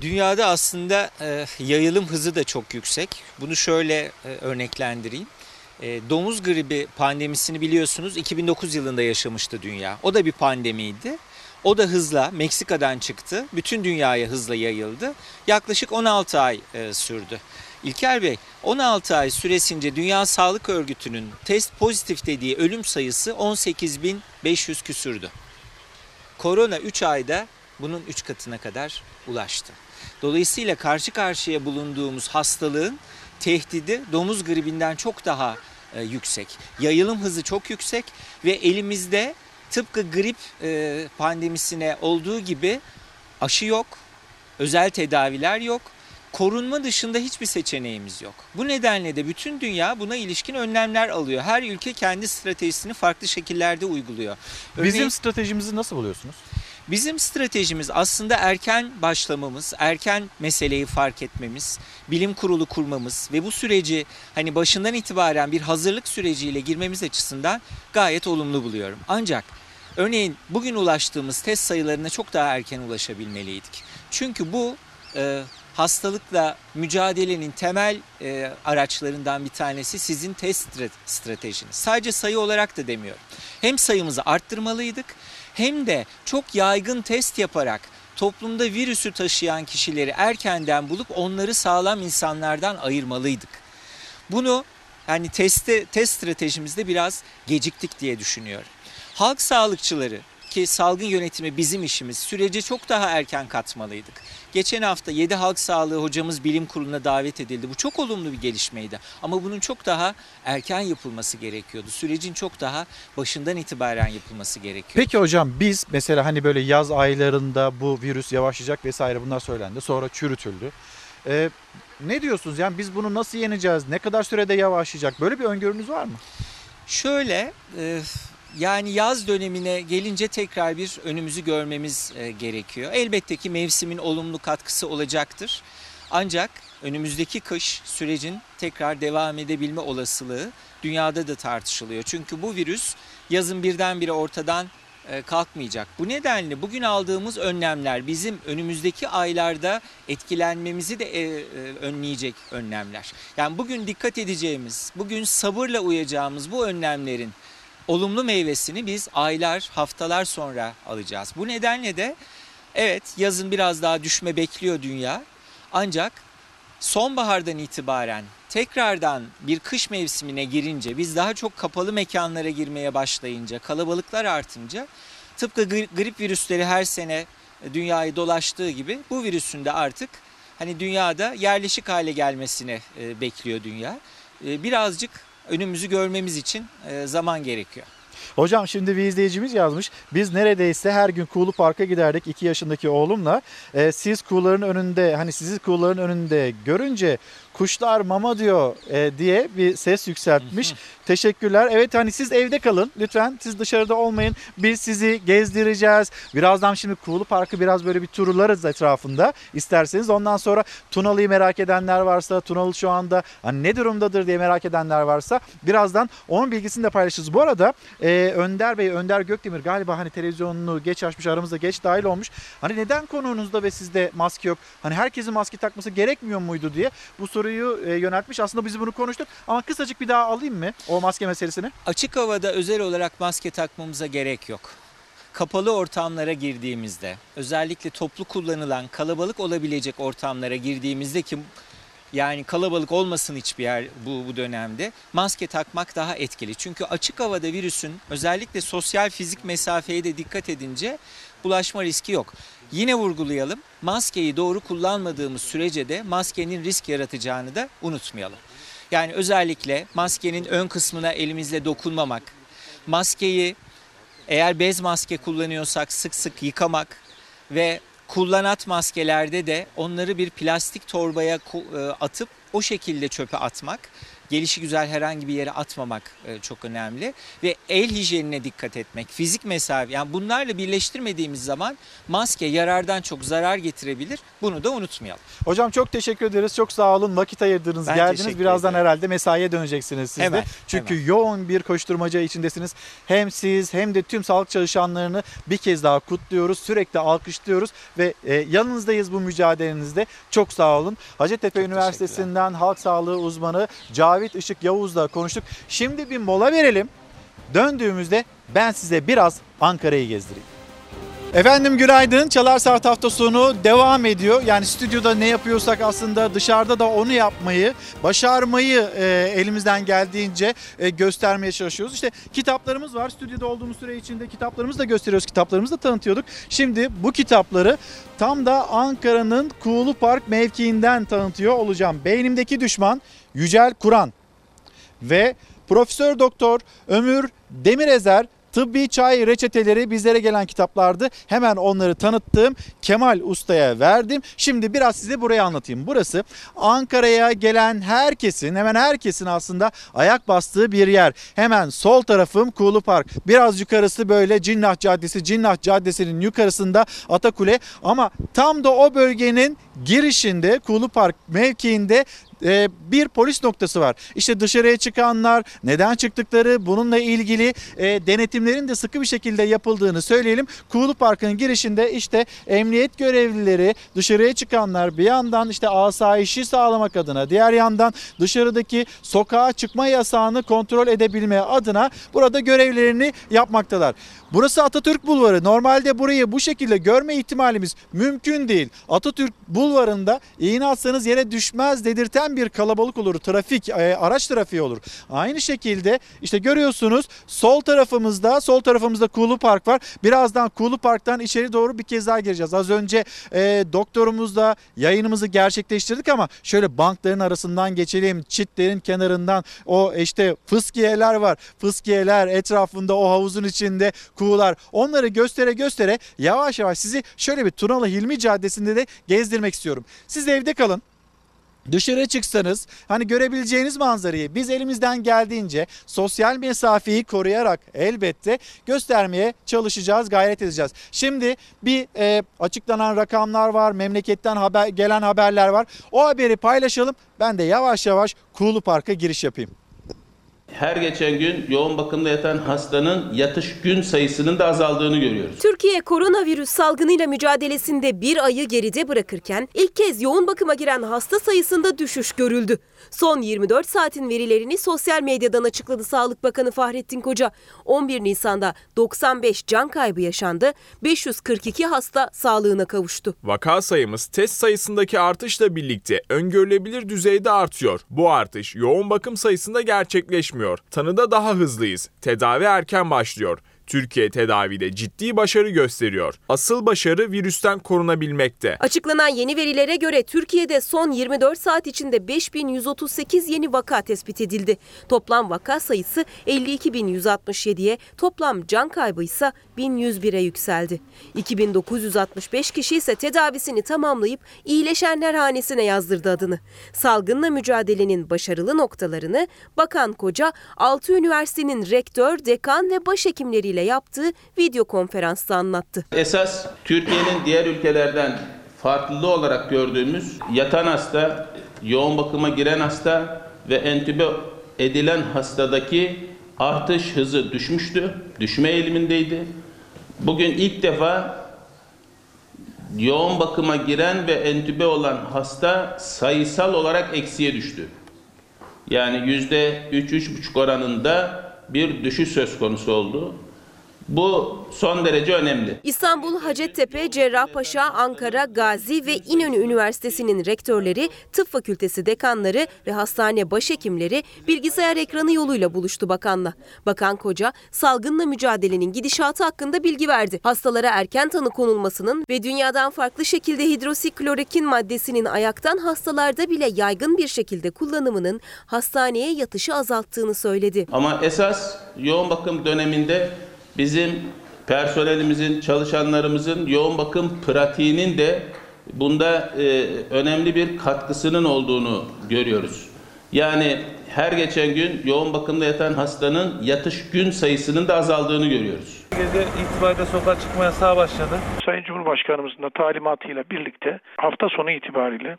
Dünyada aslında e, yayılım hızı da çok yüksek. Bunu şöyle e, örneklendireyim. E, domuz gribi pandemisini biliyorsunuz 2009 yılında yaşamıştı dünya. O da bir pandemiydi. O da hızla Meksika'dan çıktı. Bütün dünyaya hızla yayıldı. Yaklaşık 16 ay sürdü. İlker Bey 16 ay süresince Dünya Sağlık Örgütü'nün test pozitif dediği ölüm sayısı 18.500 küsürdü. Korona 3 ayda bunun 3 katına kadar ulaştı. Dolayısıyla karşı karşıya bulunduğumuz hastalığın tehdidi domuz gribinden çok daha e, yüksek. Yayılım hızı çok yüksek ve elimizde tıpkı grip e, pandemisine olduğu gibi aşı yok, özel tedaviler yok. Korunma dışında hiçbir seçeneğimiz yok. Bu nedenle de bütün dünya buna ilişkin önlemler alıyor. Her ülke kendi stratejisini farklı şekillerde uyguluyor. Örneğin- Bizim stratejimizi nasıl buluyorsunuz? Bizim stratejimiz aslında erken başlamamız, erken meseleyi fark etmemiz, bilim kurulu kurmamız ve bu süreci hani başından itibaren bir hazırlık süreciyle girmemiz açısından gayet olumlu buluyorum. Ancak örneğin bugün ulaştığımız test sayılarına çok daha erken ulaşabilmeliydik. Çünkü bu e, hastalıkla mücadelenin temel e, araçlarından bir tanesi sizin test stra- stratejiniz. Sadece sayı olarak da demiyorum. Hem sayımızı arttırmalıydık hem de çok yaygın test yaparak toplumda virüsü taşıyan kişileri erkenden bulup onları sağlam insanlardan ayırmalıydık. Bunu yani teste, test stratejimizde biraz geciktik diye düşünüyorum. Halk sağlıkçıları ki salgın yönetimi bizim işimiz sürece çok daha erken katmalıydık. Geçen hafta 7 halk sağlığı hocamız bilim kuruluna davet edildi. Bu çok olumlu bir gelişmeydi. Ama bunun çok daha erken yapılması gerekiyordu. Sürecin çok daha başından itibaren yapılması gerekiyor. Peki hocam biz mesela hani böyle yaz aylarında bu virüs yavaşlayacak vesaire bunlar söylendi. Sonra çürütüldü. Ee, ne diyorsunuz? Yani biz bunu nasıl yeneceğiz? Ne kadar sürede yavaşlayacak? Böyle bir öngörünüz var mı? Şöyle e, yani yaz dönemine gelince tekrar bir önümüzü görmemiz e, gerekiyor. Elbette ki mevsimin olumlu katkısı olacaktır. Ancak önümüzdeki kış sürecin tekrar devam edebilme olasılığı dünyada da tartışılıyor. Çünkü bu virüs yazın birdenbire ortadan e, kalkmayacak. Bu nedenle bugün aldığımız önlemler bizim önümüzdeki aylarda etkilenmemizi de e, önleyecek önlemler. Yani bugün dikkat edeceğimiz, bugün sabırla uyacağımız bu önlemlerin olumlu meyvesini biz aylar, haftalar sonra alacağız. Bu nedenle de evet yazın biraz daha düşme bekliyor dünya. Ancak sonbahardan itibaren tekrardan bir kış mevsimine girince biz daha çok kapalı mekanlara girmeye başlayınca kalabalıklar artınca tıpkı gri- grip virüsleri her sene dünyayı dolaştığı gibi bu virüsün de artık hani dünyada yerleşik hale gelmesini e, bekliyor dünya. E, birazcık önümüzü görmemiz için e, zaman gerekiyor. Hocam şimdi bir izleyicimiz yazmış. Biz neredeyse her gün Kuğulu Park'a giderdik 2 yaşındaki oğlumla. Ee, siz kuğuların önünde hani sizi kuğuların önünde görünce kuşlar mama diyor e, diye bir ses yükseltmiş. Teşekkürler. Evet hani siz evde kalın lütfen siz dışarıda olmayın. Biz sizi gezdireceğiz. Birazdan şimdi Kuğulu Park'ı biraz böyle bir turlarız etrafında isterseniz. Ondan sonra Tunalı'yı merak edenler varsa Tunalı şu anda hani ne durumdadır diye merak edenler varsa birazdan onun bilgisini de paylaşırız. Bu arada e, Önder Bey, Önder Gökdemir galiba hani televizyonunu geç açmış aramızda geç dahil olmuş. Hani neden konuğunuzda ve sizde maske yok? Hani herkesin maske takması gerekmiyor muydu diye bu soruyu e, yöneltmiş. Aslında biz bunu konuştuk ama kısacık bir daha alayım mı o maske meselesini? Açık havada özel olarak maske takmamıza gerek yok. Kapalı ortamlara girdiğimizde, özellikle toplu kullanılan kalabalık olabilecek ortamlara girdiğimizde ki yani kalabalık olmasın hiçbir yer bu, bu dönemde maske takmak daha etkili. Çünkü açık havada virüsün özellikle sosyal fizik mesafeye de dikkat edince bulaşma riski yok. Yine vurgulayalım maskeyi doğru kullanmadığımız sürece de maskenin risk yaratacağını da unutmayalım. Yani özellikle maskenin ön kısmına elimizle dokunmamak, maskeyi eğer bez maske kullanıyorsak sık sık yıkamak ve kullanat maskelerde de onları bir plastik torbaya e, atıp o şekilde çöpe atmak, gelişi güzel herhangi bir yere atmamak e, çok önemli ve el hijyenine dikkat etmek, fizik mesafe yani bunlarla birleştirmediğimiz zaman maske yarardan çok zarar getirebilir. Bunu da unutmayalım. Hocam çok teşekkür ederiz. Çok sağ olun. Vakit ayırdınız. Ben Geldiniz. Birazdan ederim. herhalde mesaiye döneceksiniz siz Hemen, de. Çünkü yoğun bir koşturmaca içindesiniz. Hem siz hem de tüm sağlık çalışanlarını bir kez daha kutluyoruz. Sürekli alkışlıyoruz ve e, yanınızdayız bu mücadelenizde. Çok sağ olun. Hacettepe Üniversitesi'nden halk sağlığı uzmanı Cavit Işık Yavuz'la konuştuk. Şimdi bir mola verelim. Döndüğümüzde ben size biraz Ankara'yı gezdireyim. Efendim günaydın. Çalar Saat hafta sonu devam ediyor. Yani stüdyoda ne yapıyorsak aslında dışarıda da onu yapmayı, başarmayı e, elimizden geldiğince e, göstermeye çalışıyoruz. İşte kitaplarımız var. Stüdyoda olduğumuz süre içinde kitaplarımızı da gösteriyoruz. Kitaplarımızı da tanıtıyorduk. Şimdi bu kitapları tam da Ankara'nın Kuğulu Park mevkiinden tanıtıyor olacağım. Beynimdeki düşman Yücel Kur'an ve Profesör Doktor Ömür Demirezer tıbbi çay reçeteleri bizlere gelen kitaplardı. Hemen onları tanıttım. Kemal Usta'ya verdim. Şimdi biraz size burayı anlatayım. Burası Ankara'ya gelen herkesin hemen herkesin aslında ayak bastığı bir yer. Hemen sol tarafım Kuğulu Park. Biraz yukarısı böyle Cinnah Caddesi. Cinnah Caddesi'nin yukarısında Atakule. Ama tam da o bölgenin girişinde Kuğulu Park mevkiinde e, bir polis noktası var. İşte dışarıya çıkanlar, neden çıktıkları, bununla ilgili e, denetimlerin de sıkı bir şekilde yapıldığını söyleyelim. Kuğulu Park'ın girişinde işte emniyet görevlileri, dışarıya çıkanlar bir yandan işte asayişi sağlamak adına, diğer yandan dışarıdaki sokağa çıkma yasağını kontrol edebilme adına burada görevlerini yapmaktalar. Burası Atatürk Bulvarı. Normalde burayı bu şekilde görme ihtimalimiz mümkün değil. Atatürk Bulvarı'nda iğne atsanız yere düşmez dedirten bir kalabalık olur. Trafik, e, araç trafiği olur. Aynı şekilde işte görüyorsunuz sol tarafımızda, sol tarafımızda Kuğulu Park var. Birazdan Kuğulu Park'tan içeri doğru bir kez daha gireceğiz. Az önce e, doktorumuzla yayınımızı gerçekleştirdik ama şöyle bankların arasından geçelim. Çitlerin kenarından o işte fıskiyeler var. Fıskiyeler etrafında o havuzun içinde kuğular. Onları göstere göstere yavaş yavaş sizi şöyle bir Tunalı Hilmi Caddesi'nde de gezdirmek istiyorum. Siz evde kalın. Dışarı çıksanız hani görebileceğiniz manzarayı biz elimizden geldiğince sosyal mesafeyi koruyarak elbette göstermeye çalışacağız, gayret edeceğiz. Şimdi bir e, açıklanan rakamlar var, memleketten haber, gelen haberler var. O haberi paylaşalım. Ben de yavaş yavaş Kuğulu Park'a giriş yapayım. Her geçen gün yoğun bakımda yatan hastanın yatış gün sayısının da azaldığını görüyoruz. Türkiye koronavirüs salgınıyla mücadelesinde bir ayı geride bırakırken ilk kez yoğun bakıma giren hasta sayısında düşüş görüldü. Son 24 saatin verilerini sosyal medyadan açıkladı Sağlık Bakanı Fahrettin Koca. 11 Nisan'da 95 can kaybı yaşandı, 542 hasta sağlığına kavuştu. Vaka sayımız test sayısındaki artışla birlikte öngörülebilir düzeyde artıyor. Bu artış yoğun bakım sayısında gerçekleşmiyor. Tanıda daha hızlıyız. Tedavi erken başlıyor. Türkiye tedavide ciddi başarı gösteriyor. Asıl başarı virüsten korunabilmekte. Açıklanan yeni verilere göre Türkiye'de son 24 saat içinde 5138 yeni vaka tespit edildi. Toplam vaka sayısı 52.167'ye, toplam can kaybı ise 1101'e yükseldi. 2965 kişi ise tedavisini tamamlayıp iyileşenler hanesine yazdırdı adını. Salgınla mücadelenin başarılı noktalarını Bakan Koca 6 üniversitenin rektör, dekan ve başhekimleriyle yaptığı video konferansta anlattı. Esas Türkiye'nin diğer ülkelerden farklı olarak gördüğümüz yatan hasta, yoğun bakıma giren hasta ve entübe edilen hastadaki artış hızı düşmüştü, düşme eğilimindeydi. Bugün ilk defa yoğun bakıma giren ve entübe olan hasta sayısal olarak eksiye düştü. Yani yüzde üç, üç buçuk oranında bir düşüş söz konusu oldu. Bu son derece önemli. İstanbul, Hacettepe, Cerrahpaşa, Ankara, Gazi ve İnönü Üniversitesi'nin rektörleri, tıp fakültesi dekanları ve hastane başhekimleri bilgisayar ekranı yoluyla buluştu bakanla. Bakan Koca, salgınla mücadelenin gidişatı hakkında bilgi verdi. Hastalara erken tanı konulmasının ve dünyadan farklı şekilde hidroksiklorokin maddesinin ayaktan hastalarda bile yaygın bir şekilde kullanımının hastaneye yatışı azalttığını söyledi. Ama esas yoğun bakım döneminde bizim personelimizin, çalışanlarımızın yoğun bakım pratiğinin de bunda e, önemli bir katkısının olduğunu görüyoruz. Yani her geçen gün yoğun bakımda yatan hastanın yatış gün sayısının da azaldığını görüyoruz. Gece itibariyle sokağa çıkma yasağı başladı. Sayın Cumhurbaşkanımızın da talimatıyla birlikte hafta sonu itibariyle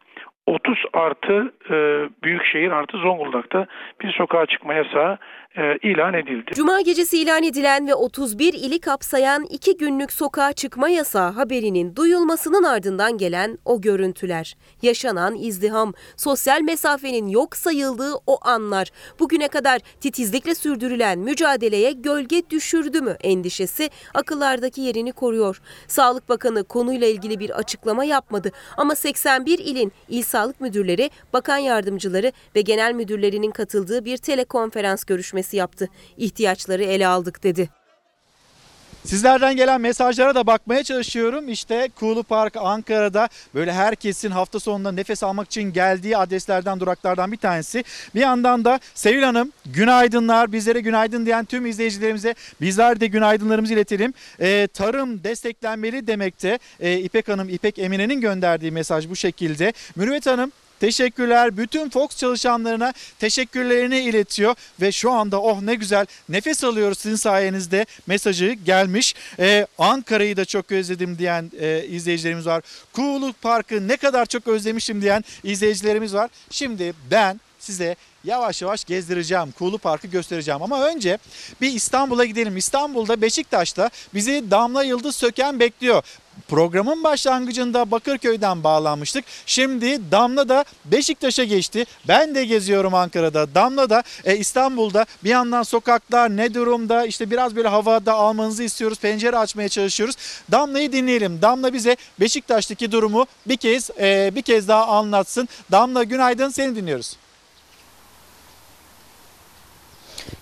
30 artı e, Büyükşehir artı Zonguldak'ta bir sokağa çıkma yasağı e, ilan edildi. Cuma gecesi ilan edilen ve 31 ili kapsayan 2 günlük sokağa çıkma yasağı haberinin duyulmasının ardından gelen o görüntüler. Yaşanan izdiham, sosyal mesafenin yok sayıldığı o anlar, bugüne kadar titizlikle sürdürülen mücadeleye gölge düşürdü mü endişesi akıllardaki yerini koruyor. Sağlık Bakanı konuyla ilgili bir açıklama yapmadı ama 81 ilin il sağlık müdürleri, bakan yardımcıları ve genel müdürlerinin katıldığı bir telekonferans görüşmesi yaptı. İhtiyaçları ele aldık dedi. Sizlerden gelen mesajlara da bakmaya çalışıyorum. İşte Kulu Park Ankara'da böyle herkesin hafta sonunda nefes almak için geldiği adreslerden, duraklardan bir tanesi. Bir yandan da Sevil Hanım günaydınlar. Bizlere günaydın diyen tüm izleyicilerimize bizler de günaydınlarımızı iletelim. Ee, tarım desteklenmeli demekte. Ee, İpek Hanım, İpek Emine'nin gönderdiği mesaj bu şekilde. Mürüvvet Hanım Teşekkürler. Bütün Fox çalışanlarına teşekkürlerini iletiyor ve şu anda oh ne güzel nefes alıyoruz sizin sayenizde mesajı gelmiş. Ee, Ankara'yı da çok özledim diyen e, izleyicilerimiz var. Kuğuluk Parkı ne kadar çok özlemişim diyen izleyicilerimiz var. Şimdi ben size yavaş yavaş gezdireceğim. Kuğulu Parkı göstereceğim. Ama önce bir İstanbul'a gidelim. İstanbul'da Beşiktaş'ta bizi Damla Yıldız Söken bekliyor. Programın başlangıcında Bakırköy'den bağlanmıştık. Şimdi Damla da Beşiktaş'a geçti. Ben de geziyorum Ankara'da. Damla da e, İstanbul'da bir yandan sokaklar ne durumda işte biraz böyle havada almanızı istiyoruz. Pencere açmaya çalışıyoruz. Damla'yı dinleyelim. Damla bize Beşiktaş'taki durumu bir kez e, bir kez daha anlatsın. Damla günaydın seni dinliyoruz.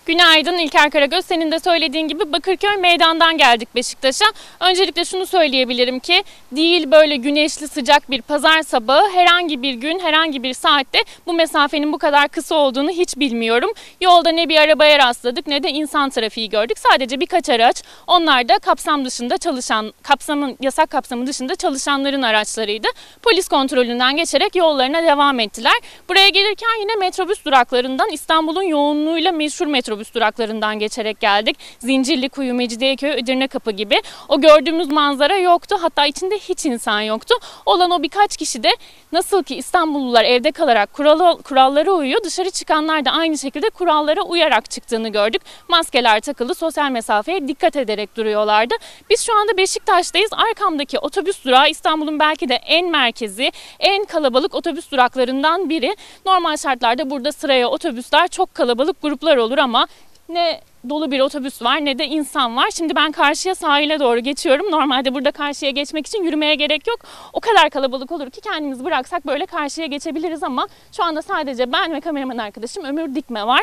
Günaydın İlker Karagöz. Senin de söylediğin gibi Bakırköy meydandan geldik Beşiktaş'a. Öncelikle şunu söyleyebilirim ki değil böyle güneşli sıcak bir pazar sabahı herhangi bir gün herhangi bir saatte bu mesafenin bu kadar kısa olduğunu hiç bilmiyorum. Yolda ne bir arabaya rastladık ne de insan trafiği gördük. Sadece birkaç araç onlar da kapsam dışında çalışan kapsamın yasak kapsamı dışında çalışanların araçlarıydı. Polis kontrolünden geçerek yollarına devam ettiler. Buraya gelirken yine metrobüs duraklarından İstanbul'un yoğunluğuyla meşhur metrobüs duraklarından geçerek geldik. Zincirlikuyu, Mecidiyeköy, Edirne Kapı gibi. O gördüğümüz manzara yoktu. Hatta içinde hiç insan yoktu. Olan o birkaç kişi de nasıl ki İstanbullular evde kalarak kuralı, kurallara uyuyor. Dışarı çıkanlar da aynı şekilde kurallara uyarak çıktığını gördük. Maskeler takılı, sosyal mesafeye dikkat ederek duruyorlardı. Biz şu anda Beşiktaş'tayız. Arkamdaki otobüs durağı İstanbul'un belki de en merkezi, en kalabalık otobüs duraklarından biri. Normal şartlarda burada sıraya otobüsler çok kalabalık gruplar olur ama ne dolu bir otobüs var ne de insan var. Şimdi ben karşıya sahile doğru geçiyorum. Normalde burada karşıya geçmek için yürümeye gerek yok. O kadar kalabalık olur ki kendimizi bıraksak böyle karşıya geçebiliriz ama şu anda sadece ben ve kameraman arkadaşım Ömür Dikme var.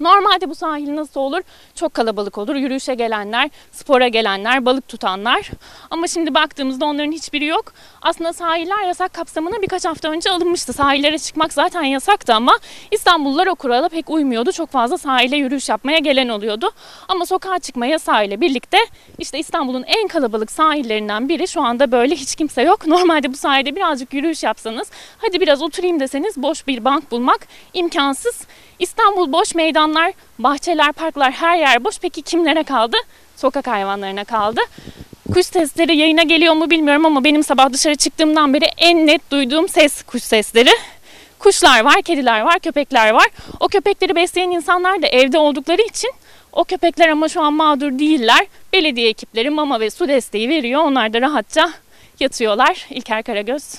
Normalde bu sahil nasıl olur? Çok kalabalık olur. Yürüyüşe gelenler, spora gelenler, balık tutanlar. Ama şimdi baktığımızda onların hiçbiri yok. Aslında sahiller yasak kapsamına birkaç hafta önce alınmıştı. Sahillere çıkmak zaten yasaktı ama İstanbullular o kurala pek uymuyordu. Çok fazla sahile yürüyüş yapmaya gelen oluyordu. Ama sokağa çıkma yasağıyla birlikte işte İstanbul'un en kalabalık sahillerinden biri şu anda böyle hiç kimse yok. Normalde bu sahilde birazcık yürüyüş yapsanız, hadi biraz oturayım deseniz boş bir bank bulmak imkansız. İstanbul boş meydanlar, bahçeler, parklar her yer boş. Peki kimlere kaldı? Sokak hayvanlarına kaldı. Kuş sesleri yayına geliyor mu bilmiyorum ama benim sabah dışarı çıktığımdan beri en net duyduğum ses kuş sesleri. Kuşlar var, kediler var, köpekler var. O köpekleri besleyen insanlar da evde oldukları için o köpekler ama şu an mağdur değiller. Belediye ekipleri mama ve su desteği veriyor. Onlar da rahatça yatıyorlar. İlker Karagöz.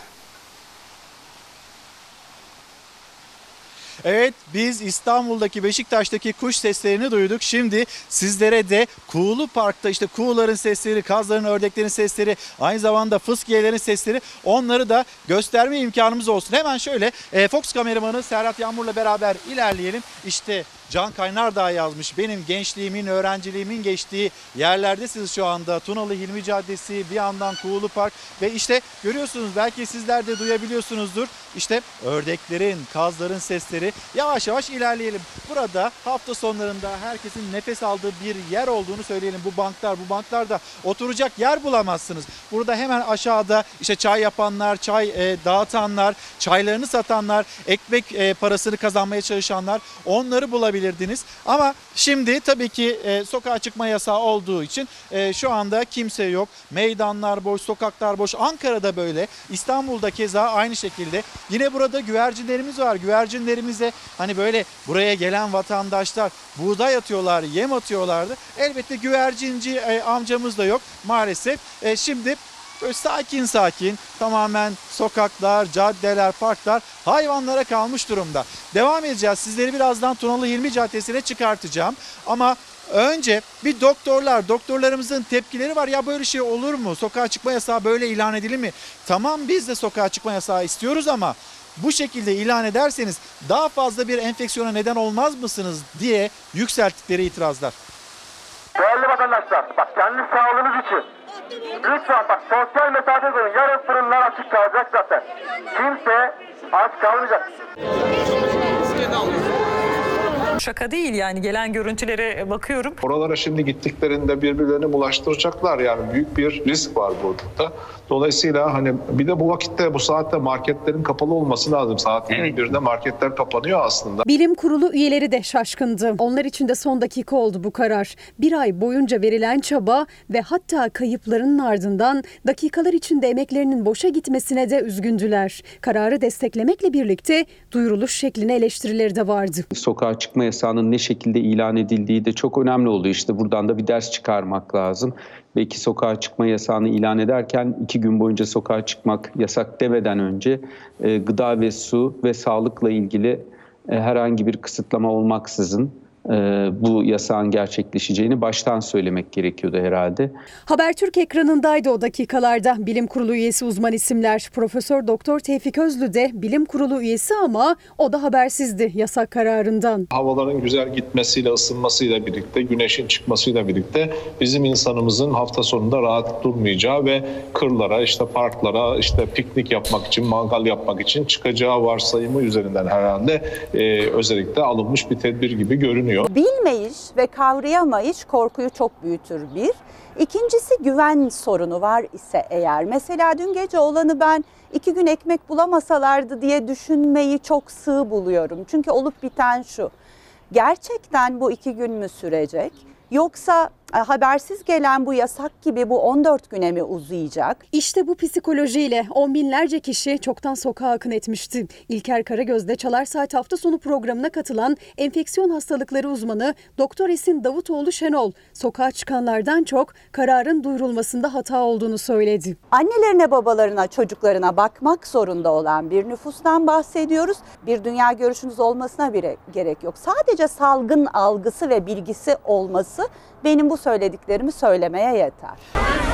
Evet biz İstanbul'daki Beşiktaş'taki kuş seslerini duyduk. Şimdi sizlere de Kuğulu Park'ta işte kuğuların sesleri, kazların, ördeklerin sesleri, aynı zamanda fıskiyelerin sesleri onları da gösterme imkanımız olsun. Hemen şöyle e, Fox kameramanı Serhat Yağmur'la beraber ilerleyelim. İşte Can Kaynar da yazmış. Benim gençliğimin, öğrenciliğimin geçtiği yerlerdesiniz şu anda. Tunalı Hilmi Caddesi, bir yandan Kuğulu Park ve işte görüyorsunuz belki sizler de duyabiliyorsunuzdur. İşte ördeklerin, kazların sesleri. Yavaş yavaş ilerleyelim. Burada hafta sonlarında herkesin nefes aldığı bir yer olduğunu söyleyelim. Bu banklar, bu banklarda oturacak yer bulamazsınız. Burada hemen aşağıda işte çay yapanlar, çay e, dağıtanlar, çaylarını satanlar, ekmek e, parasını kazanmaya çalışanlar onları bulabilirdiniz. Ama şimdi tabii ki e, sokağa çıkma yasağı olduğu için e, şu anda kimse yok. Meydanlar boş, sokaklar boş. Ankara'da böyle, İstanbul'da keza aynı şekilde. Yine burada güvercinlerimiz var. Güvercinlerimize hani böyle buraya gelen vatandaşlar buğday atıyorlar, yem atıyorlardı. Elbette güvercinci e, amcamız da yok maalesef. E, şimdi böyle sakin sakin tamamen sokaklar, caddeler, parklar hayvanlara kalmış durumda. Devam edeceğiz. Sizleri birazdan Tunalı Hilmi Caddesi'ne çıkartacağım. Ama önce bir doktorlar, doktorlarımızın tepkileri var. Ya böyle şey olur mu? Sokağa çıkma yasağı böyle ilan edilir mi? Tamam biz de sokağa çıkma yasağı istiyoruz ama bu şekilde ilan ederseniz daha fazla bir enfeksiyona neden olmaz mısınız diye yükselttikleri itirazlar. Değerli vatandaşlar, bak kendi sağlığınız için lütfen bak sosyal mesafe koyun. Yarın fırınlar açık kalacak zaten. Kimse aç kalmayacak. Şaka değil yani gelen görüntülere bakıyorum. Oralara şimdi gittiklerinde birbirlerini bulaştıracaklar yani büyük bir risk var burada. Dolayısıyla hani bir de bu vakitte bu saatte marketlerin kapalı olması lazım. Saat 21'de marketler kapanıyor aslında. Bilim kurulu üyeleri de şaşkındı. Onlar için de son dakika oldu bu karar. Bir ay boyunca verilen çaba ve hatta kayıplarının ardından dakikalar içinde emeklerinin boşa gitmesine de üzgündüler. Kararı desteklemekle birlikte duyuruluş şekline eleştirileri de vardı. sokağa çıkma yasağının ne şekilde ilan edildiği de çok önemli oldu. İşte buradan da bir ders çıkarmak lazım. Belki sokağa çıkma yasağını ilan ederken iki gün boyunca sokağa çıkmak yasak demeden önce e, gıda ve su ve sağlıkla ilgili e, herhangi bir kısıtlama olmaksızın bu yasağın gerçekleşeceğini baştan söylemek gerekiyordu herhalde. Habertürk ekranındaydı o dakikalarda. Bilim kurulu üyesi uzman isimler. Profesör Doktor Tevfik Özlü de bilim kurulu üyesi ama o da habersizdi yasak kararından. Havaların güzel gitmesiyle, ısınmasıyla birlikte, güneşin çıkmasıyla birlikte bizim insanımızın hafta sonunda rahat durmayacağı ve kırlara, işte parklara, işte piknik yapmak için, mangal yapmak için çıkacağı varsayımı üzerinden herhalde e, özellikle alınmış bir tedbir gibi görünüyor. Bilmeyiş ve kavrayamayış korkuyu çok büyütür bir. İkincisi güven sorunu var ise eğer. Mesela dün gece olanı ben iki gün ekmek bulamasalardı diye düşünmeyi çok sığ buluyorum. Çünkü olup biten şu. Gerçekten bu iki gün mü sürecek? Yoksa habersiz gelen bu yasak gibi bu 14 güne mi uzayacak? İşte bu psikolojiyle on binlerce kişi çoktan sokağa akın etmişti. İlker Karagöz'de Çalar Saat hafta sonu programına katılan enfeksiyon hastalıkları uzmanı Doktor Esin Davutoğlu Şenol, sokağa çıkanlardan çok kararın duyurulmasında hata olduğunu söyledi. Annelerine, babalarına, çocuklarına bakmak zorunda olan bir nüfustan bahsediyoruz. Bir dünya görüşünüz olmasına bile gerek yok. Sadece salgın algısı ve bilgisi olması benim bu söylediklerimi söylemeye yeter.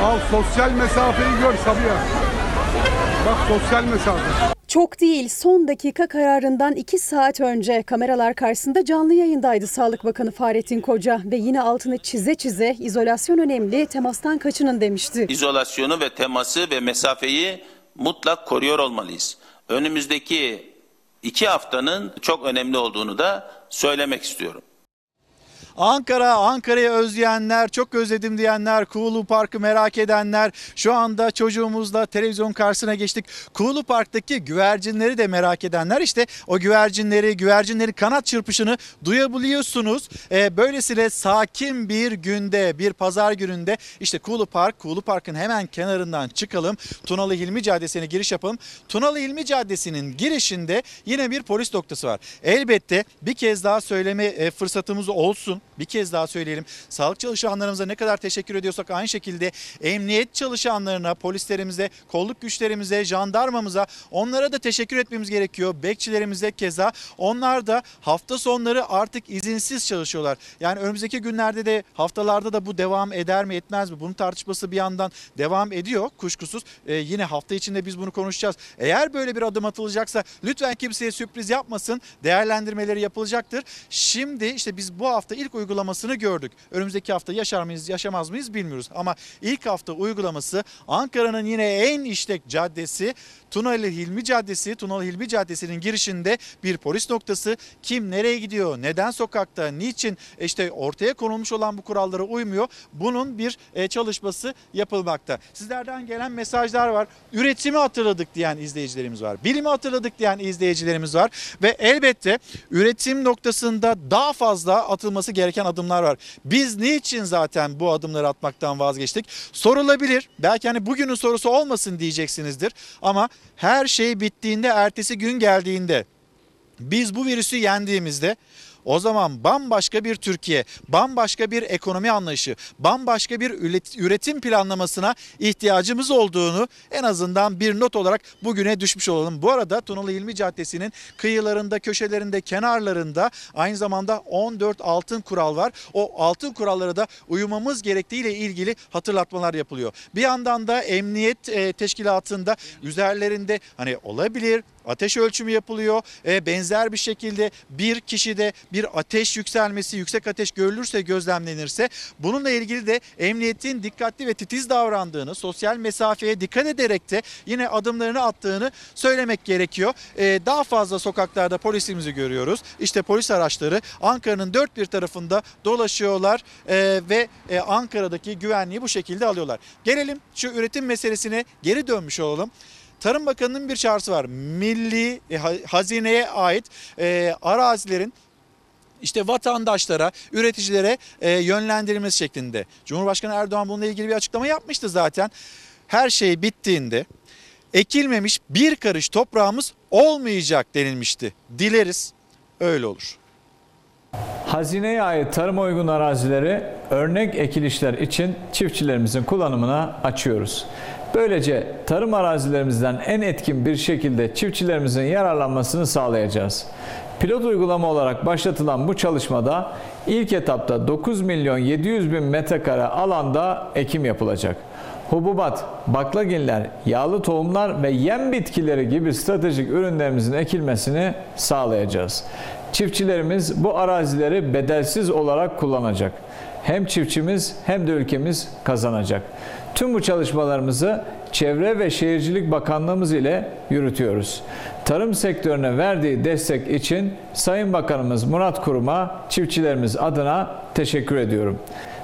Al sosyal mesafeyi gör Sabiha. Bak sosyal mesafe. Çok değil son dakika kararından 2 saat önce kameralar karşısında canlı yayındaydı Sağlık Bakanı Fahrettin Koca ve yine altını çize çize izolasyon önemli temastan kaçının demişti. İzolasyonu ve teması ve mesafeyi mutlak koruyor olmalıyız. Önümüzdeki iki haftanın çok önemli olduğunu da söylemek istiyorum. Ankara, Ankara'yı özleyenler, çok özledim diyenler, Kuğulu Park'ı merak edenler, şu anda çocuğumuzla televizyon karşısına geçtik. Kuğulu Park'taki güvercinleri de merak edenler işte o güvercinleri, güvercinlerin kanat çırpışını duyabiliyorsunuz. Ee, böylesine sakin bir günde, bir pazar gününde işte Kuğulu Park, Kuğulu Park'ın hemen kenarından çıkalım. Tunalı Hilmi Caddesi'ne giriş yapalım. Tunalı Hilmi Caddesi'nin girişinde yine bir polis noktası var. Elbette bir kez daha söyleme e, fırsatımız olsun. Bir kez daha söyleyelim. Sağlık çalışanlarımıza ne kadar teşekkür ediyorsak aynı şekilde emniyet çalışanlarına, polislerimize, kolluk güçlerimize, jandarmamıza onlara da teşekkür etmemiz gerekiyor. Bekçilerimize keza onlar da hafta sonları artık izinsiz çalışıyorlar. Yani önümüzdeki günlerde de haftalarda da bu devam eder mi etmez mi? Bunun tartışması bir yandan devam ediyor kuşkusuz. Ee, yine hafta içinde biz bunu konuşacağız. Eğer böyle bir adım atılacaksa lütfen kimseye sürpriz yapmasın. Değerlendirmeleri yapılacaktır. Şimdi işte biz bu hafta ilk uygulamasını gördük. Önümüzdeki hafta yaşar mıyız yaşamaz mıyız bilmiyoruz. Ama ilk hafta uygulaması Ankara'nın yine en işlek caddesi Tunalı Hilmi Caddesi. Tunalı Hilmi Caddesi'nin girişinde bir polis noktası. Kim nereye gidiyor? Neden sokakta? Niçin işte ortaya konulmuş olan bu kurallara uymuyor? Bunun bir e, çalışması yapılmakta. Sizlerden gelen mesajlar var. Üretimi hatırladık diyen izleyicilerimiz var. Bilimi hatırladık diyen izleyicilerimiz var. Ve elbette üretim noktasında daha fazla atılması gereken adımlar var. Biz niçin zaten bu adımları atmaktan vazgeçtik? Sorulabilir. Belki hani bugünün sorusu olmasın diyeceksinizdir. Ama her şey bittiğinde ertesi gün geldiğinde biz bu virüsü yendiğimizde o zaman bambaşka bir Türkiye, bambaşka bir ekonomi anlayışı, bambaşka bir üretim planlamasına ihtiyacımız olduğunu en azından bir not olarak bugüne düşmüş olalım. Bu arada Tunalı İlmi Caddesi'nin kıyılarında, köşelerinde, kenarlarında aynı zamanda 14 altın kural var. O altın kurallara da uymamız gerektiğiyle ilgili hatırlatmalar yapılıyor. Bir yandan da emniyet e, teşkilatında üzerlerinde hani olabilir ateş ölçümü yapılıyor. E, benzer bir şekilde bir kişide bir ateş yükselmesi, yüksek ateş görülürse, gözlemlenirse bununla ilgili de emniyetin dikkatli ve titiz davrandığını, sosyal mesafeye dikkat ederek de yine adımlarını attığını söylemek gerekiyor. E, daha fazla sokaklarda polisimizi görüyoruz. İşte polis araçları Ankara'nın dört bir tarafında dolaşıyorlar e, ve e, Ankara'daki güvenliği bu şekilde alıyorlar. Gelelim şu üretim meselesine geri dönmüş olalım. Tarım Bakanı'nın bir çağrısı var. Milli e, ha- hazineye ait e, arazilerin işte vatandaşlara, üreticilere e, yönlendirilmesi şeklinde. Cumhurbaşkanı Erdoğan bununla ilgili bir açıklama yapmıştı zaten. Her şey bittiğinde ekilmemiş bir karış toprağımız olmayacak denilmişti. Dileriz öyle olur. Hazineye ait tarıma uygun arazileri örnek ekilişler için çiftçilerimizin kullanımına açıyoruz. Böylece tarım arazilerimizden en etkin bir şekilde çiftçilerimizin yararlanmasını sağlayacağız. Pilot uygulama olarak başlatılan bu çalışmada ilk etapta 9 milyon 700 bin metrekare alanda ekim yapılacak. Hububat, baklagiller, yağlı tohumlar ve yem bitkileri gibi stratejik ürünlerimizin ekilmesini sağlayacağız. Çiftçilerimiz bu arazileri bedelsiz olarak kullanacak. Hem çiftçimiz hem de ülkemiz kazanacak. Tüm bu çalışmalarımızı Çevre ve Şehircilik Bakanlığımız ile yürütüyoruz. Tarım sektörüne verdiği destek için Sayın Bakanımız Murat Kurum'a çiftçilerimiz adına teşekkür ediyorum.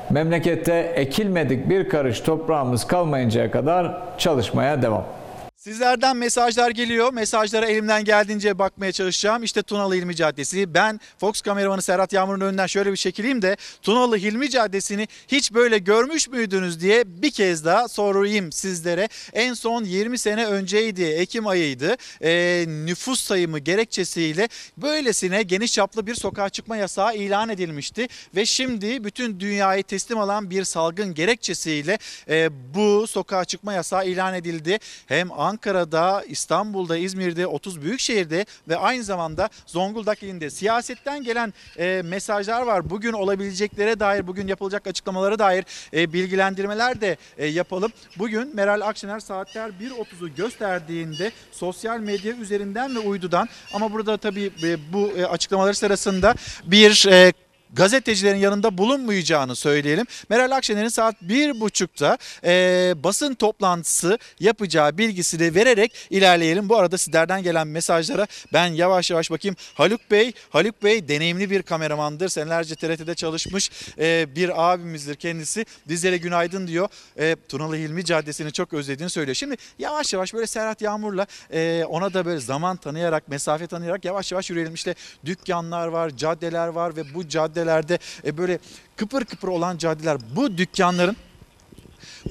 Memlekette ekilmedik bir karış toprağımız kalmayıncaya kadar çalışmaya devam. Sizlerden mesajlar geliyor. Mesajlara elimden geldiğince bakmaya çalışacağım. İşte Tunalı Hilmi Caddesi. Ben Fox kameramanı Serhat Yağmur'un önünden şöyle bir çekileyim de Tunalı Hilmi Caddesi'ni hiç böyle görmüş müydünüz diye bir kez daha sorayım sizlere. En son 20 sene önceydi. Ekim ayıydı. Ee, nüfus sayımı gerekçesiyle böylesine geniş çaplı bir sokağa çıkma yasağı ilan edilmişti. Ve şimdi bütün dünyayı teslim alan bir salgın gerekçesiyle e, bu sokağa çıkma yasağı ilan edildi. Hem Ankara'da, İstanbul'da, İzmir'de, 30 büyük şehirde ve aynı zamanda Zonguldak ilinde siyasetten gelen e, mesajlar var. Bugün olabileceklere dair, bugün yapılacak açıklamalara dair e, bilgilendirmeler de e, yapalım. Bugün Meral Akşener saatler 1.30'u gösterdiğinde sosyal medya üzerinden ve uydudan ama burada tabii e, bu e, açıklamaları sırasında bir e, gazetecilerin yanında bulunmayacağını söyleyelim. Meral Akşener'in saat bir buçukta e, basın toplantısı yapacağı bilgisini vererek ilerleyelim. Bu arada sizlerden gelen mesajlara ben yavaş yavaş bakayım. Haluk Bey, Haluk Bey deneyimli bir kameramandır. Senelerce TRT'de çalışmış e, bir abimizdir kendisi. Dizlere günaydın diyor. E, Tunalı Hilmi Caddesi'ni çok özlediğini söylüyor. Şimdi yavaş yavaş böyle Serhat Yağmur'la e, ona da böyle zaman tanıyarak, mesafe tanıyarak yavaş yavaş yürüyelim. İşte dükkanlar var, caddeler var ve bu caddeler caddelerde e, böyle kıpır kıpır olan caddeler. Bu dükkanların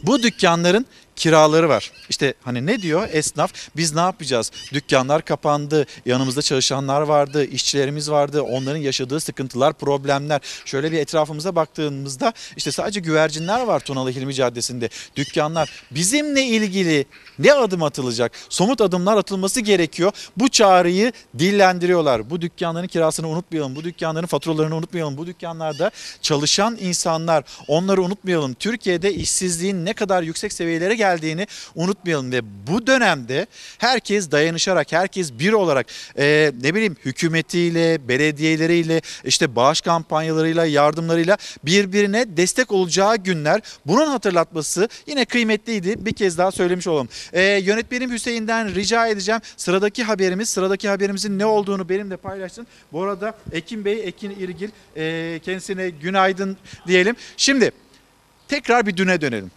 bu dükkanların kiraları var. İşte hani ne diyor esnaf? Biz ne yapacağız? Dükkanlar kapandı. Yanımızda çalışanlar vardı, işçilerimiz vardı. Onların yaşadığı sıkıntılar, problemler. Şöyle bir etrafımıza baktığımızda işte sadece güvercinler var Tunalı Hilmi Caddesi'nde. Dükkanlar bizimle ilgili ne adım atılacak? Somut adımlar atılması gerekiyor. Bu çağrıyı dillendiriyorlar. Bu dükkanların kirasını unutmayalım. Bu dükkanların faturalarını unutmayalım. Bu dükkanlarda çalışan insanlar onları unutmayalım. Türkiye'de işsizliğin ne kadar yüksek seviyelere geldiğini unutmayalım ve bu dönemde herkes dayanışarak, herkes bir olarak e, ne bileyim hükümetiyle, belediyeleriyle, işte bağış kampanyalarıyla, yardımlarıyla birbirine destek olacağı günler. Bunun hatırlatması yine kıymetliydi. Bir kez daha söylemiş olalım. E, yönetmenim Hüseyin'den rica edeceğim. Sıradaki haberimiz, sıradaki haberimizin ne olduğunu benimle paylaşsın. Bu arada Ekin Bey, Ekin İrgil e, kendisine günaydın diyelim. Şimdi tekrar bir düne dönelim.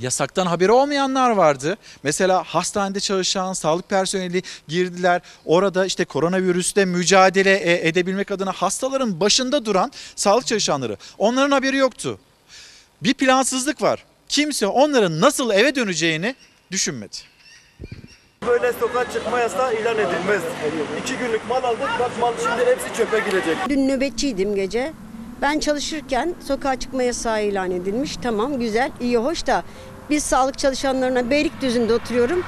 Yasaktan haberi olmayanlar vardı. Mesela hastanede çalışan sağlık personeli girdiler. Orada işte koronavirüsle mücadele e, edebilmek adına hastaların başında duran sağlık çalışanları. Onların haberi yoktu. Bir plansızlık var. Kimse onların nasıl eve döneceğini düşünmedi. Böyle sokağa çıkma yasağı ilan edilmez. İki günlük mal aldık, bak mal şimdi hepsi çöpe girecek. Dün nöbetçiydim gece. Ben çalışırken sokağa çıkma yasağı ilan edilmiş. Tamam güzel, iyi, hoş da biz sağlık çalışanlarına Beylikdüzü'nde oturuyorum.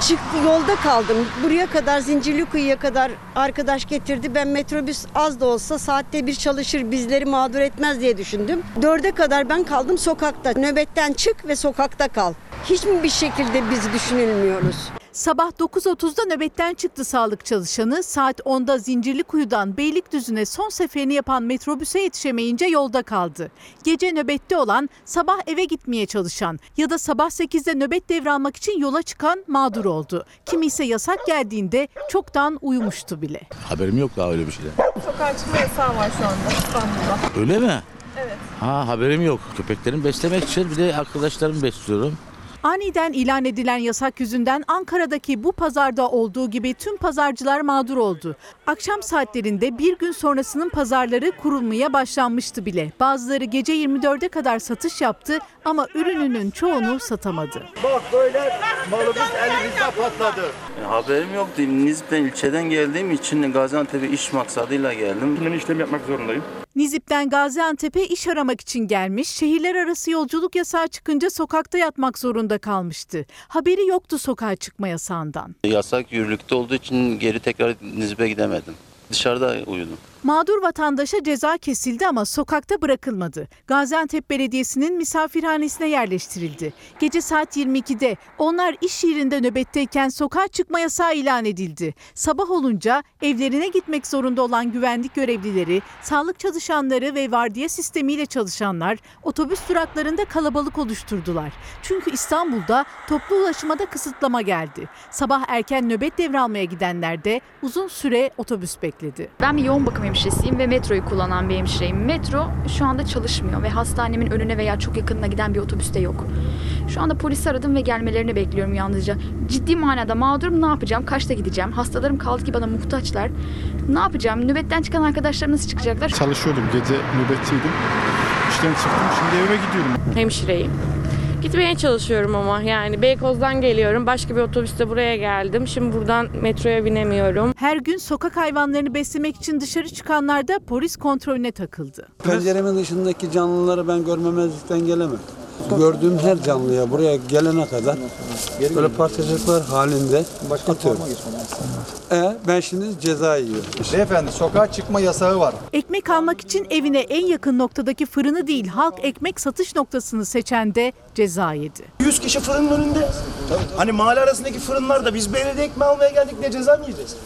Çıktı yolda kaldım. Buraya kadar Zincirlikuyu'ya kadar arkadaş getirdi. Ben metrobüs az da olsa saatte bir çalışır bizleri mağdur etmez diye düşündüm. Dörde kadar ben kaldım sokakta. Nöbetten çık ve sokakta kal. Hiç mi bir şekilde biz düşünülmüyoruz? Sabah 9.30'da nöbetten çıktı sağlık çalışanı. Saat 10'da Zincirlikuyu'dan Beylikdüzü'ne son seferini yapan metrobüse yetişemeyince yolda kaldı. Gece nöbette olan, sabah eve gitmeye çalışan ya da sabah 8'de nöbet devralmak için yola çıkan mağdur oldu. Kimi ise yasak geldiğinde çoktan uyumuştu bile. Haberim yok daha öyle bir şeyden. Sokağa çıkma yasağı var şu anda İstanbul'da. Öyle mi? Evet. Ha haberim yok. Köpeklerimi beslemek için bir de arkadaşlarımı besliyorum. Aniden ilan edilen yasak yüzünden Ankara'daki bu pazarda olduğu gibi tüm pazarcılar mağdur oldu. Akşam saatlerinde bir gün sonrasının pazarları kurulmaya başlanmıştı bile. Bazıları gece 24'e kadar satış yaptı ama ürününün çoğunu satamadı. Bak böyle malımız elimizde patladı. E, haberim yoktu. Nizip'ten ilçeden geldiğim için Gaziantep'e iş maksadıyla geldim. Ben işlem yapmak zorundayım. Nizip'ten Gaziantep'e iş aramak için gelmiş, şehirler arası yolculuk yasağı çıkınca sokakta yatmak zorunda kalmıştı. Haberi yoktu sokağa çıkma yasağından. Yasak yürürlükte olduğu için geri tekrar Nizip'e gidemedim. Dışarıda uyudum. Mağdur vatandaşa ceza kesildi ama sokakta bırakılmadı. Gaziantep Belediyesi'nin misafirhanesine yerleştirildi. Gece saat 22'de onlar iş yerinde nöbetteyken sokağa çıkma yasağı ilan edildi. Sabah olunca evlerine gitmek zorunda olan güvenlik görevlileri, sağlık çalışanları ve vardiya sistemiyle çalışanlar otobüs duraklarında kalabalık oluşturdular. Çünkü İstanbul'da toplu ulaşıma da kısıtlama geldi. Sabah erken nöbet devralmaya gidenler de uzun süre otobüs bekledi. Ben bir yoğun bakım hemşiresiyim ve metroyu kullanan bir hemşireyim. Metro şu anda çalışmıyor ve hastanemin önüne veya çok yakınına giden bir otobüs de yok. Şu anda polisi aradım ve gelmelerini bekliyorum yalnızca. Ciddi manada mağdurum ne yapacağım? Kaçta gideceğim? Hastalarım kaldı ki bana muhtaçlar. Ne yapacağım? Nöbetten çıkan arkadaşlarım nasıl çıkacaklar? Çalışıyordum. Gece nöbetteydim. İşten çıktım. Şimdi eve gidiyorum. hemşireyim. Gitmeye çalışıyorum ama yani Beykoz'dan geliyorum. Başka bir otobüste buraya geldim. Şimdi buradan metroya binemiyorum. Her gün sokak hayvanlarını beslemek için dışarı çıkanlar da polis kontrolüne takıldı. Penceremin dışındaki canlıları ben görmemezlikten gelemem. Gördüğüm her canlıya buraya gelene kadar böyle parçacıklar halinde atıyorum. E, ben şimdi ceza yiyorum. Beyefendi sokağa çıkma yasağı var. Ekmek almak için evine en yakın noktadaki fırını değil halk ekmek satış noktasını seçen de ceza yedi. 100 kişi fırının önünde. Hani mahalle arasındaki fırınlarda biz belediye ekmeği almaya geldik diye ceza mı yiyeceğiz?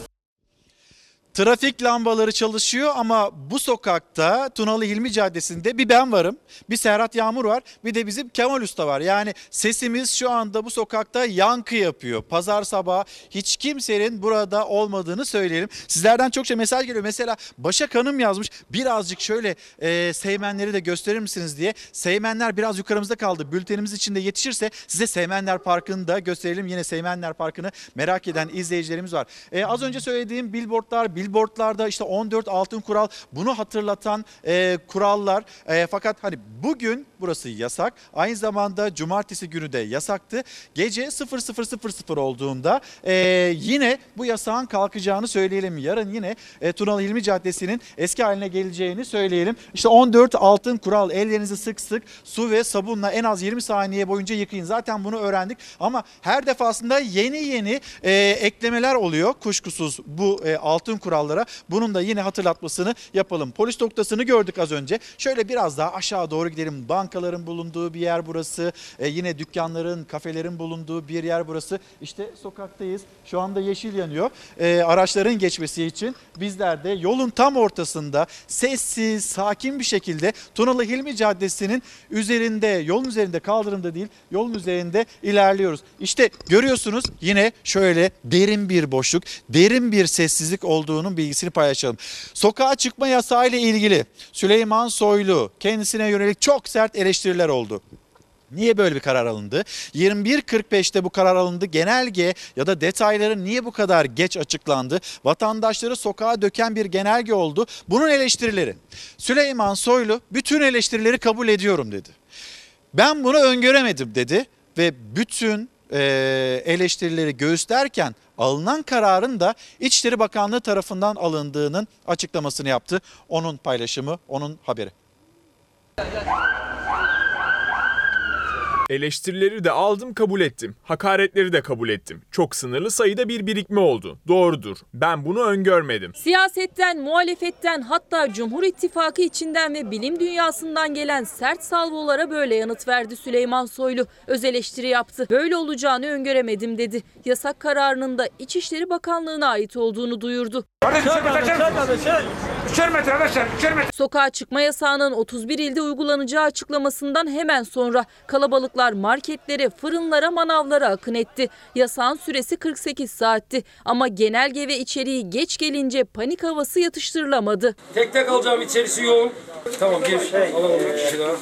Trafik lambaları çalışıyor ama bu sokakta Tunalı Hilmi Caddesi'nde bir ben varım, bir Serhat Yağmur var, bir de bizim Kemal Usta var. Yani sesimiz şu anda bu sokakta yankı yapıyor. Pazar sabahı hiç kimsenin burada olmadığını söyleyelim. Sizlerden çokça mesaj geliyor. Mesela Başak Hanım yazmış birazcık şöyle e, Seymenleri de gösterir misiniz diye. Seymenler biraz yukarımızda kaldı. Bültenimiz içinde yetişirse size Seymenler Parkı'nı da gösterelim. Yine Seymenler Parkı'nı merak eden izleyicilerimiz var. E, az önce söylediğim billboardlar, billboardlarda işte 14 altın kural bunu hatırlatan e, kurallar. E, fakat hani bugün burası yasak. Aynı zamanda cumartesi günü de yasaktı. Gece 00.00 olduğunda e, yine bu yasağın kalkacağını söyleyelim. Yarın yine e, Tunalı Hilmi Caddesi'nin eski haline geleceğini söyleyelim. İşte 14 altın kural ellerinizi sık sık su ve sabunla en az 20 saniye boyunca yıkayın. Zaten bunu öğrendik ama her defasında yeni yeni e, eklemeler oluyor kuşkusuz bu e, altın kurallara. Bunun da yine hatırlatmasını yapalım. Polis noktasını gördük az önce. Şöyle biraz daha aşağı doğru gidelim. Bankaların bulunduğu bir yer burası. E, yine dükkanların, kafelerin bulunduğu bir yer burası. İşte sokaktayız. Şu anda yeşil yanıyor. E, araçların geçmesi için bizler de yolun tam ortasında sessiz, sakin bir şekilde Tunalı Hilmi Caddesi'nin üzerinde, yolun üzerinde kaldırımda değil, yolun üzerinde ilerliyoruz. İşte görüyorsunuz yine şöyle derin bir boşluk, derin bir sessizlik olduğunun bilgisini paylaşalım. Sokağa çıkma yasağı ile ilgili Süleyman Soylu kendisine yönelik çok sert eleştiriler oldu. Niye böyle bir karar alındı? 21.45'te bu karar alındı. Genelge ya da detayları niye bu kadar geç açıklandı? Vatandaşları sokağa döken bir genelge oldu. Bunun eleştirileri. Süleyman Soylu bütün eleştirileri kabul ediyorum dedi. Ben bunu öngöremedim dedi ve bütün eleştirileri göğüslerken alınan kararın da İçişleri Bakanlığı tarafından alındığının açıklamasını yaptı. Onun paylaşımı, onun haberi. Eleştirileri de aldım kabul ettim. Hakaretleri de kabul ettim. Çok sınırlı sayıda bir birikme oldu. Doğrudur. Ben bunu öngörmedim. Siyasetten, muhalefetten hatta Cumhur İttifakı içinden ve bilim dünyasından gelen sert salvolara böyle yanıt verdi Süleyman Soylu. Öz eleştiri yaptı. Böyle olacağını öngöremedim dedi. Yasak kararının da İçişleri Bakanlığı'na ait olduğunu duyurdu. Sokağa çıkma yasağının 31 ilde uygulanacağı açıklamasından hemen sonra kalabalıklar marketlere, fırınlara, manavlara akın etti. Yasağın süresi 48 saatti ama genelge ve içeriği geç gelince panik havası yatıştırılamadı. Tek tek alacağım içerisi yoğun. Tamam gir. Alalım bir kişi daha.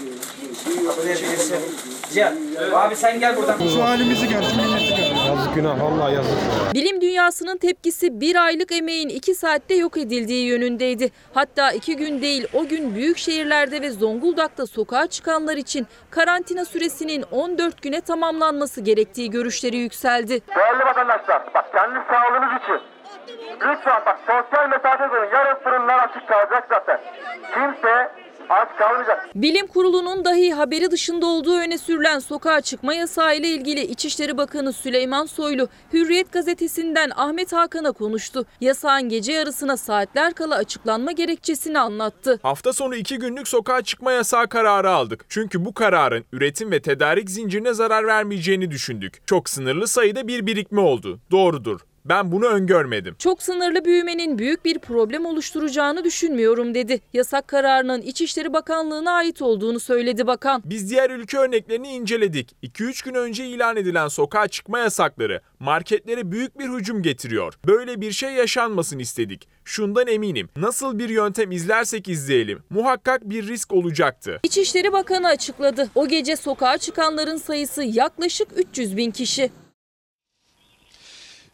Cihan. Abi sen gel buradan. Şu halimizi gör, şu milleti gör. Yazık günah, vallahi yazık. Bilim dünyasının tepkisi bir aylık emeğin iki saatte yok edildiği yönündeydi. Hatta iki gün değil o gün büyük şehirlerde ve Zonguldak'ta sokağa çıkanlar için karantina süresinin 14 güne tamamlanması gerektiği görüşleri yükseldi. Değerli vatandaşlar, bak kendi sağlığınız için lütfen bak sosyal mesafe koyun. Yarın fırınlar açık kalacak zaten. Kimse aç kalmayacak. Bilim Kurulu'nun dahi haberi dışında olduğu öne sürülen sokağa çıkma yasağı ile ilgili İçişleri Bakanı Süleyman Soylu, Hürriyet gazetesinden Ahmet Hakan'a konuştu. Yasağın gece yarısına saatler kala açıklanma gerekçesini anlattı. Hafta sonu iki günlük sokağa çıkma yasağı kararı aldık. Çünkü bu kararın üretim ve tedarik zincirine zarar vermeyeceğini düşündük. Çok sınırlı sayıda bir birikme oldu. Doğrudur. Ben bunu öngörmedim. Çok sınırlı büyümenin büyük bir problem oluşturacağını düşünmüyorum dedi. Yasak kararının İçişleri Bakanlığı'na ait olduğunu söyledi bakan. Biz diğer ülke örneklerini inceledik. 2-3 gün önce ilan edilen sokağa çıkma yasakları marketlere büyük bir hücum getiriyor. Böyle bir şey yaşanmasın istedik. Şundan eminim. Nasıl bir yöntem izlersek izleyelim muhakkak bir risk olacaktı. İçişleri Bakanı açıkladı. O gece sokağa çıkanların sayısı yaklaşık 300 bin kişi.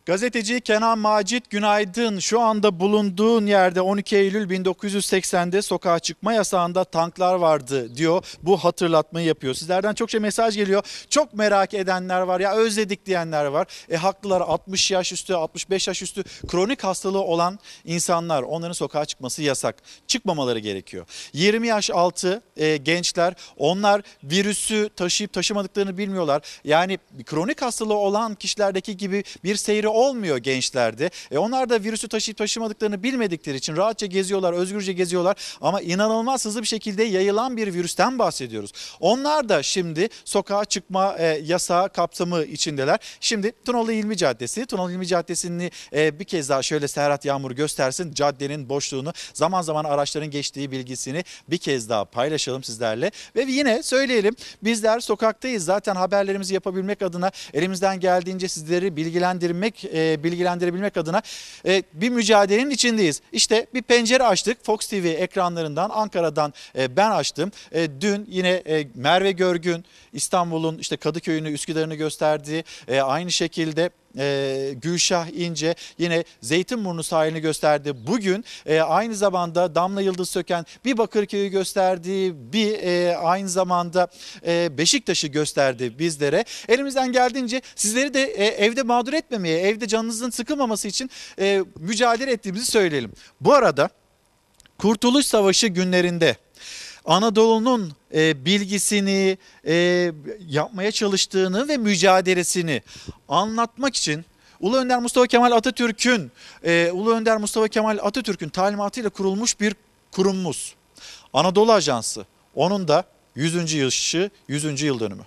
Gazeteci Kenan Macit günaydın. Şu anda bulunduğun yerde 12 Eylül 1980'de sokağa çıkma yasağında tanklar vardı diyor. Bu hatırlatmayı yapıyor. Sizlerden çok şey mesaj geliyor. Çok merak edenler var ya özledik diyenler var. E haklılar 60 yaş üstü 65 yaş üstü kronik hastalığı olan insanlar onların sokağa çıkması yasak. Çıkmamaları gerekiyor. 20 yaş altı e, gençler onlar virüsü taşıyıp taşımadıklarını bilmiyorlar. Yani kronik hastalığı olan kişilerdeki gibi bir seyri olmuyor gençlerde. E onlar da virüsü taşıyıp taşımadıklarını bilmedikleri için rahatça geziyorlar, özgürce geziyorlar ama inanılmaz hızlı bir şekilde yayılan bir virüsten bahsediyoruz. Onlar da şimdi sokağa çıkma e, yasağı kapsamı içindeler. Şimdi Tunalı İlmi Caddesi, Tunalı İlmi Caddesi'ni e, bir kez daha şöyle Serhat Yağmur göstersin. Caddenin boşluğunu, zaman zaman araçların geçtiği bilgisini bir kez daha paylaşalım sizlerle. Ve yine söyleyelim bizler sokaktayız. Zaten haberlerimizi yapabilmek adına elimizden geldiğince sizleri bilgilendirmek e, bilgilendirebilmek adına e, bir mücadelenin içindeyiz. İşte bir pencere açtık Fox TV ekranlarından Ankara'dan e, ben açtım. E, dün yine e, Merve Görgün İstanbul'un işte Kadıköy'ünü Üsküdar'ını gösterdi. E, aynı şekilde e, Gülşah İnce yine Zeytinburnu sahilini gösterdi. Bugün e, aynı zamanda Damla Yıldız Söken bir Bakırköy'ü gösterdi, bir e, aynı zamanda e, Beşiktaş'ı gösterdi bizlere. Elimizden geldiğince sizleri de evde mağdur etmemeye, evde canınızın sıkılmaması için mücadele ettiğimizi söyleyelim. Bu arada Kurtuluş Savaşı günlerinde Anadolu'nun e, bilgisini e, yapmaya çalıştığını ve mücadelesini anlatmak için Ulu Önder Mustafa Kemal Atatürk'ün e, Ulu Önder Mustafa Kemal Atatürk'ün talimatıyla kurulmuş bir kurumumuz. Anadolu Ajansı. Onun da 100. yaşı, 100. yıl dönümü.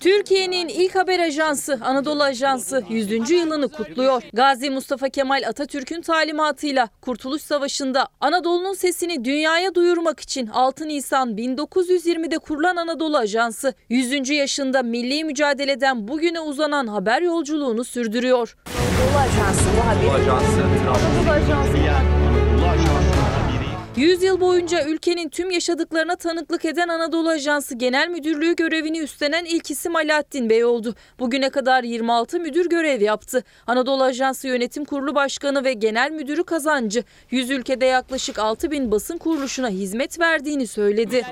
Türkiye'nin ilk haber ajansı Anadolu Ajansı 100. yılını kutluyor. Gazi Mustafa Kemal Atatürk'ün talimatıyla Kurtuluş Savaşı'nda Anadolu'nun sesini dünyaya duyurmak için 6 Nisan 1920'de kurulan Anadolu Ajansı 100. yaşında milli mücadeleden bugüne uzanan haber yolculuğunu sürdürüyor. Anadolu Ajansı bu haberi. Anadolu Ajansı. 100 yıl boyunca ülkenin tüm yaşadıklarına tanıklık eden Anadolu Ajansı Genel Müdürlüğü görevini üstlenen ilk isim Alaaddin Bey oldu. Bugüne kadar 26 müdür görev yaptı. Anadolu Ajansı Yönetim Kurulu Başkanı ve Genel Müdürü Kazancı 100 ülkede yaklaşık 6 bin basın kuruluşuna hizmet verdiğini söyledi.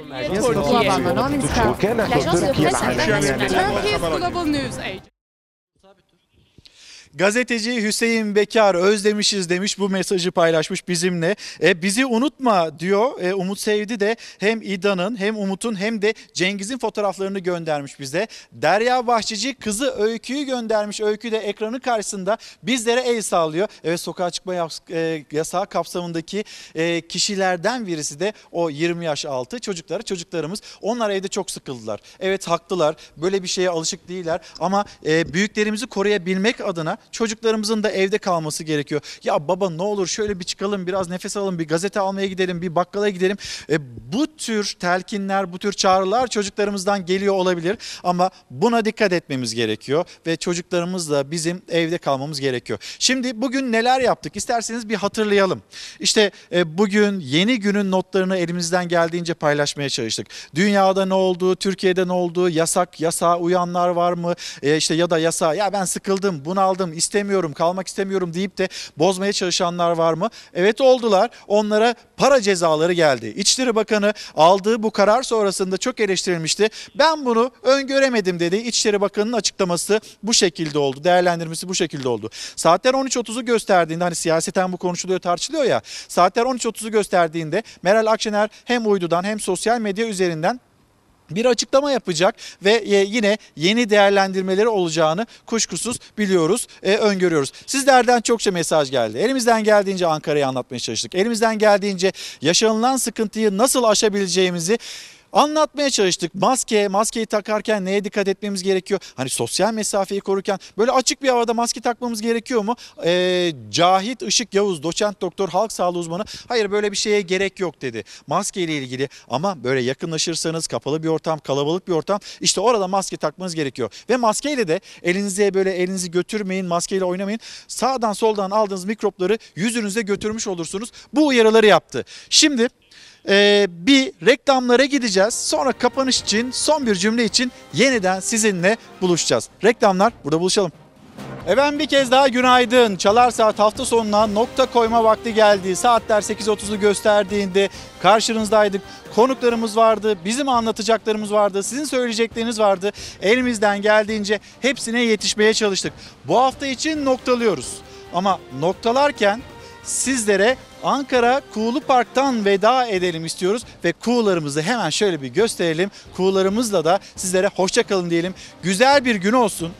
Gazeteci Hüseyin Bekar özlemişiz demiş bu mesajı paylaşmış bizimle. E, bizi unutma diyor. E, Umut Sevdi de hem İda'nın hem Umut'un hem de Cengiz'in fotoğraflarını göndermiş bize. Derya Bahçeci kızı Öykü'yü göndermiş. Öykü de ekranı karşısında bizlere el sağlıyor. Evet sokağa çıkma yas- e, yasağı kapsamındaki e, kişilerden birisi de o 20 yaş altı çocukları çocuklarımız. Onlar evde çok sıkıldılar. Evet haklılar. Böyle bir şeye alışık değiller ama e, büyüklerimizi koruyabilmek adına çocuklarımızın da evde kalması gerekiyor. Ya baba ne olur şöyle bir çıkalım biraz nefes alalım bir gazete almaya gidelim bir bakkala gidelim. E, bu tür telkinler bu tür çağrılar çocuklarımızdan geliyor olabilir ama buna dikkat etmemiz gerekiyor ve çocuklarımızla bizim evde kalmamız gerekiyor. Şimdi bugün neler yaptık isterseniz bir hatırlayalım. İşte e, bugün yeni günün notlarını elimizden geldiğince paylaşmaya çalıştık. Dünyada ne oldu, Türkiye'de ne oldu, yasak, yasağa uyanlar var mı? E, işte ya da yasa ya ben sıkıldım, bunaldım, istemiyorum, kalmak istemiyorum deyip de bozmaya çalışanlar var mı? Evet oldular. Onlara para cezaları geldi. İçişleri Bakanı aldığı bu karar sonrasında çok eleştirilmişti. Ben bunu öngöremedim dedi. İçişleri Bakanı'nın açıklaması bu şekilde oldu. Değerlendirmesi bu şekilde oldu. Saatler 13.30'u gösterdiğinde hani siyaseten bu konuşuluyor tartışılıyor ya. Saatler 13.30'u gösterdiğinde Meral Akşener hem uydudan hem sosyal medya üzerinden bir açıklama yapacak ve e, yine yeni değerlendirmeleri olacağını kuşkusuz biliyoruz, e, öngörüyoruz. Sizlerden çokça mesaj geldi. Elimizden geldiğince Ankara'yı anlatmaya çalıştık. Elimizden geldiğince yaşanılan sıkıntıyı nasıl aşabileceğimizi Anlatmaya çalıştık. Maske, maskeyi takarken neye dikkat etmemiz gerekiyor? Hani sosyal mesafeyi korurken böyle açık bir havada maske takmamız gerekiyor mu? Ee, Cahit Işık Yavuz, doçent doktor, halk sağlığı uzmanı. Hayır böyle bir şeye gerek yok dedi. Maske ile ilgili ama böyle yakınlaşırsanız kapalı bir ortam, kalabalık bir ortam işte orada maske takmanız gerekiyor. Ve maskeyle de elinize böyle elinizi götürmeyin, maskeyle oynamayın. Sağdan soldan aldığınız mikropları yüzünüze götürmüş olursunuz. Bu uyarıları yaptı. Şimdi ee, bir reklamlara gideceğiz. Sonra kapanış için son bir cümle için yeniden sizinle buluşacağız. Reklamlar burada buluşalım. Efendim bir kez daha günaydın. Çalar Saat hafta sonuna nokta koyma vakti geldi. Saatler 8.30'u gösterdiğinde karşınızdaydık. Konuklarımız vardı, bizim anlatacaklarımız vardı, sizin söyleyecekleriniz vardı. Elimizden geldiğince hepsine yetişmeye çalıştık. Bu hafta için noktalıyoruz. Ama noktalarken sizlere Ankara Kuğulu Park'tan veda edelim istiyoruz ve kuğularımızı hemen şöyle bir gösterelim. Kuğularımızla da sizlere hoşça kalın diyelim. Güzel bir gün olsun.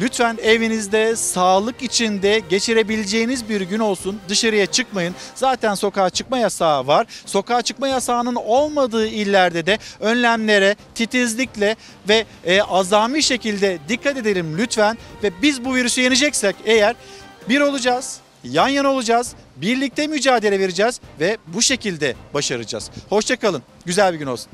Lütfen evinizde sağlık içinde geçirebileceğiniz bir gün olsun. Dışarıya çıkmayın. Zaten sokağa çıkma yasağı var. Sokağa çıkma yasağının olmadığı illerde de önlemlere titizlikle ve e, azami şekilde dikkat edelim lütfen. Ve biz bu virüsü yeneceksek eğer bir olacağız, yan yana olacağız, birlikte mücadele vereceğiz ve bu şekilde başaracağız. Hoşçakalın, güzel bir gün olsun.